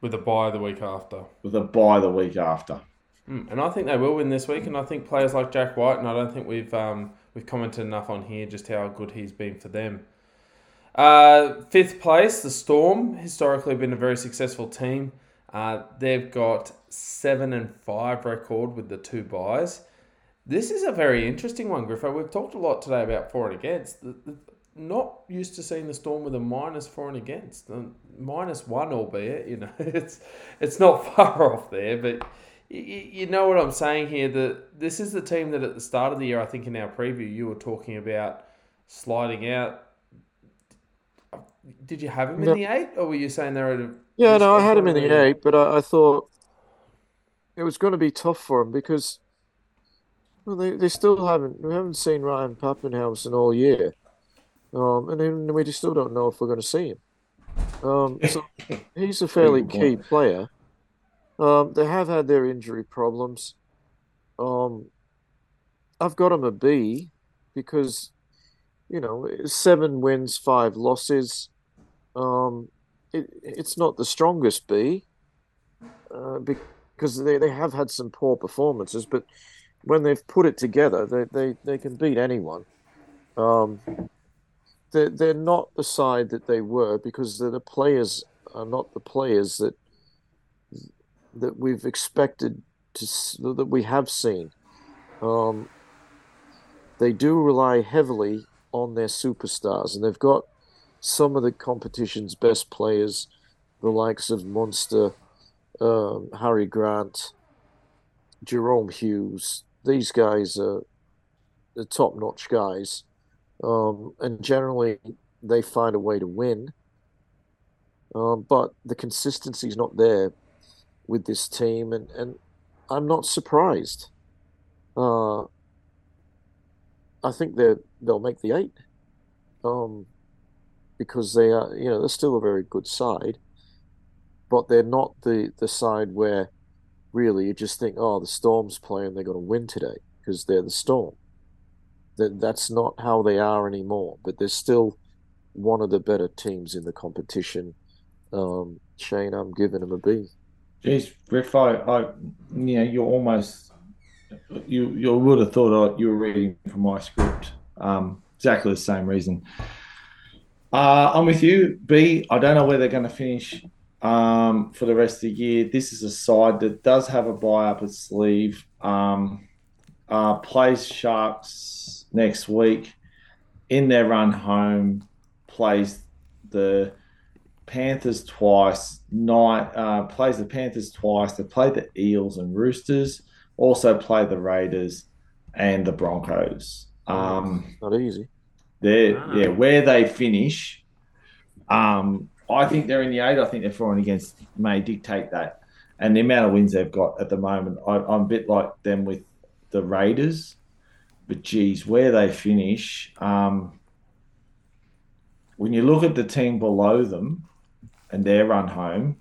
with a bye the week after. with a bye the week after. Mm, and I think they will win this week. And I think players like Jack Wighton, and I don't think we've um, we've commented enough on here just how good he's been for them. Uh, fifth place, the Storm, historically been a very successful team. Uh, they've got seven and five record with the two buys. This is a very interesting one, Griffo. We've talked a lot today about for and against. The, the, not used to seeing the Storm with a minus for and against, uh, minus one, albeit you know it's it's not far off there, but you, you know what I'm saying here. That this is the team that at the start of the year, I think in our preview, you were talking about sliding out. Did you have him in No. the eight, or were you saying they're at a Yeah, no, I had him in the eight, but I, I thought it was going to be tough for him because well, they, they still haven't we haven't seen Ryan Papenhuyzen all year, um, and then we just still don't know if we're going to see him. Um, so he's a fairly key player. Um, they have had their injury problems. Um, I've got him a B because, you know, seven wins, five losses. Um, it, it's not the strongest B uh, because they, they have had some poor performances, but when they've put it together, they, they, they can beat anyone. Um, they're, they're not the side that they were because the, players are not the players that that we've expected to that we have seen. Um, they do rely heavily on their superstars, and they've got some of the competition's best players, the likes of Munster, um, Harry Grant, Jahrome Hughes. These guys are the top-notch guys, um, and generally they find a way to win. Um, but the consistency is not there with this team, and, and I'm not surprised. Uh, I think they they'll make the eight, um, because they are you know they're still a very good side, but they're not the the side where really you just think oh the Storm's playing they're going to win today because they're the Storm. That that's not how they are anymore. But they're still one of the better teams in the competition. Um, Shane, I'm giving them a B. Jeez, Griff, I, I, you know, you're almost, you, you would have thought you were reading from my script. Um, exactly the same reason. Uh, I'm with you, B. I don't know where they're going to finish um, for the rest of the year. This is a side that does have a bye up its sleeve. Um, uh, plays Sharks next week in their run home. Plays the Panthers twice. Night uh, plays the Panthers twice. They play the Eels and Roosters. Also play the Raiders and the Broncos. Um, Not easy. They're, ah. yeah, where they finish. Um, I think they're in the eight. I think they're falling against may dictate that, and the amount of wins they've got at the moment. I, I'm a bit like them with the Raiders, but geez, where they finish. Um, when you look at the team below them and their run home,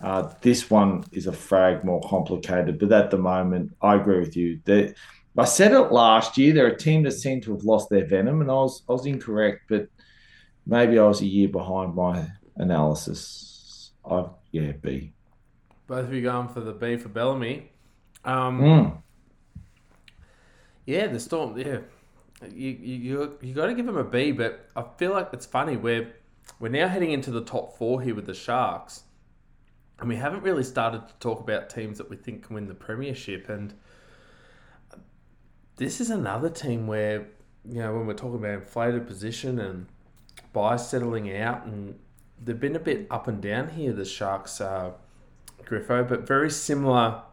uh, this one is a frag more complicated. But at the moment, I agree with you. That I said it last year. They're a team that seemed to have lost their venom, and I was I was incorrect. But maybe I was a year behind my analysis. I yeah B. Both of you going for the B for Bellamy. Um, mm. Yeah, the Storm. Yeah, you you you got to give them a B, but I feel like it's funny. We're we're now heading into the top four here with the Sharks, and we haven't really started to talk about teams that we think can win the premiership. And this is another team where you know when we're talking about inflated position and byes settling out, and they've been a bit up and down here. The Sharks, uh, Griffo, but very similar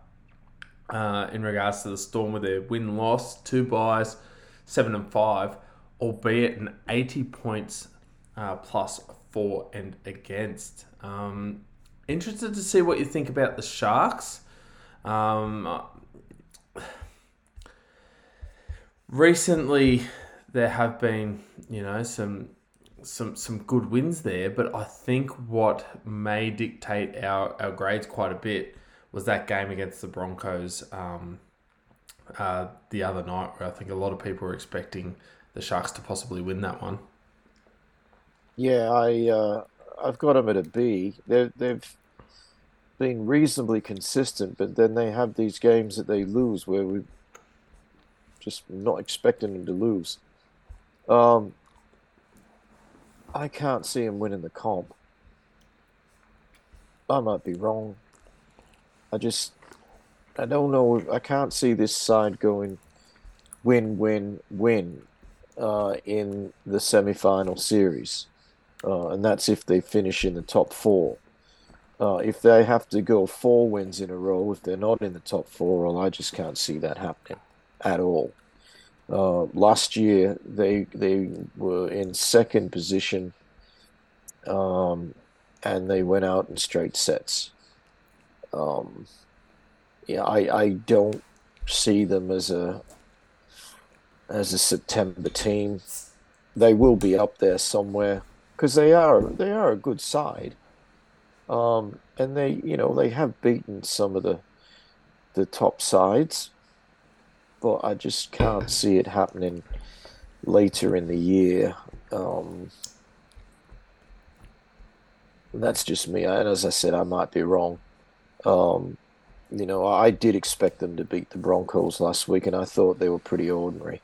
uh, in regards to the Storm with their win loss, two byes, seven and five, albeit an 80 points uh, plus for and against. Um, interested to see what you think about the Sharks. Um, recently, there have been, you know, some some some good wins there, but I think what may dictate our, our grades quite a bit was that game against the Broncos um, uh, the other night, where I think a lot of people were expecting the Sharks to possibly win that one. Yeah, I uh, I've got them at a B. They've they've been reasonably consistent, but then they have these games that they lose where we just not expecting them to lose. Um, I can't see them winning the comp. I might be wrong. I just, I don't know. I can't see this side going win, win, win uh, in the semi-final series, uh, and that's if they finish in the top four. Uh, if they have to go four wins in a row, if they're not in the top four, well, I just can't see that happening at all. Uh, last year, they they were in second position, um, and they went out in straight sets. Um, yeah, I I don't see them as a as a September team. They will be up there somewhere because they are they are a good side. Um, and they you know they have beaten some of the the top sides, but I just can't see it happening later in the year. Um, that's just me, and as I said, I might be wrong. Um, you know, I did expect them to beat the Broncos last week, and I thought they were pretty ordinary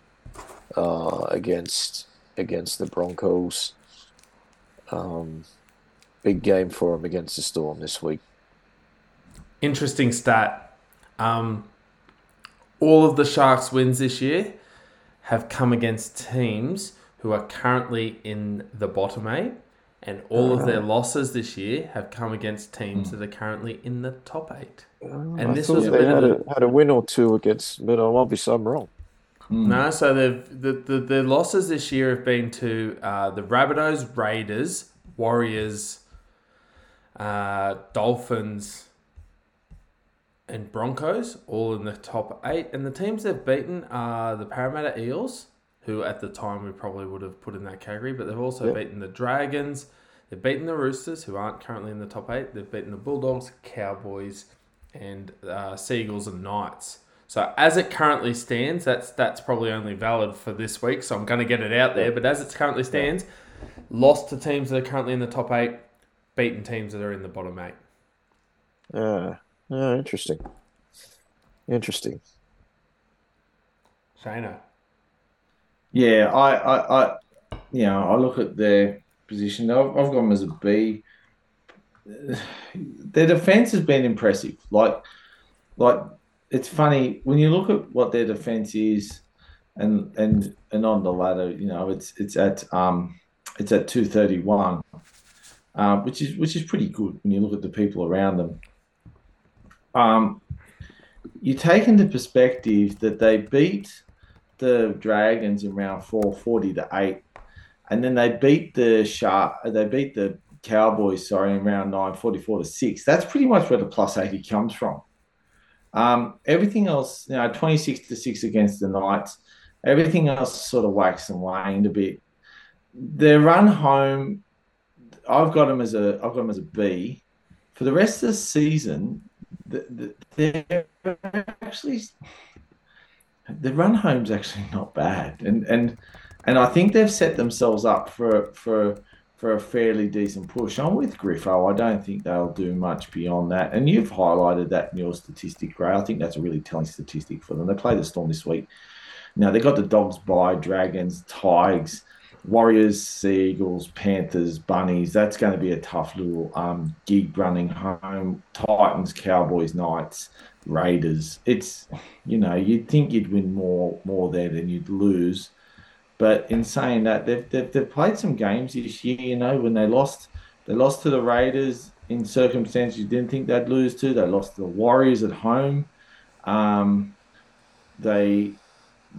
uh, against against the Broncos. Um, big game for them against the Storm this week. Interesting stat. Um, all of the Sharks' wins this year have come against teams who are currently in the bottom eight and all of their losses this year have come against teams mm. that are currently in the top eight. Oh, and I this was they had a, had a win or two against, but obviously I'm wrong. Mm. No, so they've the, the, the losses this year have been to uh, the Rabbitohs, Raiders, Warriors, uh, Dolphins, and Broncos, all in the top eight. And the teams they've beaten are the Parramatta Eels, who at the time we probably would have put in that category, but they've also Yep. beaten the Dragons. They've beaten the Roosters, who aren't currently in the top eight. They've beaten the Bulldogs, Cowboys, and uh, Seagulls and Knights. So as it currently stands, that's that's probably only valid for this week. So I'm going to get it out there. But as it currently stands, lost to teams that are currently in the top eight, beaten teams that are in the bottom eight. Yeah. Yeah. Interesting. Interesting. Shano. Yeah, I, I, I, you know, I look at their position. I've, I've got them as a B. Their defense has been impressive. Like, like it's funny when you look at what their defense is, and and and on the ladder, you know, it's it's at um, it's at two thirty one, uh, which is which is pretty good when you look at the people around them. Um, you take into perspective that they beat the Dragons in round four, 40 to 8. And then they beat the Shark they beat the Cowboys, sorry, in round nine, 44 to 6. That's pretty much where the plus 80 comes from. Um, everything else, you know, 26 to 6 against the Knights, everything else sort of waxed and waned a bit. Their run home, I've got them as a I've got them as a B. For the rest of the season, the, the, they're actually the run home's actually not bad, and and and I think they've set themselves up for for for a fairly decent push. I'm with Griffo. I don't think they'll do much beyond that. And you've highlighted that in your statistic, Gray. I think that's a really telling statistic for them. They play the Storm this week. Now they got the Dogs bye Dragons, Tigers, Warriors, Seagulls, Panthers, Bunnies. That's going to be a tough little um, gig running home. Titans, Cowboys, Knights. Raiders. It's you know you'd think you'd win more more there than you'd lose, but in saying that they've, they've, they've played some games this year. You know when they lost they lost to the Raiders in circumstances you didn't think they'd lose to. They lost to the Warriors at home. Um, they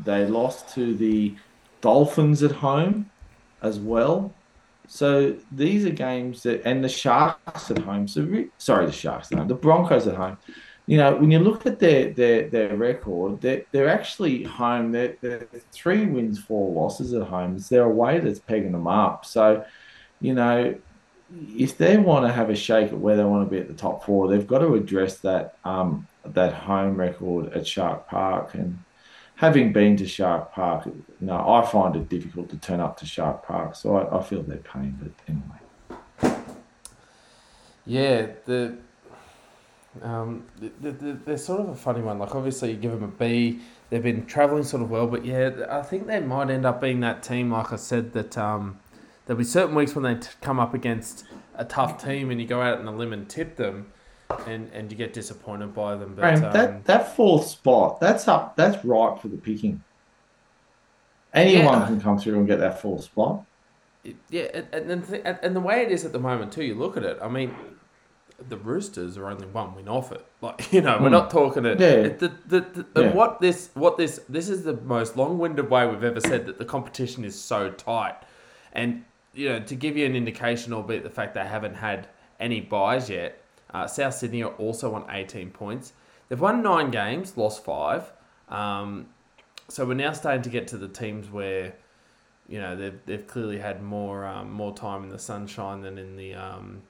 they lost to the Dolphins at home as well. So these are games that and the Sharks at home. So re- sorry, the Sharks at home. The Broncos at home you know, when you look at their their, their record, they're, they're actually home. They're, they're three wins, four losses at home. It's their away that's pegging them up. So, you know, if they want to have a shake at where they want to be at the top four, they've got to address that um, that home record at Shark Park. And having been to Shark Park, you know, I find it difficult to turn up to Shark Park. So I, I feel their pain. But anyway. Yeah, the um, the, the, they're sort of a funny one. Like, obviously, you give them a B. They've been travelling sort of well, but yeah, I think they might end up being that team. Like I said, that um, there'll be certain weeks when they t- come up against a tough team, and you go out on a limb and tip them, and, and you get disappointed by them. But Graham, um, that that fourth spot, that's up, that's ripe for the picking. Anyone Yeah. can come through and get that fourth spot. yeah, and the, and and the way it is at the moment too. You look at it. I mean, the Roosters are only one win off it. Like you know, we're Hmm. not talking it. Yeah. The, the, the, Yeah. And what this what this this is the most long-winded way we've ever said that the competition is so tight, and you know to give you an indication, albeit the fact they haven't had any byes yet. Uh, South Sydney are also on 18 points. They've won nine games, lost five. Um, so we're now starting to get to the teams where you know they've, they've clearly had more um, more time in the sunshine than in the um,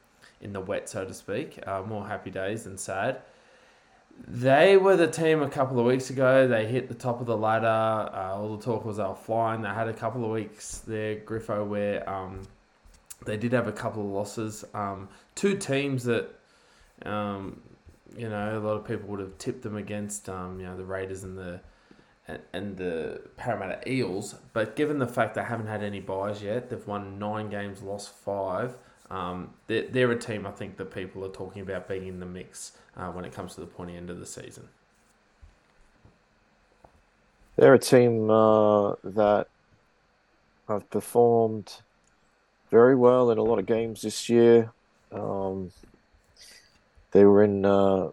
in the wet, so to speak. Uh, more happy days than sad. They were the team a couple of weeks ago. They hit the top of the ladder. Uh, all the talk was they were flying. They had a couple of weeks there, Griffo, where um, they did have a couple of losses. Um, two teams that um, you know a lot of people would have tipped them against. Um, you know the Raiders and the and, and the Parramatta Eels. But given the fact they haven't had any byes yet, they've won nine games, lost five. Um, they're, they're a team I think that people are talking about being in the mix uh, when it comes to the pointy end of the season. They're a team uh, that have performed very well in a lot of games this year. Um, they were in uh,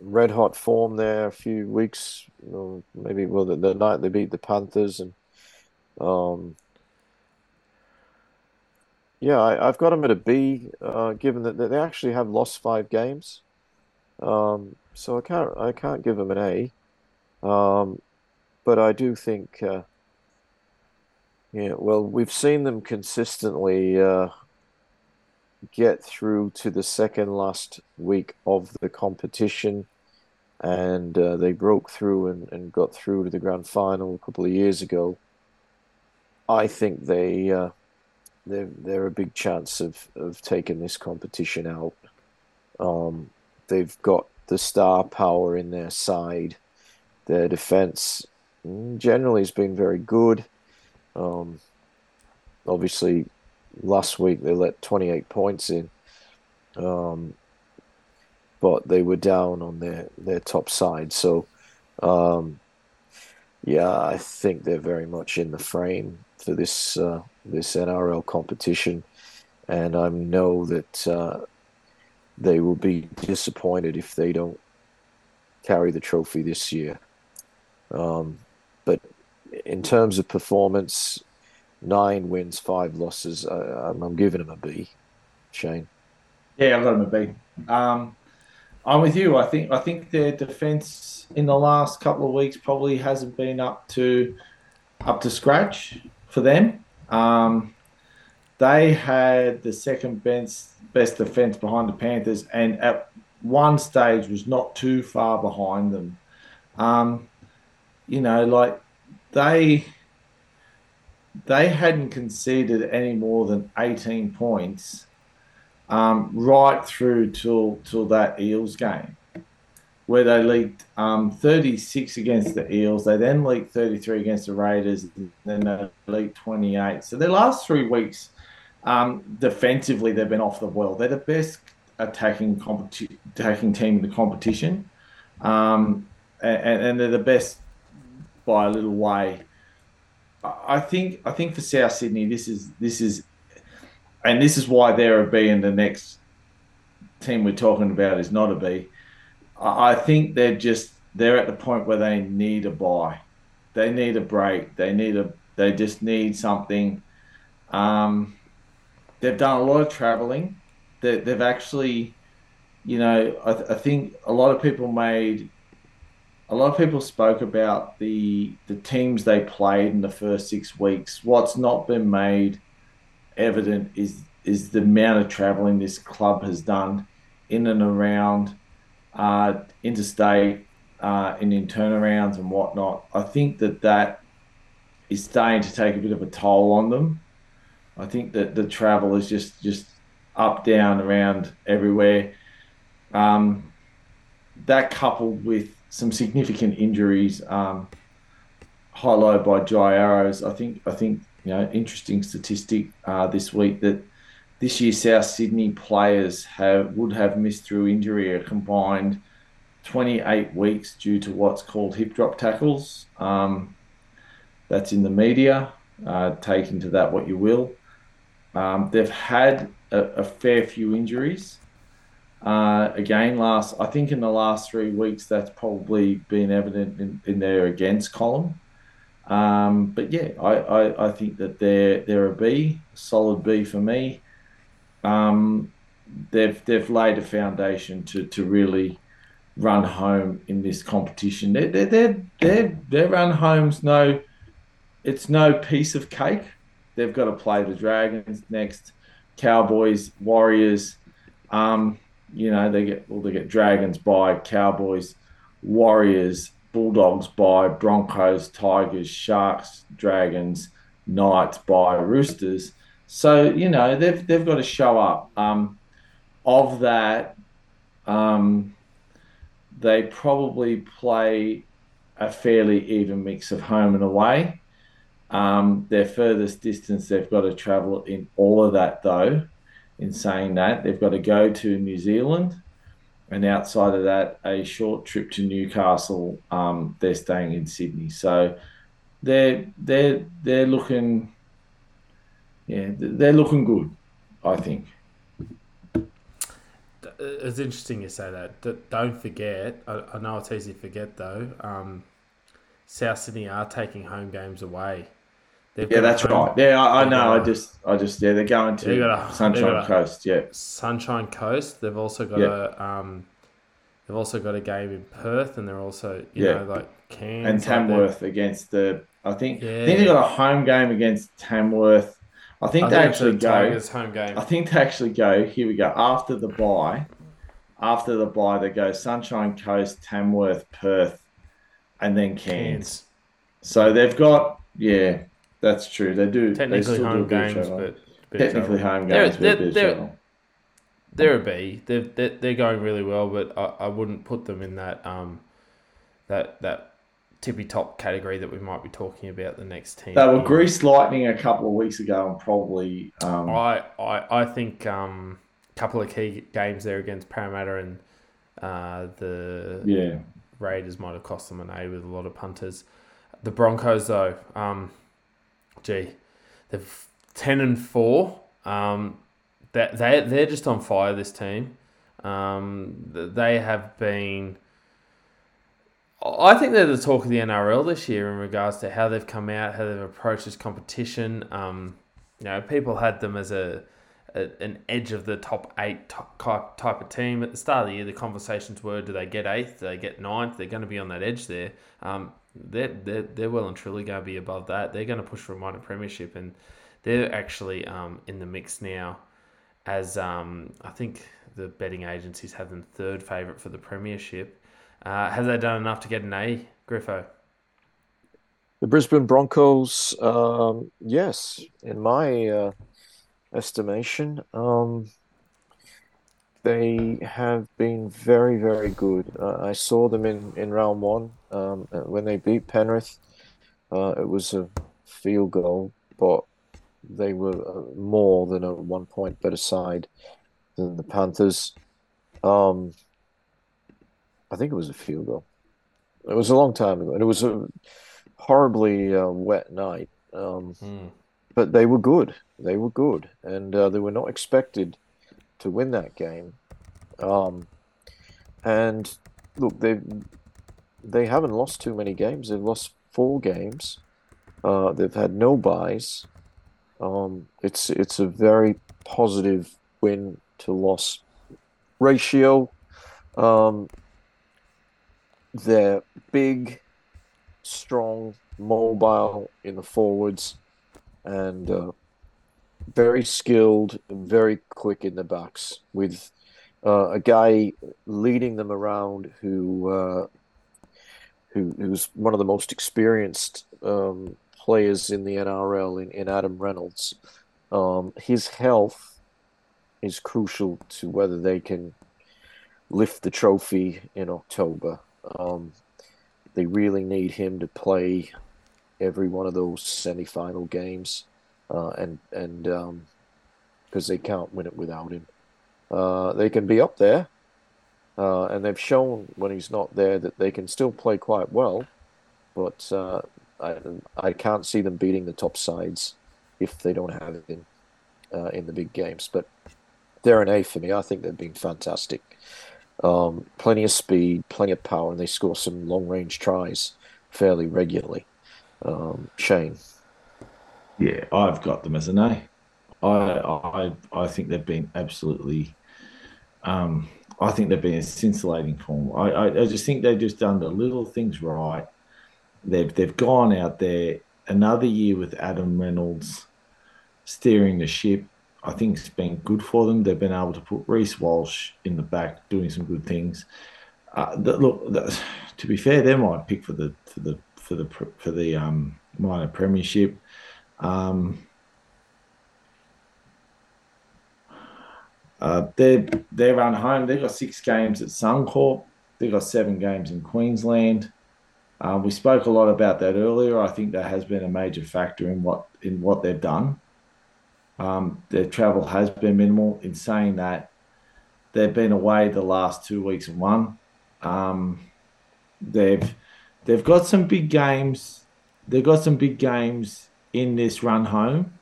red hot form there a few weeks, maybe well the, the night they beat the Panthers, and um, Yeah, I, have got them at a B, uh, given that they actually have lost five games. Um, so I can't I can't give them an A. Um, but I do think, uh, yeah, well, we've seen them consistently uh, get through to the second last week of the competition, and uh, they broke through and, and got through to the grand final a couple of years ago. I think they uh, they're they're a big chance of of taking this competition out. Um, they've got the star power in their side. Their defense mm, generally has been very good. Um, obviously, last week they let 28 points in, um, but they were down on their, their top side. So, um, yeah, I think they're very much in the frame for this uh, this NRL competition, and I know that uh, they will be disappointed if they don't carry the trophy this year. Um, but in terms of performance, nine wins, five losses. I, am giving them a B. Shane. Yeah, I've got them a B. Um, I'm with you. I think I think their defence in the last couple of weeks probably hasn't been up to up to scratch for them. Um, they had the second best best defence behind the Panthers, and at one stage was not too far behind them. Um, you know, like they they hadn't conceded any more than 18 points um, right through till till that Eels game, where they leaked um, 36 against the Eels. They then leaked 33 against the Raiders. then they leaked 28. So their last three weeks, um, defensively, they've been off the boil. They're the best attacking competi- attacking team in the competition, um, and, and they're the best by a little way. I think I think for South Sydney, this is this is, and this is why they're a B, and the next team we're talking about is not a B. I think they're just they're at the point where they need a bye, they need a break, they need a they just need something. Um, they've done a lot of traveling. They, they've actually, you know, I, th- I think a lot of people made a lot of people spoke about the the teams they played in the first six weeks. What's not been made evident is is the amount of travelling this club has done in and around uh, interstate uh, and in turnarounds and whatnot. I think that that is starting to take a bit of a toll on them. I think that the travel is just just up, down, around everywhere. Um, that coupled with some significant injuries, um, highlighted by Jai Arrows. I think I think you know interesting statistic uh, this week that this year South Sydney players have would have missed through injury a combined 28 weeks due to what's called hip drop tackles. Um, that's in the media. Uh, take into that what you will. Um, they've had a, a, fair few injuries. Uh, again, last I think in the last three weeks, that's probably been evident in, in their against column. Um, but yeah, I, I, I, think that they're they're a B, solid B for me. Um, they've they've laid a foundation to, to really run home in this competition. Their their their their run home's no, it's no piece of cake. They've got to play the Dragons next, Cowboys, Warriors. Um, you know, they get well, they get Dragons bye Cowboys, Warriors, Bulldogs bye Broncos, Tigers, Sharks, Dragons, Knights bye Roosters. So you know they've they've got to show up. Um, of that, um, they probably play a fairly even mix of home and away. Um, their furthest distance they've got to travel in all of that though in saying that. They've got to go to New Zealand, and outside of that, a short trip to Newcastle. Um, they're staying in Sydney, so they're they're they're looking, yeah, they're looking good. I think. It's interesting you say that. Don't forget. I, know it's easy to forget though. Um, South Sydney are taking home games away They've Yeah, that's home- right. Yeah, I, I know. I just, I just, yeah, they're going to They've got a- Sunshine got a- Coast. Yeah, Sunshine Coast. They've also got Yeah. a um, they've also got a game in Perth, and they're also you Yeah. know like Cairns and like Tamworth against the. I think. I Yeah. think they got a home game against Tamworth. I think I they think actually the go. Tigers home game. I think they actually go. Here we go. After the bye, after the bye, they go Sunshine Coast, Tamworth, Perth, and then Cairns. Cairns. So they've got. Yeah, that's true. They do. they Technically still do a home bit games, travel. but bit technically travel. home They're- games, a they're- bit they're- travel. They're a B. They're, they're they're going really well, but I, I wouldn't put them in that um that that tippy top category that we might be talking about the next team. They were. Grease Lightning a couple of weeks ago, and probably. Um, I, I, I think um, a couple of key games there against Parramatta and uh, the yeah, Raiders might have cost them an A with a lot of punters. The Broncos, though, um, gee, they're ten and four. Um, that they they're just on fire. This team, um, they have been. I think they're the talk of the NRL this year in regards to how they've come out, how they've approached this competition. Um, you know, people had them as a, a an edge of the top eight top type type of team at the start of the year. The conversations were: do they get eighth? Do they get ninth? They're going to be on that edge there. Um, they're, they're they're well and truly going to be above that. They're going to push for a minor premiership, and they're actually um, in the mix now. As um, I think the betting agencies have them third favourite for the premiership. Uh, have they done enough to get an A, Griffo? The Brisbane Broncos, um, yes, in my uh, estimation, um, they have been very, very good. Uh, I saw them in, in round one um, when they beat Penrith. Uh, it was a field goal, but they were uh, more than a one point better side than the Panthers. Um, I think it was a field goal. It was a long time ago, and it was a horribly uh, wet night. Um, Hmm. but they were good. They were good, and uh, they were not expected to win that game. Um, and look, they they haven't lost too many games. They've lost four games. Uh, they've had no byes. Um, it's it's a very positive win to loss ratio. Um, they're big, strong, mobile in the forwards, and uh, very skilled and very quick in the backs. With uh, a guy leading them around who uh, who who's one of the most experienced um, players in the NRL in, in Adam Reynolds. Um, his health is crucial to whether they can lift the trophy in October. Um, they really need him to play every one of those semi-final games, uh, and and because they can't win it without him. Uh, they can be up there, uh, and they've shown when he's not there that they can still play quite well, but uh, I I can't see them beating the top sides if they don't have him uh, in the big games. But they're an A for me. I think they've been fantastic. Um, plenty of speed, plenty of power, and they score some long range tries fairly regularly. Um, Shane. Yeah, I've got them as an A. I I I think they've been absolutely. Um, I think they've been a scintillating form. I, I, I just think they've just done the little things right. They've they've gone out there another year with Adam Reynolds steering the ship. I think it's been good for them. They've been able to put Reece Walsh in the back doing some good things. Uh, look, to be fair, they're my pick for the for the for the for the um, minor premiership. Um, uh, they're they're run home. They've got six games at Suncorp. They've got seven games in Queensland. Uh, we spoke a lot about that earlier. I think that has been a major factor in what in what they've done. Um, their travel has been minimal. In saying that, they've been away the last two weeks and one. Um, they've they've got some big games. They've got some big games in this run home.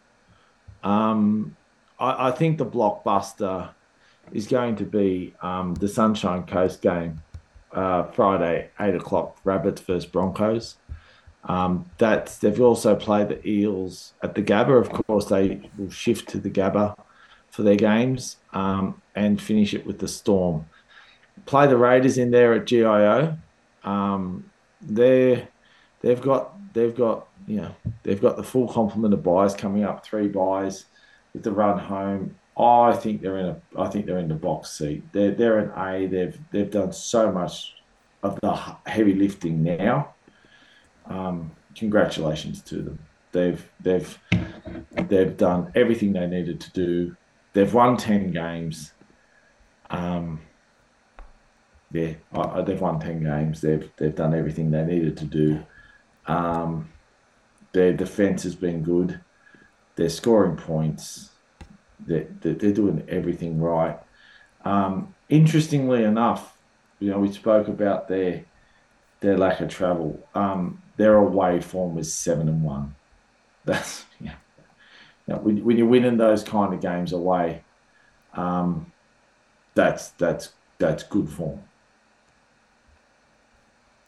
Um, I, I think the blockbuster is going to be um, the Sunshine Coast game, uh, Friday, eight o'clock. Rabbits versus Broncos. Um, that they've also played the Eels at the Gabba. Of course, they will shift to the Gabba for their games um, and finish it with the Storm. Play the Raiders in there at GIO. Um, they they've got they've got you know they've got the full complement of byes coming up, three byes with the run home. I think they're in a I think they're in the box seat. They're they're an A. They've they've done so much of the heavy lifting now. Um, congratulations to them. They've they've they've done everything they needed to do. They've won ten games. Um, yeah, they've won ten games. They've they've done everything they needed to do. Um, their defense has been good. They're scoring points. They're, they're doing everything right. Um, interestingly enough, you know, we spoke about their their lack of travel. Um, their away form was seven and one. That's yeah. When, when, you're winning those kind of games away, um, that's that's that's good form.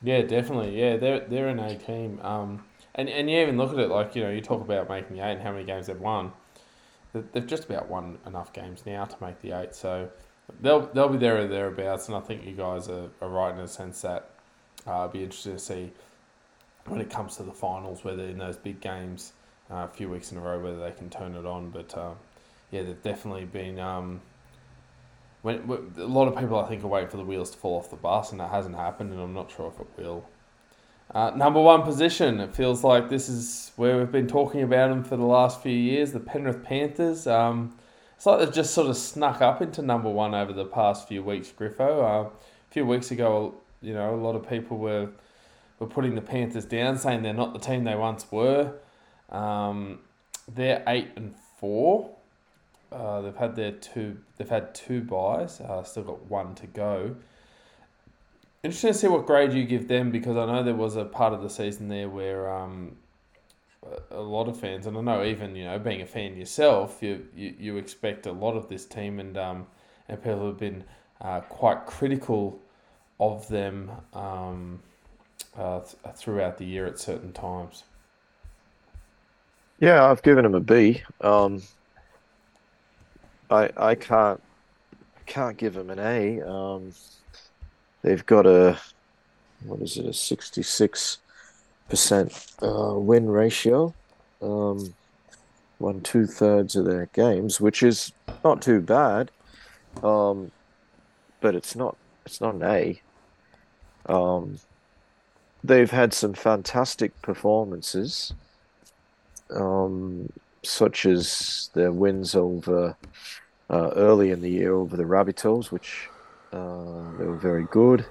Yeah, definitely. Yeah, they're they're an A team. Um, and and you even look at it like you know you talk about making eight and how many games they've won. They've just about won enough games now to make the eight, so they'll they'll be there or thereabouts. And I think you guys are, are right in a sense that uh, I'd be interested to see when it comes to the finals whether in those big games uh, a few weeks in a row whether they can turn it on. But uh, yeah, they've definitely been. Um, when, a lot of people I think are waiting for the wheels to fall off the bus, and that hasn't happened, and I'm not sure if it will. Uh, number one position. It feels like this is where we've been talking about them for the last few years. The Penrith Panthers. Um, it's like they've just sort of snuck up into number one over the past few weeks. Griffo. Uh, a few weeks ago, you know, a lot of people were were putting the Panthers down, saying they're not the team they once were. Um, they're eight and four. Uh, they've had their two. They've had two byes. Uh, still got one to go. Interesting to see what grade you give them because I know there was a part of the season there where um, a lot of fans, and I know even you know being a fan yourself, you you, you expect a lot of this team, and um, and people have been uh, quite critical of them um, uh, th- throughout the year at certain times. Yeah, I've given them a B. Um, I I can't can't give them an A. Um, they've got a what is it a sixty six percent uh, win ratio. Um, won two thirds of their games, which is not too bad. Um, but it's not it's not an A. Um, they've had some fantastic performances. Um, such as their wins over uh, early in the year over the Rabbitohs, which uh, they were very good.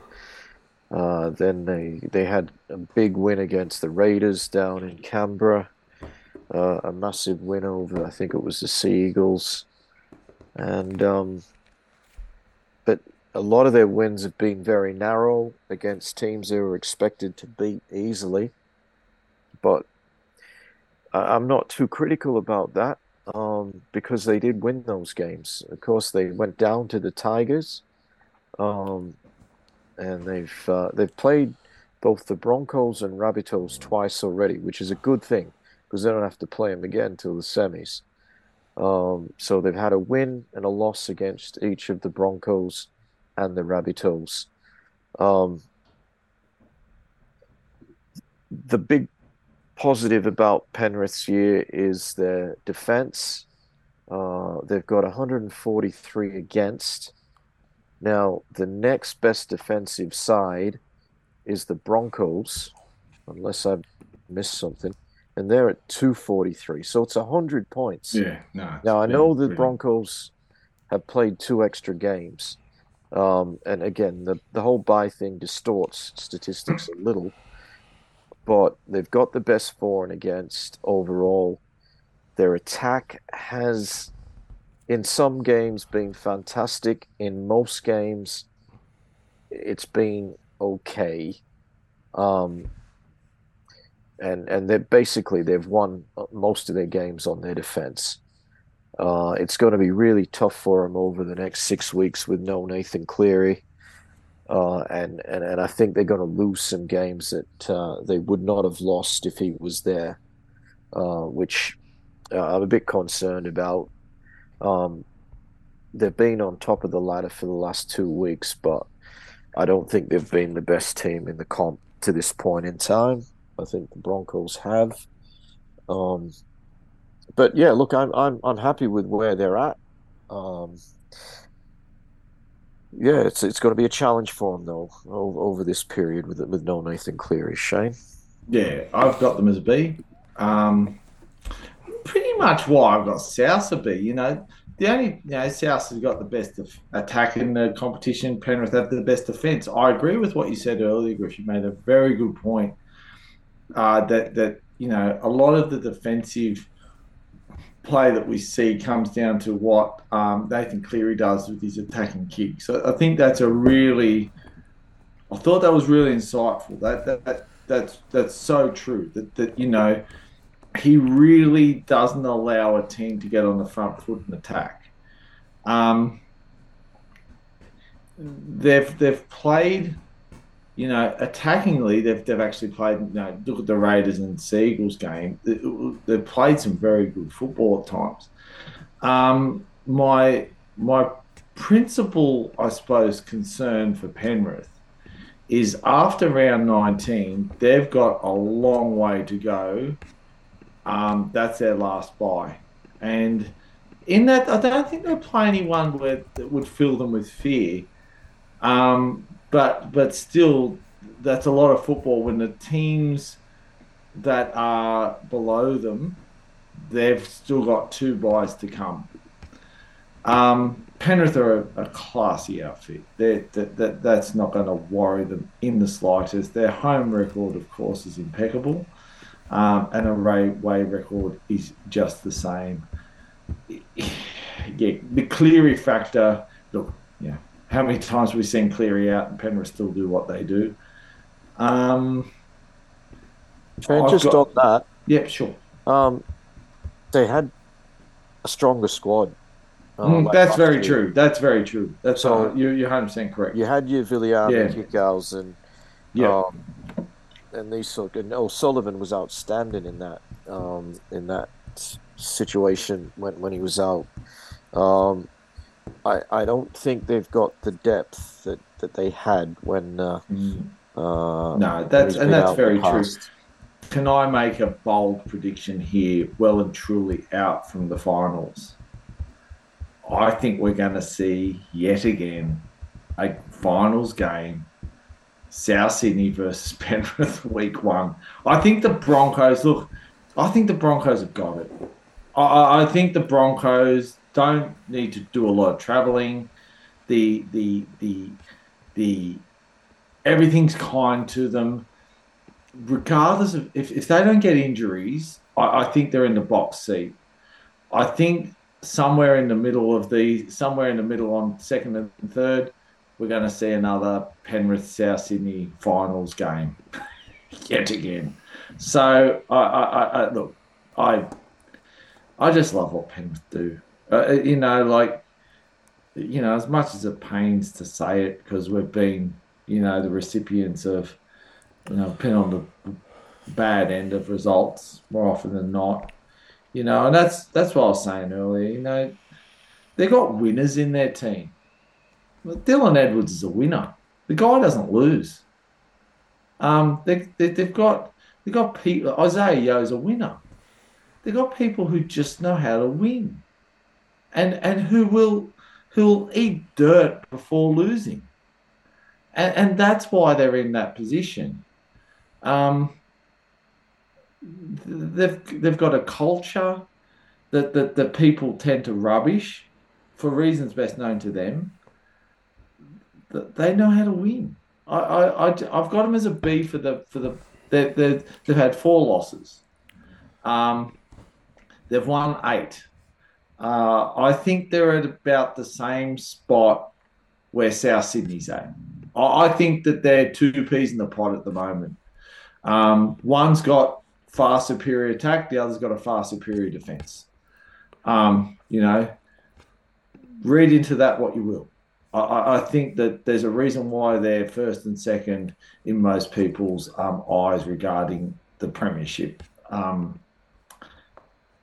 Uh, then they they had a big win against the Raiders down in Canberra, uh, a massive win over I think it was the Sea Eagles, and um, a lot of their wins have been very narrow against teams they were expected to beat easily. But I'm not too critical about that um, because they did win those games. Of course, they went down to the Tigers, um, and they've uh, they've played both the Broncos and Rabbitohs twice already, which is a good thing because they don't have to play them again until the semis. Um, so they've had a win and a loss against each of the Broncos and the Rabbitohs. Um, the big positive about Penrith's year is their defense. Uh, they've got 143 against. Now, the next best defensive side is the Broncos, unless I've missed something, and they're at 243. So it's 100 points. Yeah, no. Now, I know the Broncos have played two extra games. Um, and again, the, the whole bye thing distorts statistics a little but they've got the best for and against overall. Their attack has, in some games, been fantastic. In most games, it's been okay. Um, and and they basically they've won most of their games on their defense. Uh, it's going to be really tough for them over the next six weeks with no Nathan Cleary. uh, and, and and I think they're going to lose some games that uh, they would not have lost if he was there, uh, which uh, I'm a bit concerned about. Um, they've been on top of the ladder for the last two weeks, but I don't think they've been the best team in the comp to this point in time. I think the Broncos have. Um, but yeah, look, I'm I'm I'm happy with where they're at. Um, yeah, it's it's going to be a challenge for them though over, over this period with with no Nathan Cleary. Shane. Yeah, I've got them as a B. Um, pretty much why I've got South as B. You know, the only you know South has got the best of attack in the competition. Penrith have the best defence. I agree with what you said earlier, Griff. You made a very good point. Uh, that that you know a lot of the defensive play that we see comes down to what um, Nathan Cleary does with his attacking kick. So I think that's a really, I thought that was really insightful. That that, that that's that's so true. That that you know, he really doesn't allow a team to get on the front foot and attack. Um, they've they've played you know, attackingly, they've, they've actually played. You know, look at the Raiders and Seagulls game. They've played some very good football at times. Um, my my principal, I suppose, concern for Penrith is after round 19, they've got a long way to go. Um, that's their last bye, and in that, I don't think they play anyone where that would fill them with fear. Um, but but still, that's a lot of football when the teams that are below them, they've still got two byes to come. Um, Penrith are a, a classy outfit. That, that, that's not going to worry them in the slightest. Their home record, of course, is impeccable, um, and away record is just the same. Yeah, the Cleary factor. Look, yeah, how many times have we seen Cleary out and Penrith still do what they do? Um, just got, on that. Yeah, sure. Um, they had a stronger squad. Uh, mm, that's very year. true. That's very true. That's so uh, you, you're 100 percent correct. You had your Villiam yeah. and Kikaus and yeah, um, and these sort. of, And O'Sullivan was outstanding in that um, in that situation when when he was out. Um, I, I don't think they've got the depth that, that they had when. Uh, mm. uh, no, that's and that's very true. Can I make a bold prediction here? Well and truly out from the finals. I think we're going to see yet again a finals game, South Sydney versus Penrith, week one. I think the Broncos look. I think the Broncos have got it. I, I think the Broncos don't need to do a lot of traveling. The the the the everything's kind to them. Regardless of if, if they don't get injuries, I, I think they're in the box seat. I think somewhere in the middle of the somewhere in the middle on second and third, we're going to see another Penrith South Sydney finals game yet again. So I, I, I look, I I just love what Penrith do. Uh, you know, like, you know, as much as it pains to say it, because we've been, you know, the recipients of, you know, been on the bad end of results more often than not. You know, and that's that's what I was saying earlier. You know, they got winners in their team. Dylan Edwards is a winner. The guy doesn't lose. Um, they, they they've got they got people. Isaah Yeo's a winner. They got people who just know how to win and and who will who will eat dirt before losing, and and that's why they're in that position. Um, they've they've got a culture that, that that people tend to rubbish for reasons best known to them. That they know how to win. I, I, I I've got them as a B for the for the they they they've had four losses. Um, they've won eight. Uh, I think they're at about the same spot where South Sydney's at. I, think that they're two peas in the pot at the moment. Um, one's got far superior attack, the other's got a far superior defence. Um, you know, read into that what you will. I, I, think that there's a reason why they're first and second in most people's um, eyes regarding the premiership. Um,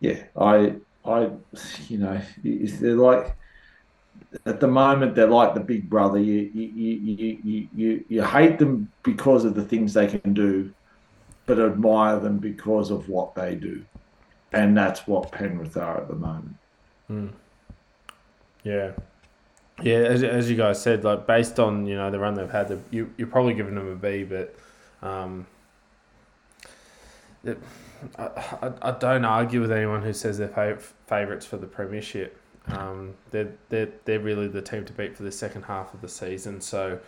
yeah, I, I, you know, they're like at the moment they're like the big brother. You, you, you, you, you, you hate them because of the things they can do, but admire them because of what they do, and that's what Penrith are at the moment. Mm. Yeah, yeah, as, as you guys said, like based on you know the run they've had, the, you you're probably giving them a B, but um, it, I, I, don't argue with anyone who says they're fav- favourites for the premiership. Um, they're they're they're really the team to beat for the second half of the season. So,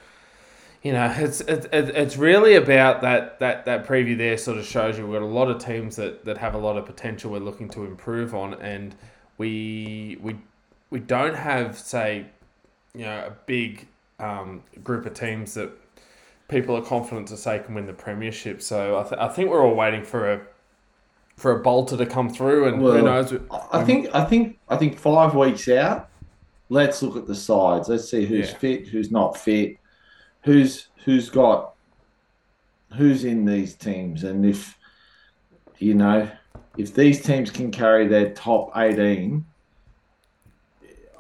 you know, it's it's it's really about that that that preview there. Sort of shows you we've got a lot of teams that that have a lot of potential. We're looking to improve on, and we we we don't have say you know, a big um, group of teams that people are confident to say can win the premiership. So I, th- I think we're all waiting for a for a bolter to come through, and well, who knows? I think I think I think five weeks out. Let's look at the sides. Let's see who's yeah. fit, who's not fit, who's who's got who's in these teams, and if you know if these teams can carry their top eighteen,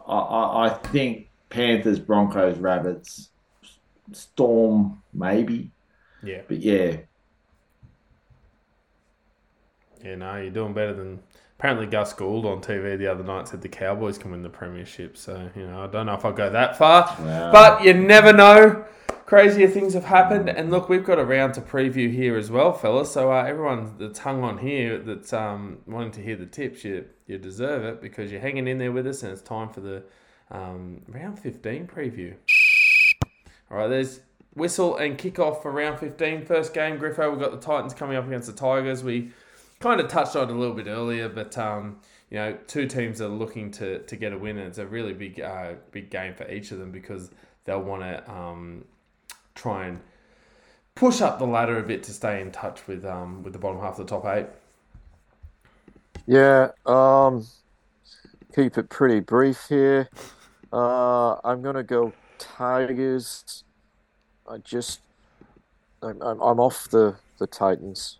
I, I, I think Panthers, Broncos, Rabbits, Storm, maybe. Yeah. But yeah. Yeah, no, you're doing better than. Apparently, Gus Gould on TV the other night said the Cowboys can win the premiership. So you know, I don't know if I'll go that far, but you never know. Crazier things have happened, and look, we've got a round to preview here as well, fellas. So uh, everyone that's hung on here, that's um, wanting to hear the tips, you you deserve it because you're hanging in there with us, and it's time for the um, round 15 preview. All right, there's whistle and kickoff for round 15. First game, Griffo, we've got the Titans coming up against the Tigers. We kind of touched on a little bit earlier, but um, you know, two teams are looking to, to get a win, and it's a really big uh, big game for each of them because they'll want to um, try and push up the ladder a bit to stay in touch with um, with the bottom half of the top eight. Yeah, um, keep it pretty brief here. Uh, I'm gonna go Tigers. I just, I'm, I'm, I'm off the the Titans.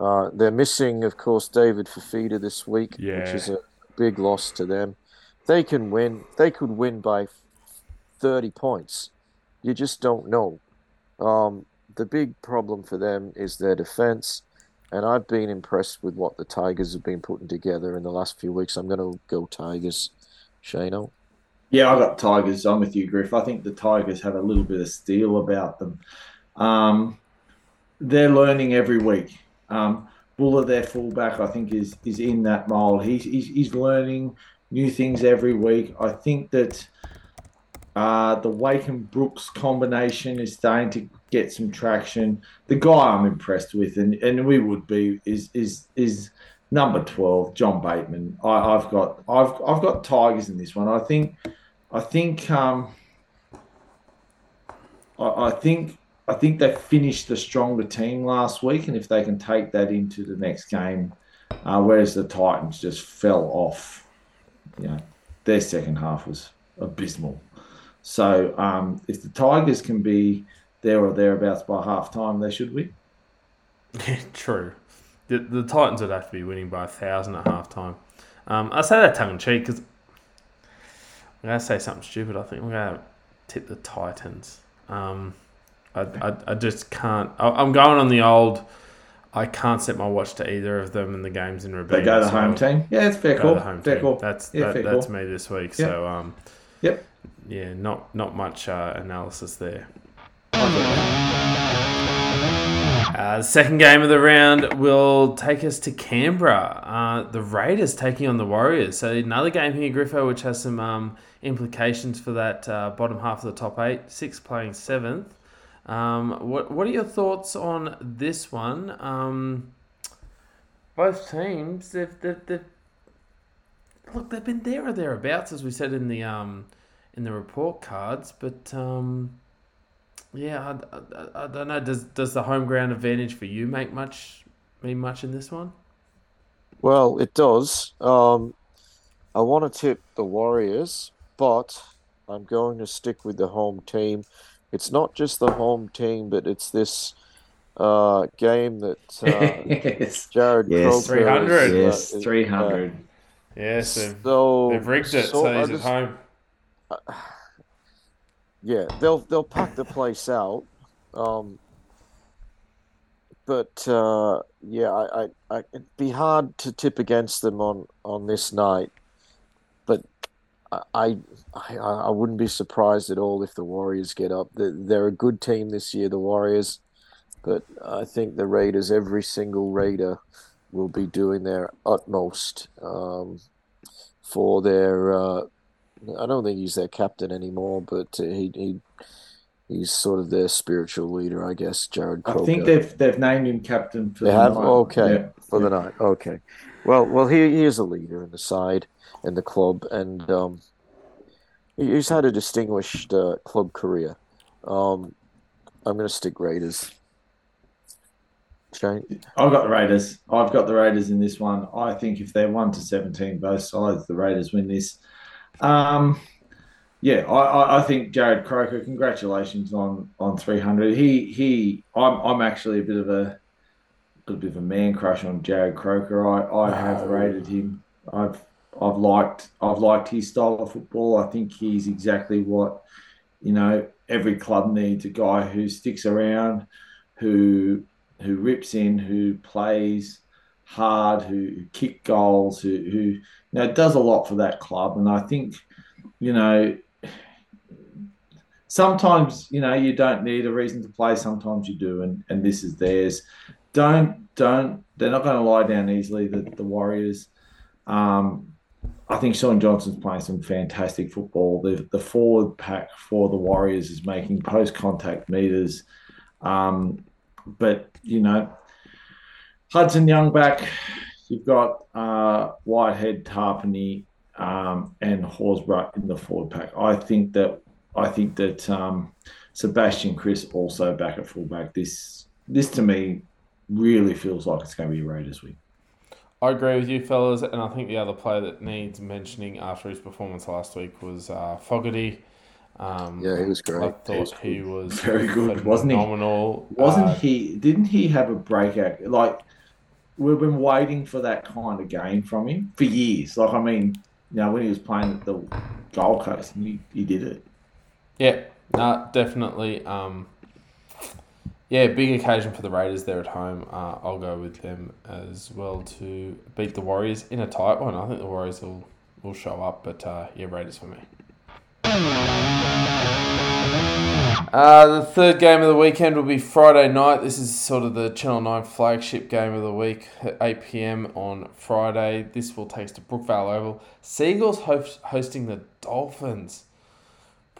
Uh, they're missing, of course, David Fifita this week, yeah. which is a big loss to them. They can win. They could win by thirty points. You just don't know. Um, the big problem for them is their defense, and I've been impressed with what the Tigers have been putting together in the last few weeks. I'm going to go Tigers. Shano. Yeah, I got Tigers. I'm with you, Griff. I think the Tigers have a little bit of steel about them. Um, they're learning every week. Um, Bula, their fullback, I think is is in that mold. He's, he's he's learning new things every week. I think that uh, the Wake and Brooks combination is starting to get some traction. The guy I'm impressed with, and, and we would be, is is is number twelve, John Bateman. I, have got I've I've got Tigers in this one. I think I think um, I, I think I think they finished the stronger team last week, and if they can take that into the next game, uh, whereas the Titans just fell off, you know, their second half was abysmal. So um, if the Tigers can be there or thereabouts by half time, they should win. Yeah, True. The, the Titans would have to be winning by a thousand at half time. Um, I say that tongue in cheek because I'm going to say something stupid. I think I'm going to tip the Titans. Um, I, I, I just can't. I, am going on the old. I can't set my watch to either of them in the games in Robina. They go the so home team. Yeah, it's fair call. Home fair team. call. That's yeah, that, that's me this week. Yep. So um, yep. Yeah, not not much uh, analysis there. Uh, second game of the round will take us to Canberra. Uh, the Raiders taking on the Warriors. So another game here, Griffo, which has some um, implications for that uh, bottom half of the top eight. Six playing seventh. Um, what What are your thoughts on this one? Um, both teams, they've, they've, they've, look, they've been there or thereabouts, as we said in the um, in the report cards, but um, yeah, I, I, I, don't know. Does does the home ground advantage for you make much mean much in this one? Well, it does. Um, I want to tip the Warriors, but I'm going to stick with the home team. It's not just the home team, but it's this uh, game that uh, yes. Jarrod Yes. Croker 300. is, uh, Yes, is- 300. Yes, they've, So they've rigged it, so, I he's just- at home. yeah, they'll they'll pack the place out. Um, but uh, yeah, I, I, I it'd be hard to tip against them on on this night. I, I I wouldn't be surprised at all if the Warriors get up. They're, a good team this year, the Warriors. But I think the Raiders, every single Raider, will be doing their utmost um, for their. Uh, I don't think he's their captain anymore, but he he he's sort of their spiritual leader, I guess. Jarrod I think they've they've named him captain for They the have? night. Okay. Yeah. for the night. Okay. Well, well, he, he is a leader in the side and the club, and um, he's had a distinguished uh, club career. Um, I'm going to stick Raiders. Shane? I've got the Raiders. I've got the Raiders in this one. I think if they're one to seventeen, both sides, the Raiders win this. Um, yeah, I, I, think Jarrod Croker. Congratulations on on three hundred. He he. I'm I'm actually a bit of a little bit of a man crush on Jarrod Croker. I, I have rated him. I've I've liked I've liked his style of football. I think he's exactly what you know every club needs a guy who sticks around, who who rips in, who plays hard, who, who kick goals, who who you know does a lot for that club. And I think you know sometimes you know you don't need a reason to play. Sometimes you do, and and this is theirs. Don't don't they're not going to lie down easily. The the Warriors. Um, I think Shaun Johnson's playing some fantastic football. The the forward pack for the Warriors is making post contact meters. Um, but you know, Hudson Young back. You've got uh, Whitehead, Tapine, um, and Horsburgh in the forward pack. I think that I think that um, Sebastian Kris also back at fullback. This this to me really feels like it's going to be a Raiders win. I agree with you, fellas, and I think the other player that needs mentioning after his performance last week was uh, Fogarty. Um, Yeah, he was great. I thought he was Very good, wasn't he? phenomenal. Wasn't Uh, he? Didn't he have a breakout? Like we've been waiting for that kind of game from him for years. Like I mean, you know, when he was playing at the Gold Coast, he, he did it. Yeah, no, definitely. Um, yeah, big occasion for the Raiders there at home. Uh, I'll go with them as well to beat the Warriors in a tight one. I think the Warriors will, will show up, but uh, yeah, Raiders for me. Uh, the third game of the weekend will be Friday night. This is sort of the Channel 9 flagship game of the week at 8 pm on Friday. This will take us to Brookvale Oval. Seagulls host, hosting the Dolphins.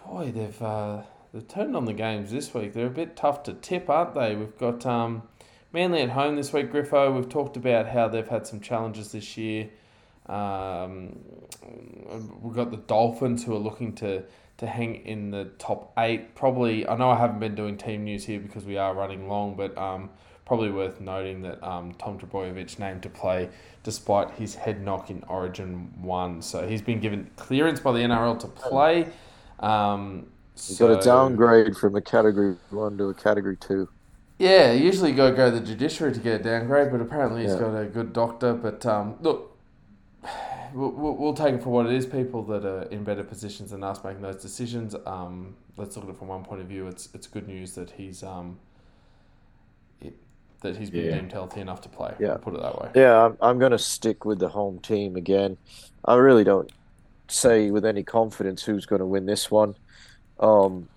Boy, they've uh, they've turned on the games this week. They're a bit tough to tip, aren't they? We've got um, Manly at home this week, Griffo. We've talked about how they've had some challenges this year. Um, we've got the Dolphins who are looking to, to hang in the top eight. Probably, I know I haven't been doing team news here because we are running long, but um, probably worth noting that um, Tom Trbojevic named to play despite his head knock in Origin 1. So he's been given clearance by the NRL to play. Um, He's got a so- downgrade from a category one to a category two. yeah, usually you got to go to the judiciary to get a downgrade, but apparently he's Yeah. got a good doctor. But um, look, we'll, we'll we'll take it for what it is. People that are in better positions than us making those decisions. Um, let's look at it from one point of view. It's it's good news that he's um, it, that he's been Yeah. deemed healthy enough to play. Yeah. put it that way. Yeah, I'm, I'm going to stick with the home team again. I really don't say with any confidence who's going to win this one. Um,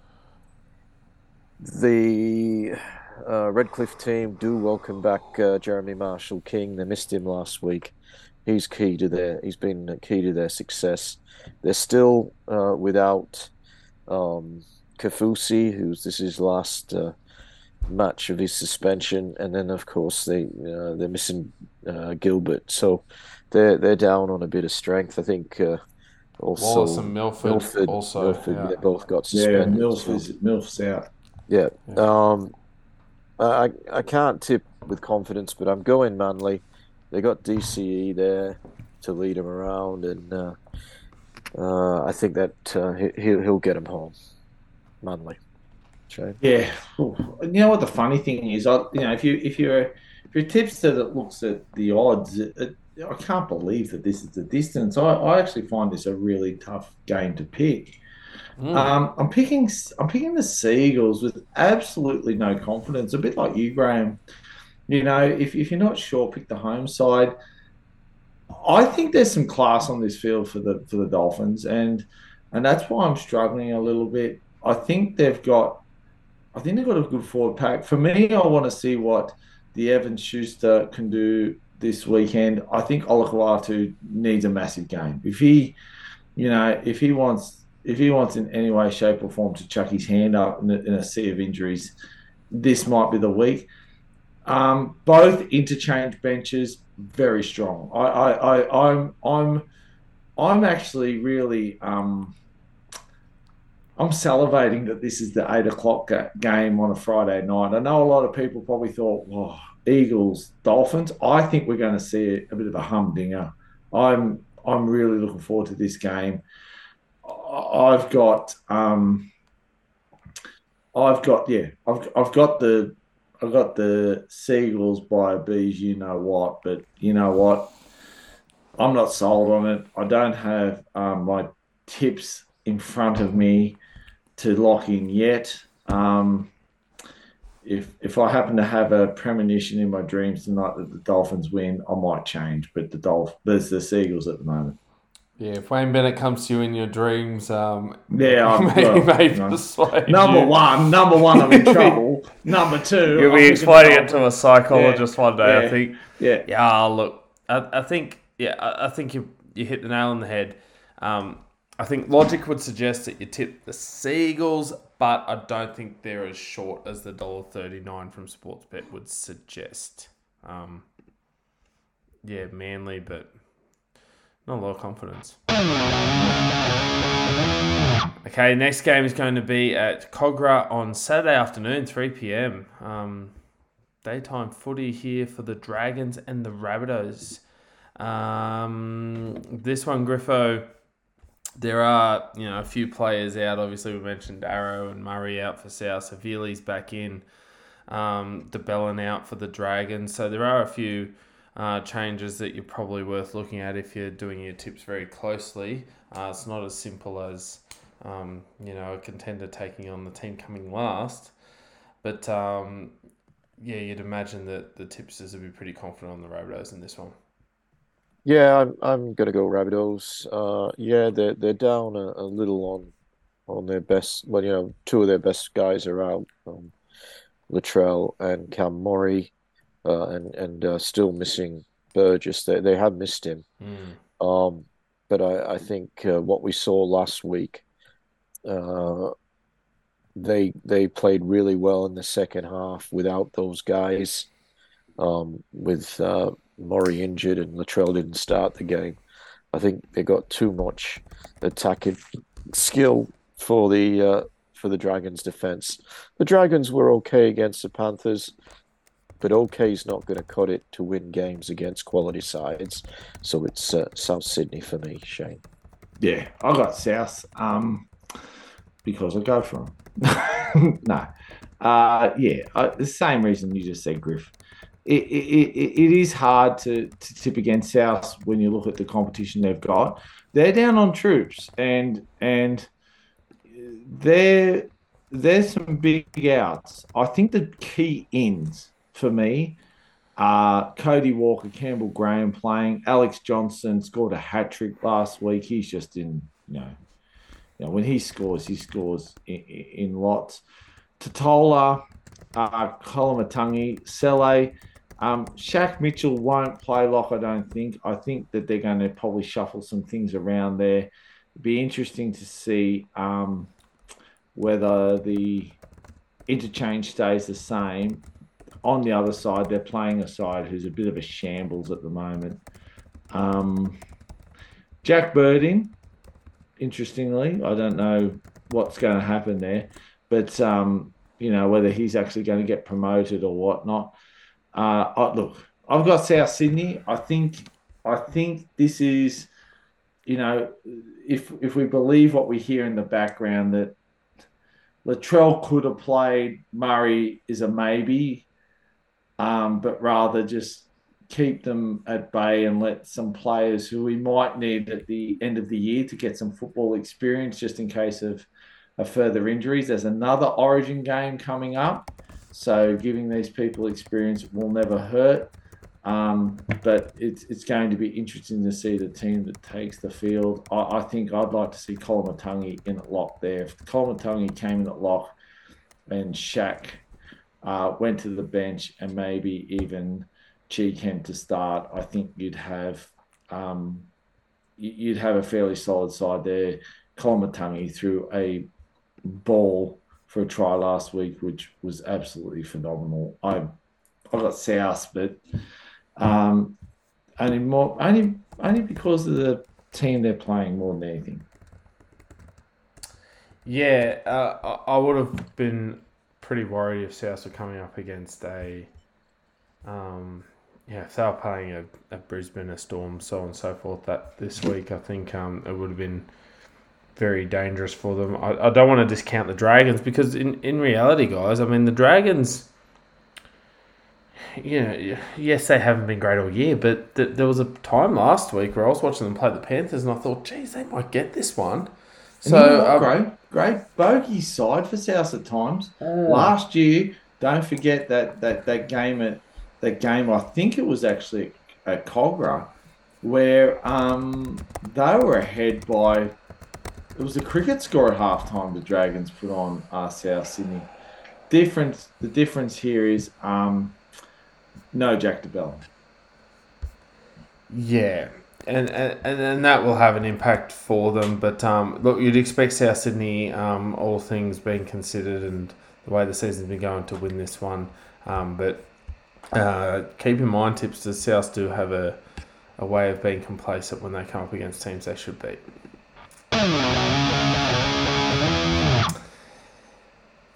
the uh, Redcliffe team do welcome back uh, Jeremy Marshall King. They missed him last week. He's key to their. He's been key to their success. They're still uh, without um, Kaufusi, who's this is last uh, match of his suspension, and then of course they uh, they're missing uh, Gilbert, so they're they're down on a bit of strength. I think also Wallace and Milford, Milford, also. Milford, yeah. they both got Yeah, suspended. Mills so- is out. yeah. Yeah. Um, I I can't tip with confidence, but I'm going Manly. They got DCE there to lead them around, and uh, uh, I think that uh, he, he'll get him home. Manly. Shane. Yeah. You know what the funny thing is? I, you know, if you if you're if you're a tipster that looks at the odds, it, it, I can't believe that this is the distance. I, I actually find this a really tough game to pick. Mm. Um, I'm picking I'm picking the Seagulls with absolutely no confidence. A bit like you, Graham. You know, if, if you're not sure, pick the home side. I think there's some class on this field for the for the Dolphins, and and that's why I'm struggling a little bit. I think they've got, I think they've got a good forward pack. For me, I want to see what the Evans Schuster can do this weekend. I think Olakau'atu needs a massive game. If he, you know, if he wants, if he wants in any way, shape, or form to chuck his hand up in a, in a sea of injuries, this might be the week. Um, both interchange benches very strong. I, I, I I'm I'm I'm actually really um, I'm salivating that this is the eight o'clock game on a Friday night. I know a lot of people probably thought, "Well, Eagles, Dolphins." I think we're going to see a bit of a humdinger. I'm I'm really looking forward to this game. I've got um, I've got yeah, I've I've got the I've got the Seagulls by bees. You know what? But you know what? I'm not sold on it. I don't have um, my tips in front of me to lock in yet. Um, if if I happen to have a premonition in my dreams tonight that the Dolphins win, I might change. But the Dolph there's the Seagulls at the moment. Yeah, if Wayne Bennett comes to you in your dreams, um, yeah, I'm, may, well, may persuade number you. one, number one, I'm in trouble. number two, you'll be explaining it to a psychologist yeah, one day. Yeah, I think. Yeah, yeah. Look, I, I think, yeah, I, I, think you you hit the nail on the head. Um, I think logic would suggest that you tip the Seagulls, but I don't think they're as short as the dollar thirty nine from Sportsbet would suggest. Um, yeah, Manly, but not a lot of confidence. Okay, next game is going to be at Kogarah on Saturday afternoon, 3 p.m. Um, daytime footy here for the Dragons and the Rabbitohs. Um, this one, Griffo, there are you know a few players out. Obviously, we mentioned Arrow and Murray out for South. Savili's back in. Um, de Belin out for the Dragons. So there are a few uh, changes that you're probably worth looking at if you're doing your tips very closely. Uh, it's not as simple as um, you know a contender taking on the team coming last, but um, yeah, you'd imagine that the tipsters would be pretty confident on the Rabbitohs in this one. Yeah, I'm I'm gonna go Rabbitohs. Uh, yeah, they're they're down a, a, little on on their best. Well, you know, two of their best guys are out, um, Latrell and Cam Murray uh, and and uh, still missing Burgess. They they have missed him. Mm. Um, but I I think uh, what we saw last week, uh, they they played really well in the second half without those guys. Um, with uh, Murray injured and Latrell didn't start the game, I think they got too much attacking skill for the uh, for the Dragons' defense. The Dragons were okay against the Panthers but okay is not going to cut it to win games against quality sides. So it's uh, South Sydney for me, Shane. Yeah, I got South um, because I go for them. no, uh, yeah, I, the same reason you just said, Griff. It, it, it, is hard to, to tip against South when you look at the competition they've got. They're down on troops, and and they're there's some big outs. I think the key ins for me. are Cody Walker, Campbell Graham playing. Alex Johnson scored a hat trick last week. He's just in, you know, you know when he scores, he scores in, in lots. Tatola, uh, Koloamatangi, Sele. Um, Shaq Mitchell won't play lock, I don't think. I think that they're going to probably shuffle some things around there. It'd be interesting to see um, whether the interchange stays the same on the other side, they're playing a side who's a bit of a shambles at the moment. Um, Jack Birding, interestingly, I don't know what's going to happen there, but um, you know whether he's actually going to get promoted or whatnot. Uh, I, look, I've got South Sydney. I think I think this is you know, if if we believe what we hear in the background that Latrell could have played, Murray is a maybe, um, but rather just keep them at bay and let some players who we might need at the end of the year to get some football experience just in case of, of further injuries. There's another Origin game coming up, so giving these people experience will never hurt. Um, but it's it's going to be interesting to see the team that takes the field. I, I think I'd like to see Koloamatangi in at lock there. If Koloamatangi came in at lock and Shaq uh, went to the bench and maybe even Chee-Kam to start, I think you'd have um, you'd have a fairly solid side there. Koloamatangi threw a ball for a try last week, which was absolutely phenomenal. I I got South, but um, only more only only because of the team they're playing more than anything. Yeah, uh, I would have been pretty worried if South were coming up against a, um, yeah, if they were playing a, a Brisbane, a Storm, so on and so forth. That this week, I think um, it would have been very dangerous for them. I, I don't want to discount the Dragons because in in reality, guys, I mean the Dragons you know, yes, they haven't been great all year, but th- there was a time last week where I was watching them play the Panthers, and I thought, geez, they might get this one. So um, great, great bogey side for South at times. Mm. Last year, don't forget that that that game at that game. I think it was actually at Kogarah, where um, they were ahead by. It was a cricket score at halftime. The Dragons put on uh, South Sydney. Difference. The difference here is. Um, no Jack de Belin. Yeah, and, and and that will have an impact for them. But um, look, you'd expect South Sydney, um, all things being considered, and the way the season's been going, to win this one. Um, but uh, keep in mind, tipsters, South do have a a way of being complacent when they come up against teams they should beat.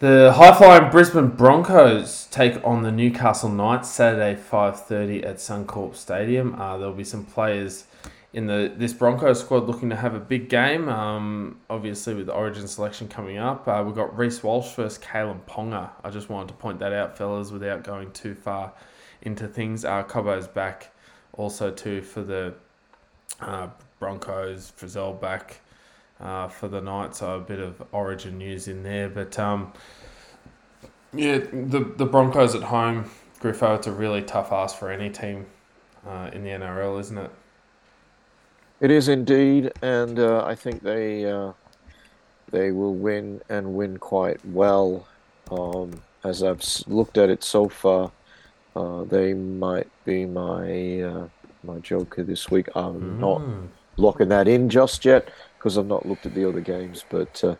The high-flying Brisbane Broncos take on the Newcastle Knights Saturday 5:30 at Suncorp Stadium. Uh, there'll be some players in the this Broncos squad looking to have a big game. Um, obviously, with the Origin selection coming up, uh, we've got Reece Walsh versus Kalyn Ponga. I just wanted to point that out, fellas, without going too far into things. Uh, Cobbo's back also too for the uh, Broncos. Frizell back uh, for the night, so a bit of Origin news in there. But um, yeah, the the Broncos at home, Griffo, it's a really tough ask for any team uh, in the NRL, isn't it? It is indeed, and uh, I think they uh, they will win and win quite well. Um, as I've looked at it so far, uh, they might be my uh, my joker this week. I'm mm. not locking that in just yet because I've not looked at the other games. But uh,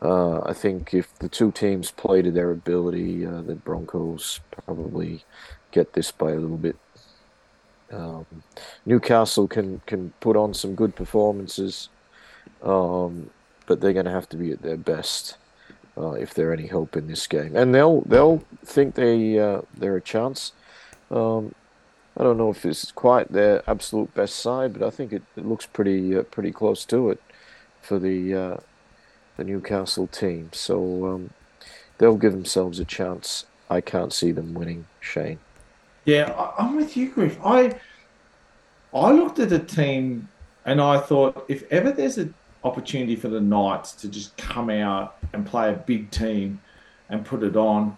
uh, I think if the two teams play to their ability, uh, the Broncos probably get this by a little bit. Um, Newcastle can can put on some good performances, um, but they're going to have to be at their best uh, if they're any hope in this game, and they'll they'll think they uh, they're a chance. Um, I don't know if it's quite their absolute best side, but I think it, it looks pretty uh, pretty close to it for the uh, the Newcastle team. So um, they'll give themselves a chance. I can't see them winning, Shane. Yeah, I, I'm with you, Griff. I I looked at the team and I thought if ever there's an opportunity for the Knights to just come out and play a big team and put it on,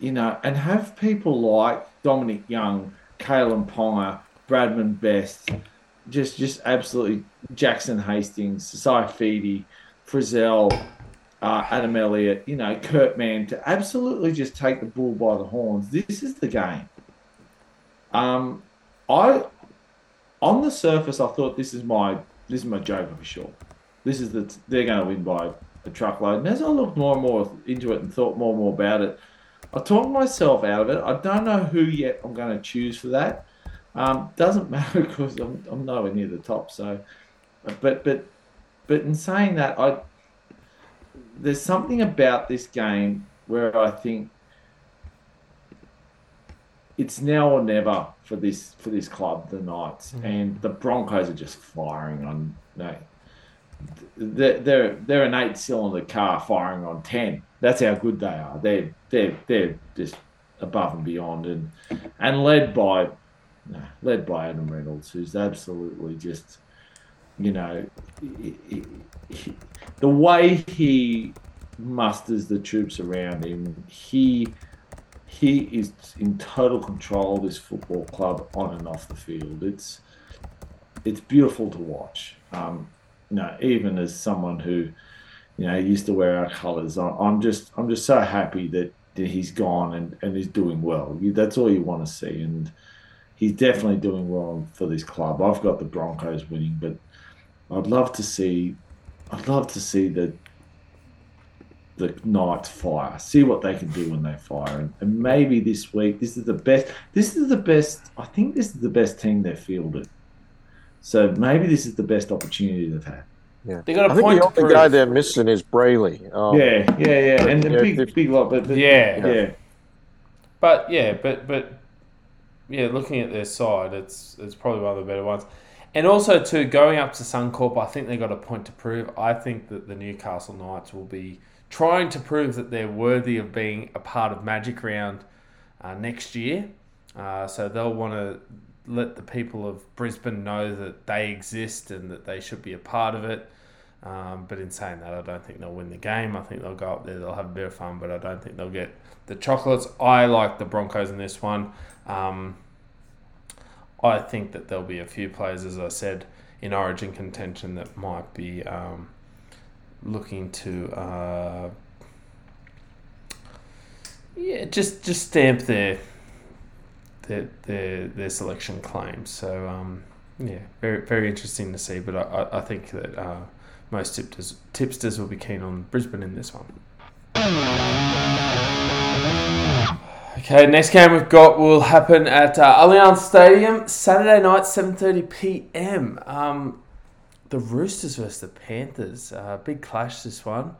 you know, and have people like Dominic Young Kalyn Ponga, Bradman Best, just just absolutely Jackson Hastings, Saifiti, Frizell, uh, Adam Elliott, you know, Kurt Mann to absolutely just take the bull by the horns. This is the game. Um, I on the surface, I thought this is my this is my joker for sure. This is the they're going to win by a truckload. And as I looked more and more into it and thought more and more about it, I talked myself out of it. I don't know who yet I'm going to choose for that. Um, doesn't matter because I'm, I'm nowhere near the top. So, but but but in saying that, I there's something about this game where I think it's now or never for this for this club, the Knights, Mm-hmm. and the Broncos are just firing on. No, they're they're, they're an eight cylinder car firing on ten. That's how good they are. They're they're they're just above and beyond, and and led by led by Adam Reynolds, who's absolutely just you know he- he- he- the way he musters the troops around him. He he is in total control of this football club on and off the field. It's it's beautiful to watch. Um, you know, even as someone who you know used to wear our colours, I'm just I'm just so happy that, he's gone and, and is doing well. That's all you want to see, and he's definitely doing well for this club. I've got the Broncos winning, but I'd love to see I'd love to see the the Knights fire. See what they can do when they fire, and, and maybe this week this is the best. This is the best. I think this is the best team they've fielded. So maybe this is the best opportunity they've had. Yeah. They got I a think point the only guy they're missing is Brailey. Um, yeah, yeah, yeah, and the Yeah, big, if- big lot, but, but Yeah. yeah, But yeah, but but yeah, looking at their side, it's it's probably one of the better ones. And also too, going up to Suncorp, I think they got a point to prove. I think that the Newcastle Knights will be trying to prove that they're worthy of being a part of Magic Round uh, next year. Uh, so they'll want to let the people of Brisbane know that they exist and that they should be a part of it. Um, but in saying that, I don't think they'll win the game. I think they'll go up there, they'll have a bit of fun, but I don't think they'll get the chocolates. I like the Broncos in this one. Um, I think that there'll be a few players, as I said, in Origin contention that might be um, looking to, uh, yeah, just just stamp their their their, their selection claims. So um, yeah, very very interesting to see. But I, I, think that uh, most tipsters tipsters will be keen on Brisbane in this one. Okay, next game we've got will happen at uh, Allianz Stadium Saturday night, seven thirty p.m. Um, the Roosters versus the Panthers, uh, big clash this one.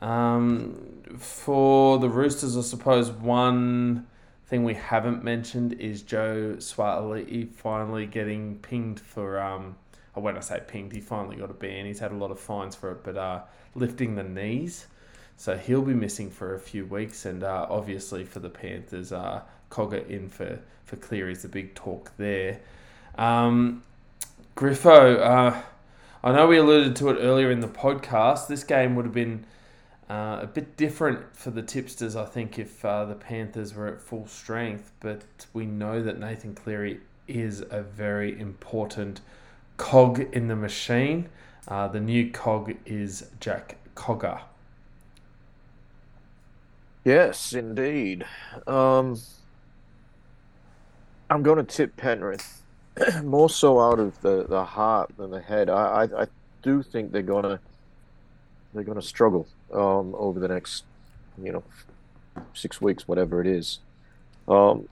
Um, for the Roosters, I suppose one thing we haven't mentioned is Joe Suaalii finally getting pinged for. Um, or when I say pinged, he finally got a ban. He's had a lot of fines for it, but uh, lifting the knees. So he'll be missing for a few weeks, and uh, obviously for the Panthers, uh, Cogger in for for Cleary is the big talk there. Um, Griffo, uh, I know we alluded to it earlier in the podcast. This game would have been uh, a bit different for the tipsters, I think, if uh, the Panthers were at full strength. But we know that Nathan Cleary is a very important cog in the machine. Uh, the new cog is Jack Cogger. Yes, indeed. Um, I'm going to tip Penrith more so out of the, the heart than the head. I, I, I do think they're gonna they're gonna struggle um, over the next you know six weeks, whatever it is. Um,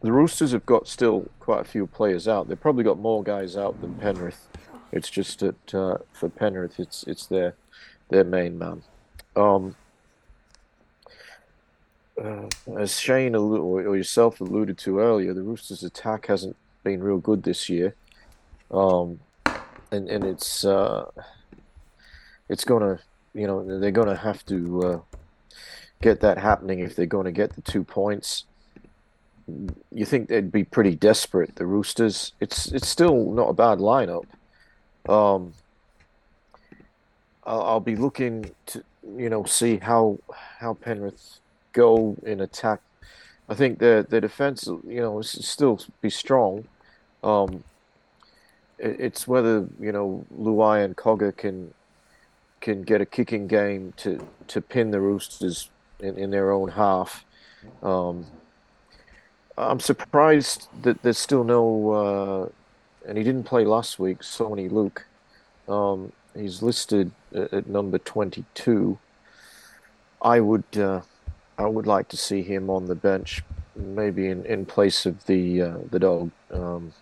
the Roosters have got still quite a few players out. They've probably got more guys out than Penrith. It's just that uh, for Penrith, it's it's their their main man. Um, uh, as Shane or yourself alluded to earlier, the Roosters' attack hasn't been real good this year, um, and and it's uh, it's gonna you know they're gonna have to uh, get that happening if they're going to get the two points. You think they'd be pretty desperate, the Roosters. It's it's still not a bad lineup. Um, I'll, I'll be looking to you know see how how Penrith go in attack. I think their their defense, you know, is still be strong. Um, it, it's whether you know Luai and Cogger can can get a kicking game to to pin the Roosters in, in their own half. Um, I'm surprised that there's still no, uh, and he didn't play last week. Soni Luke, um, he's listed at, number 22. I would, uh, I would like to see him on the bench, maybe in, in place of the uh, the dog. Um,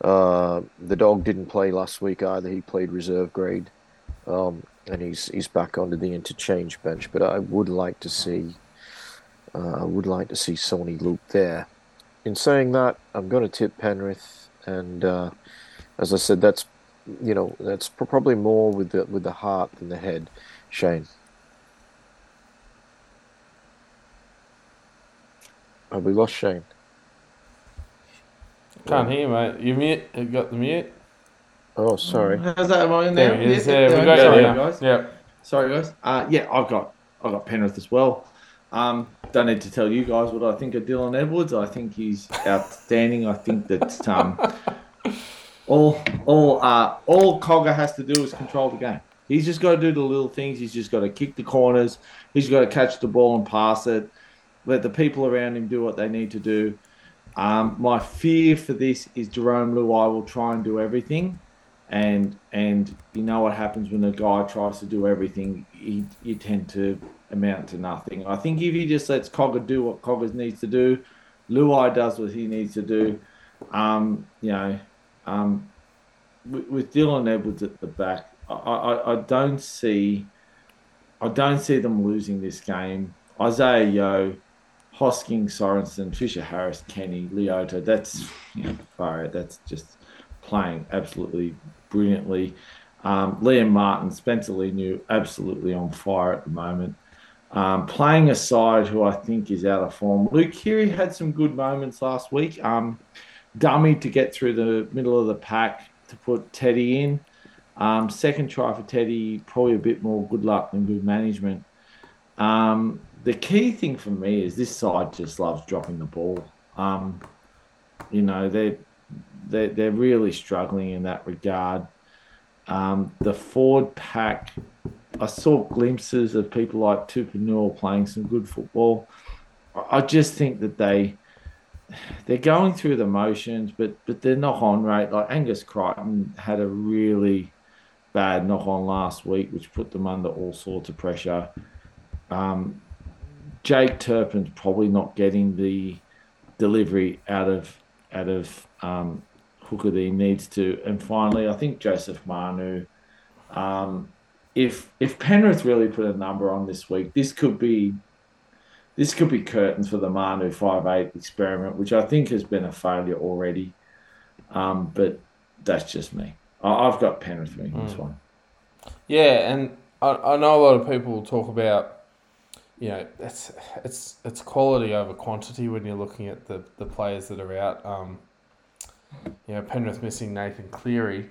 uh, the dog didn't play last week either. He played reserve grade, um, and he's he's back onto the interchange bench. But I would like to see, uh, I would like to see Soni Luke there. in saying that, I'm going to tip Penrith, and uh, as I said, that's you know that's probably more with the with the heart than the head. Shane. Have we lost Shane? Can't hear, mate. You mute. You got the mute. Oh, sorry. How's that? Am I in there? There he. Yeah, Yeah, we yeah, got sorry, you guys. Yeah. Sorry, guys. Uh, yeah, I've got I've got Penrith as well. Um, don't need to tell you guys what I think of Dylan Edwards. I think he's outstanding. I think that um, all all uh, all Cogger has to do is control the game. He's just got to do the little things. He's just got to kick the corners. He's got to catch the ball and pass it. Let the people around him do what they need to do. Um, my fear for this is Jarome Luai will try and do everything, and and you know what happens when a guy tries to do everything, he you tend to amount to nothing. I think if he just lets Cogger do what Cogger needs to do, Luai does what he needs to do. Um, you know, um, with, with Dylan Edwards at the back, I, I, I don't see, I don't see them losing this game. Isaiah Yo, Hosking, Sorensen, Fisher Harris, Kenny, Leota. That's you know, far. That's just playing absolutely brilliantly. Um, Liam Martin, Spencer Leniu, absolutely on fire at the moment. Um, playing a side who I think is out of form. Luke Keary had some good moments last week. Um, dummy to get through the middle of the pack to put Teddy in. Um, second try for Teddy, probably a bit more good luck than good management. Um, the key thing for me is this side just loves dropping the ball. Um, you know, they're, they're, they're really struggling in that regard. Um, the Ford pack, I saw glimpses of people like Tupanua playing some good football. I just think that they they're going through the motions, but but they're not on rate, like Angus Crichton had a really bad knock on last week, which put them under all sorts of pressure. Um, Jake Turpin's probably not getting the delivery out of out of um, Hooker that he needs to. And finally, I think Joseph Manu. Um, if if Penrith really put a number on this week, this could be this could be curtains for the Manu five eight experiment, which I think has been a failure already. Um, but that's just me. I, I've got Penrith winning this one. Yeah, and I, I know a lot of people talk about, you know, it's it's it's quality over quantity when you're looking at the, the players that are out. Um, you know, Penrith missing Nathan Cleary.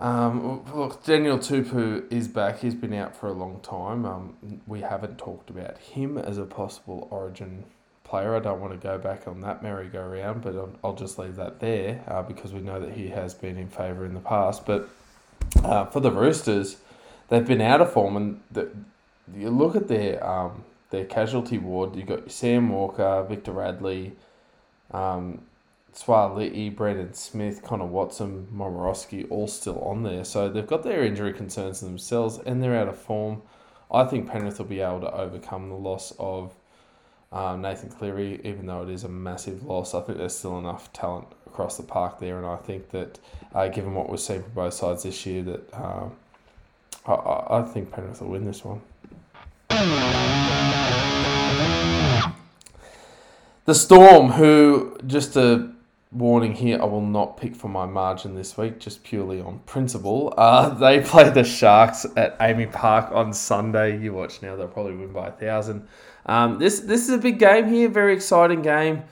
Um, look, Daniel Tupou is back. He's been out for a long time. Um, we haven't talked about him as a possible Origin player. I don't want to go back on that merry-go-round, but I'll, I'll just leave that there uh, because we know that he has been in favour in the past. But uh, for the Roosters, they've been out of form, and the, you look at their um, their casualty ward. You've got Sam Walker, Victor Radley, um, Suaalii, Brandon Smith, Connor Watson, Momorowski, all still on there. So they've got their injury concerns themselves, and they're out of form. I think Penrith will be able to overcome the loss of um, Nathan Cleary, even though it is a massive loss. I think there's still enough talent across the park there, and I think that, uh, given what we've seen from both sides this year, that um, I, I think Penrith will win this one. The Storm, who just a warning here, I will not pick for my margin this week, just purely on principle. Uh, they play the Sharks at AAMI Park on Sunday. You watch now; they'll probably win by a thousand. Um, this this is a big game here, very exciting game,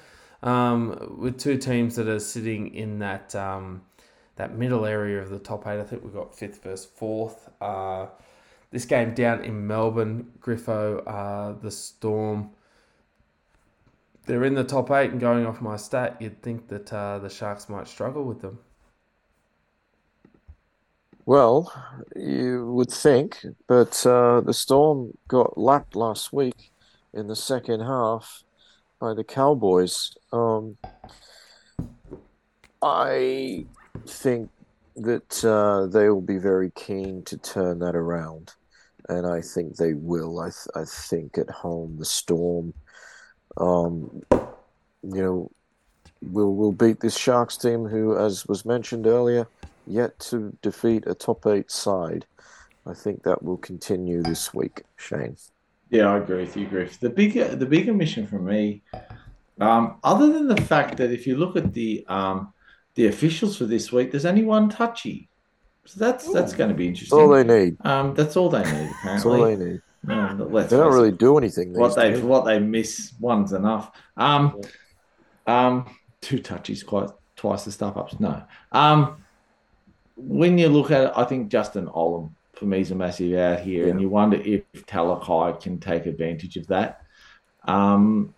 um, with two teams that are sitting in that um, that middle area of the top eight. I think we've got fifth versus fourth. Uh, this game down in Melbourne, Griffo, uh, the Storm. They're in the top eight, and going off my stat, you'd think that uh, the Sharks might struggle with them. Well, you would think, but uh, the Storm got lapped last week in the second half by the Cowboys. Um, I think that uh, they will be very keen to turn that around, and I think they will. I, th- I think at home the Storm, um, you know, we'll we'll beat this Sharks team, who, as was mentioned earlier, yet to defeat a top eight side. I think that will continue this week, Shane. Yeah, I agree with you, Griff. The bigger the bigger mission for me Um, other than the fact that if you look at the um, the officials for this week, there's only one touchy. So that's that's going to be interesting. All they need. Um, that's all they need. That's all they need. They don't really do anything. What they days. what they miss. One's enough. Um, um, two touchies, quite twice the stuff ups. No. Um, when you look at it, I think Justin Olam for me is a massive out here, and you wonder if Talakai can take advantage of that. Um,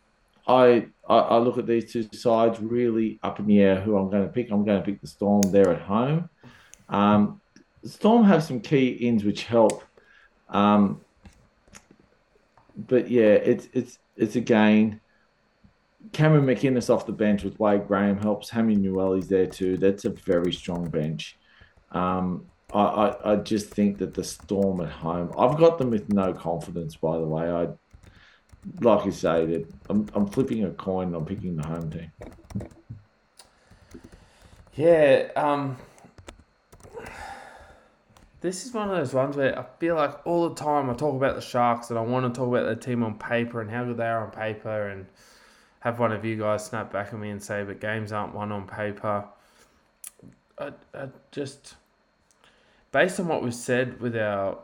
I, I I look at these two sides really up in the air. Who I'm going to pick? I'm going to pick the Storm. They're at home. Um, Storm have some key ins which help. Um, but yeah, it's it's it's again. Cameron McInnes off the bench with Wade Graham helps. Hammy Newelly's there too. That's a very strong bench. Um, I, I, I just think that the Storm at home. I've got them with no confidence. By the way, I like you say that I'm, I'm flipping a coin. and I'm picking the home team. Yeah, um, this is one of those ones where I feel like all the time I talk about the Sharks and I want to talk about the team on paper and how good they are on paper and have one of you guys snap back at me and say, but games aren't won on paper. I, I just, based on what we've said with our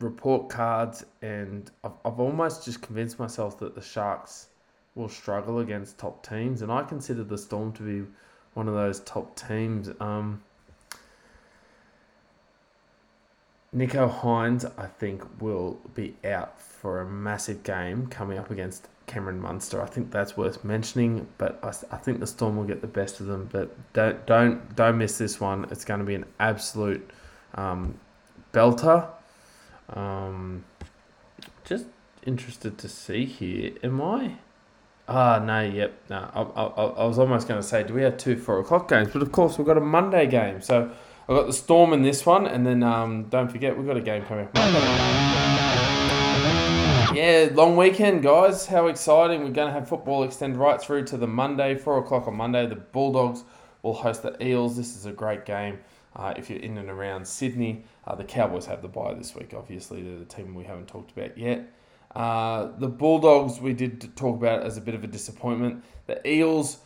report cards, and I've, I've almost just convinced myself that the Sharks will struggle against top teams, and I consider the Storm to be one of those top teams. Um, Nico Hynes, I think, will be out for a massive game coming up against Cameron Munster. I think that's worth mentioning, but I, I think the Storm will get the best of them. But don't don't don't miss this one. It's going to be an absolute um, belter. Um, just interested to see here. Am I? Ah, no, yep, no. I, I, I was almost going to say, do we have two four o'clock games? But of course, we've got a Monday game. So I've got the Storm in this one, and then um, don't forget, we've got a game coming Yeah, long weekend, guys. How exciting. We're going to have football extend right through to the Monday, four o'clock on Monday. The Bulldogs will host the Eels. This is a great game. Uh, if you're in and around Sydney, uh, the Cowboys have the bye this week. Obviously, they're the team we haven't talked about yet. Uh, the Bulldogs, we did talk about as a bit of a disappointment. The Eels,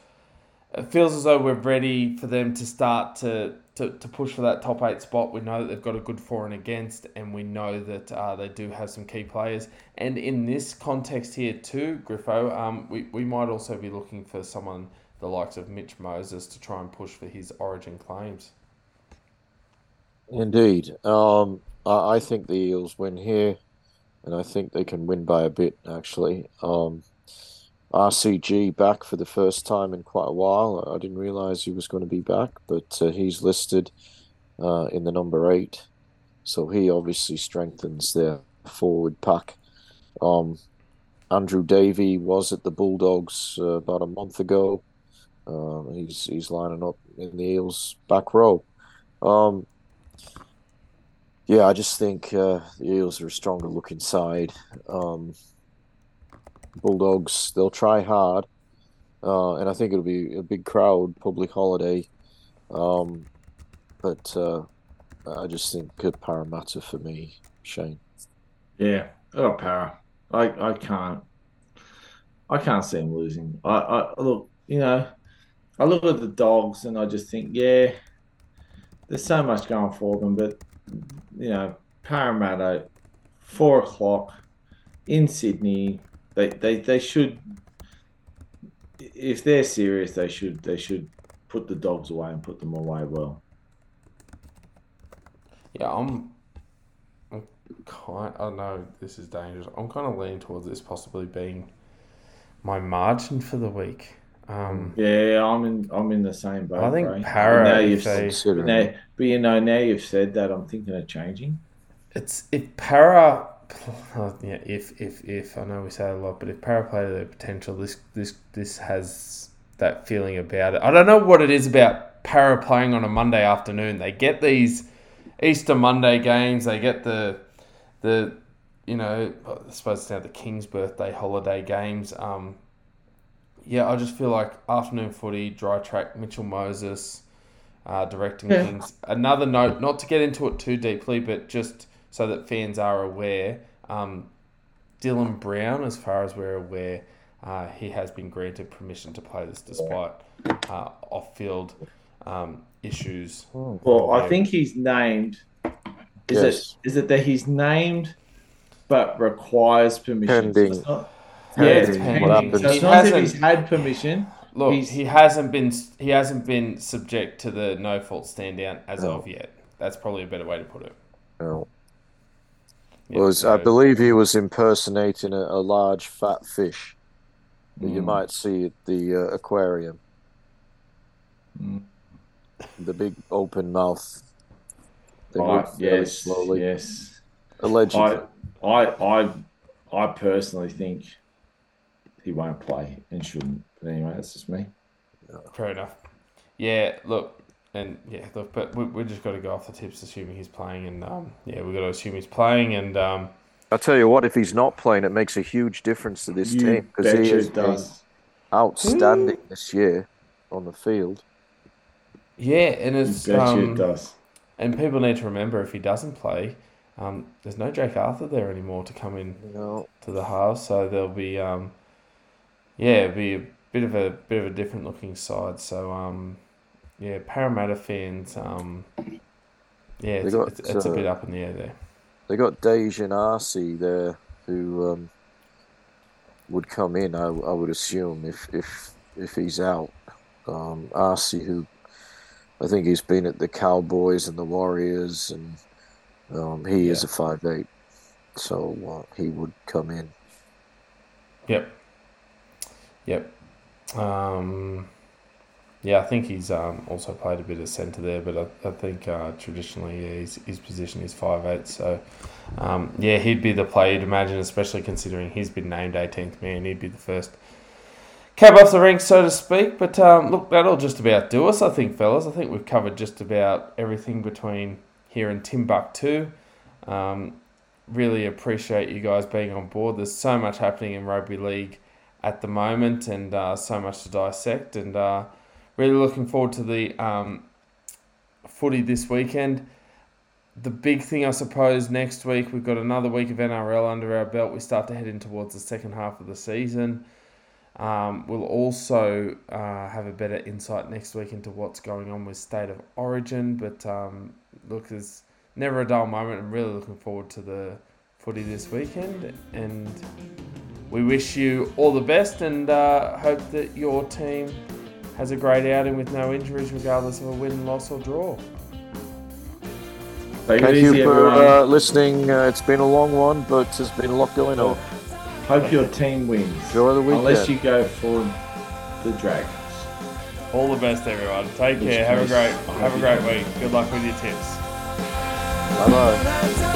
it feels as though we're ready for them to start to, to, to push for that top eight spot. We know that they've got a good for and against, and we know that uh, they do have some key players. And in this context here, too, Griffo, um, we, we might also be looking for someone the likes of Mitch Moses to try and push for his origin claims. Indeed. Um, I, I think the Eels win here, and I think they can win by a bit, actually. Um, RCG back for the first time in quite a while. I didn't realize he was going to be back, but uh, he's listed uh, in the number eight. So he obviously strengthens their forward pack. Um, Andrew Davey was at the Bulldogs uh, about a month ago. Um, he's he's lining up in the Eels back row. Um, yeah, I just think uh, the Eels are a stronger looking side. Um, Bulldogs, they'll try hard, uh, and I think it'll be a big crowd, public holiday. Um, but uh, I just think Parramatta for me, Shane. Yeah, oh para. I I can't. I can't see him losing. I, I look, you know, I look at the dogs and I just think, yeah, there's so much going for them, but you know, Parramatta, four o'clock in Sydney, they, they, they should if they're serious, they should they should put the dogs away and put them away well. Yeah, I'm. I'm kind. I know this is dangerous. I'm kind of leaning towards this possibly being my margin for the week. Um, Yeah, I'm in I'm in the same boat. I think Ray. Para, Now you've they- Consider now, but you know now you've said that, I'm thinking of changing. it's if para. yeah, if if if I know we say a lot, but if para play to their potential, this this this has that feeling about it. I don't know what it is about para playing on a Monday afternoon. They get these Easter Monday games. They get the the you know I suppose it's now the King's birthday holiday games. Um, yeah, I just feel like afternoon footy, dry track, Mitchell Moses, uh, directing Yeah. things. Another note, not to get into it too deeply, but just so that fans are aware, um, Dylan Brown, as far as we're aware, uh, he has been granted permission to play this despite uh, off-field um, issues. Well, I think he's named. Is Yes. it is it that he's named, but requires permission? So it's not- Pending. yeah, it's Pending. pending. So it's not as if he's had permission. Look, He's- he hasn't been he hasn't been subject to the no fault stand down as No. of yet. That's probably a better way to put it. No. Yeah, was I believe he was impersonating a, a large fat fish that you Mm. might see at the uh, aquarium. Mm. The big open mouth. They Right, yes, slowly. yes. Allegedly. I, I, I, I personally think he won't play and shouldn't. But anyway, that's just me. Fair enough. Yeah, look, and yeah, look, but we, we just got to go off the tips, assuming he's playing, and um, yeah, we've got to assume he's playing, and um, I tell you what, if he's not playing, it makes a huge difference to this You team because he betcha has been does. outstanding this year on the field. yeah, and You it's betcha um, it does. and people need to remember if he doesn't play, um, there's no Jake Arthur there anymore to come in You know, to the half, so there'll be um, yeah, it'll be a bit of a bit of a different looking side. So um, yeah, Parramatta fans, um, yeah, it's, got, it's, it's a uh, bit up in the air there. they got Daejarn Asi there who um, would come in. I, I would assume if if if he's out, um, Arce who I think he's been at the Cowboys and the Warriors, and um, he is a five eight, so uh, he would come in. Yep. Yep. Um, yeah, I think he's um, also played a bit of centre there, but I, I think uh, traditionally yeah, his, his position is five eight. So um, yeah, he'd be the player you'd imagine, especially considering he's been named 18th man. He'd be the first cab off the rank, so to speak. But um, look, that'll just about do us, I think, fellas. I think we've covered just about everything between here and Timbuktu. Um, really appreciate you guys being on board. There's so much happening in rugby league at the moment, and uh, so much to dissect. And uh, really looking forward to the um, footy this weekend. The big thing, I suppose, next week we've got another week of NRL under our belt. We start to head in towards the second half of the season. Um, we'll also uh, have a better insight next week into what's going on with State of Origin. But um, look, there's never a dull moment. I'm really looking forward to the footy this weekend, and we wish you all the best and uh, hope that your team has a great outing with no injuries, regardless of a win, loss, or draw. Take it Thank easy, you for uh, listening. Uh, it's been a long one, but there's been a lot going on. Hope your team wins. Enjoy the weekend. Unless you go for the Dragons. All the best, everyone. Take care. Have a great, have a great week. Good luck with your tips. Bye bye.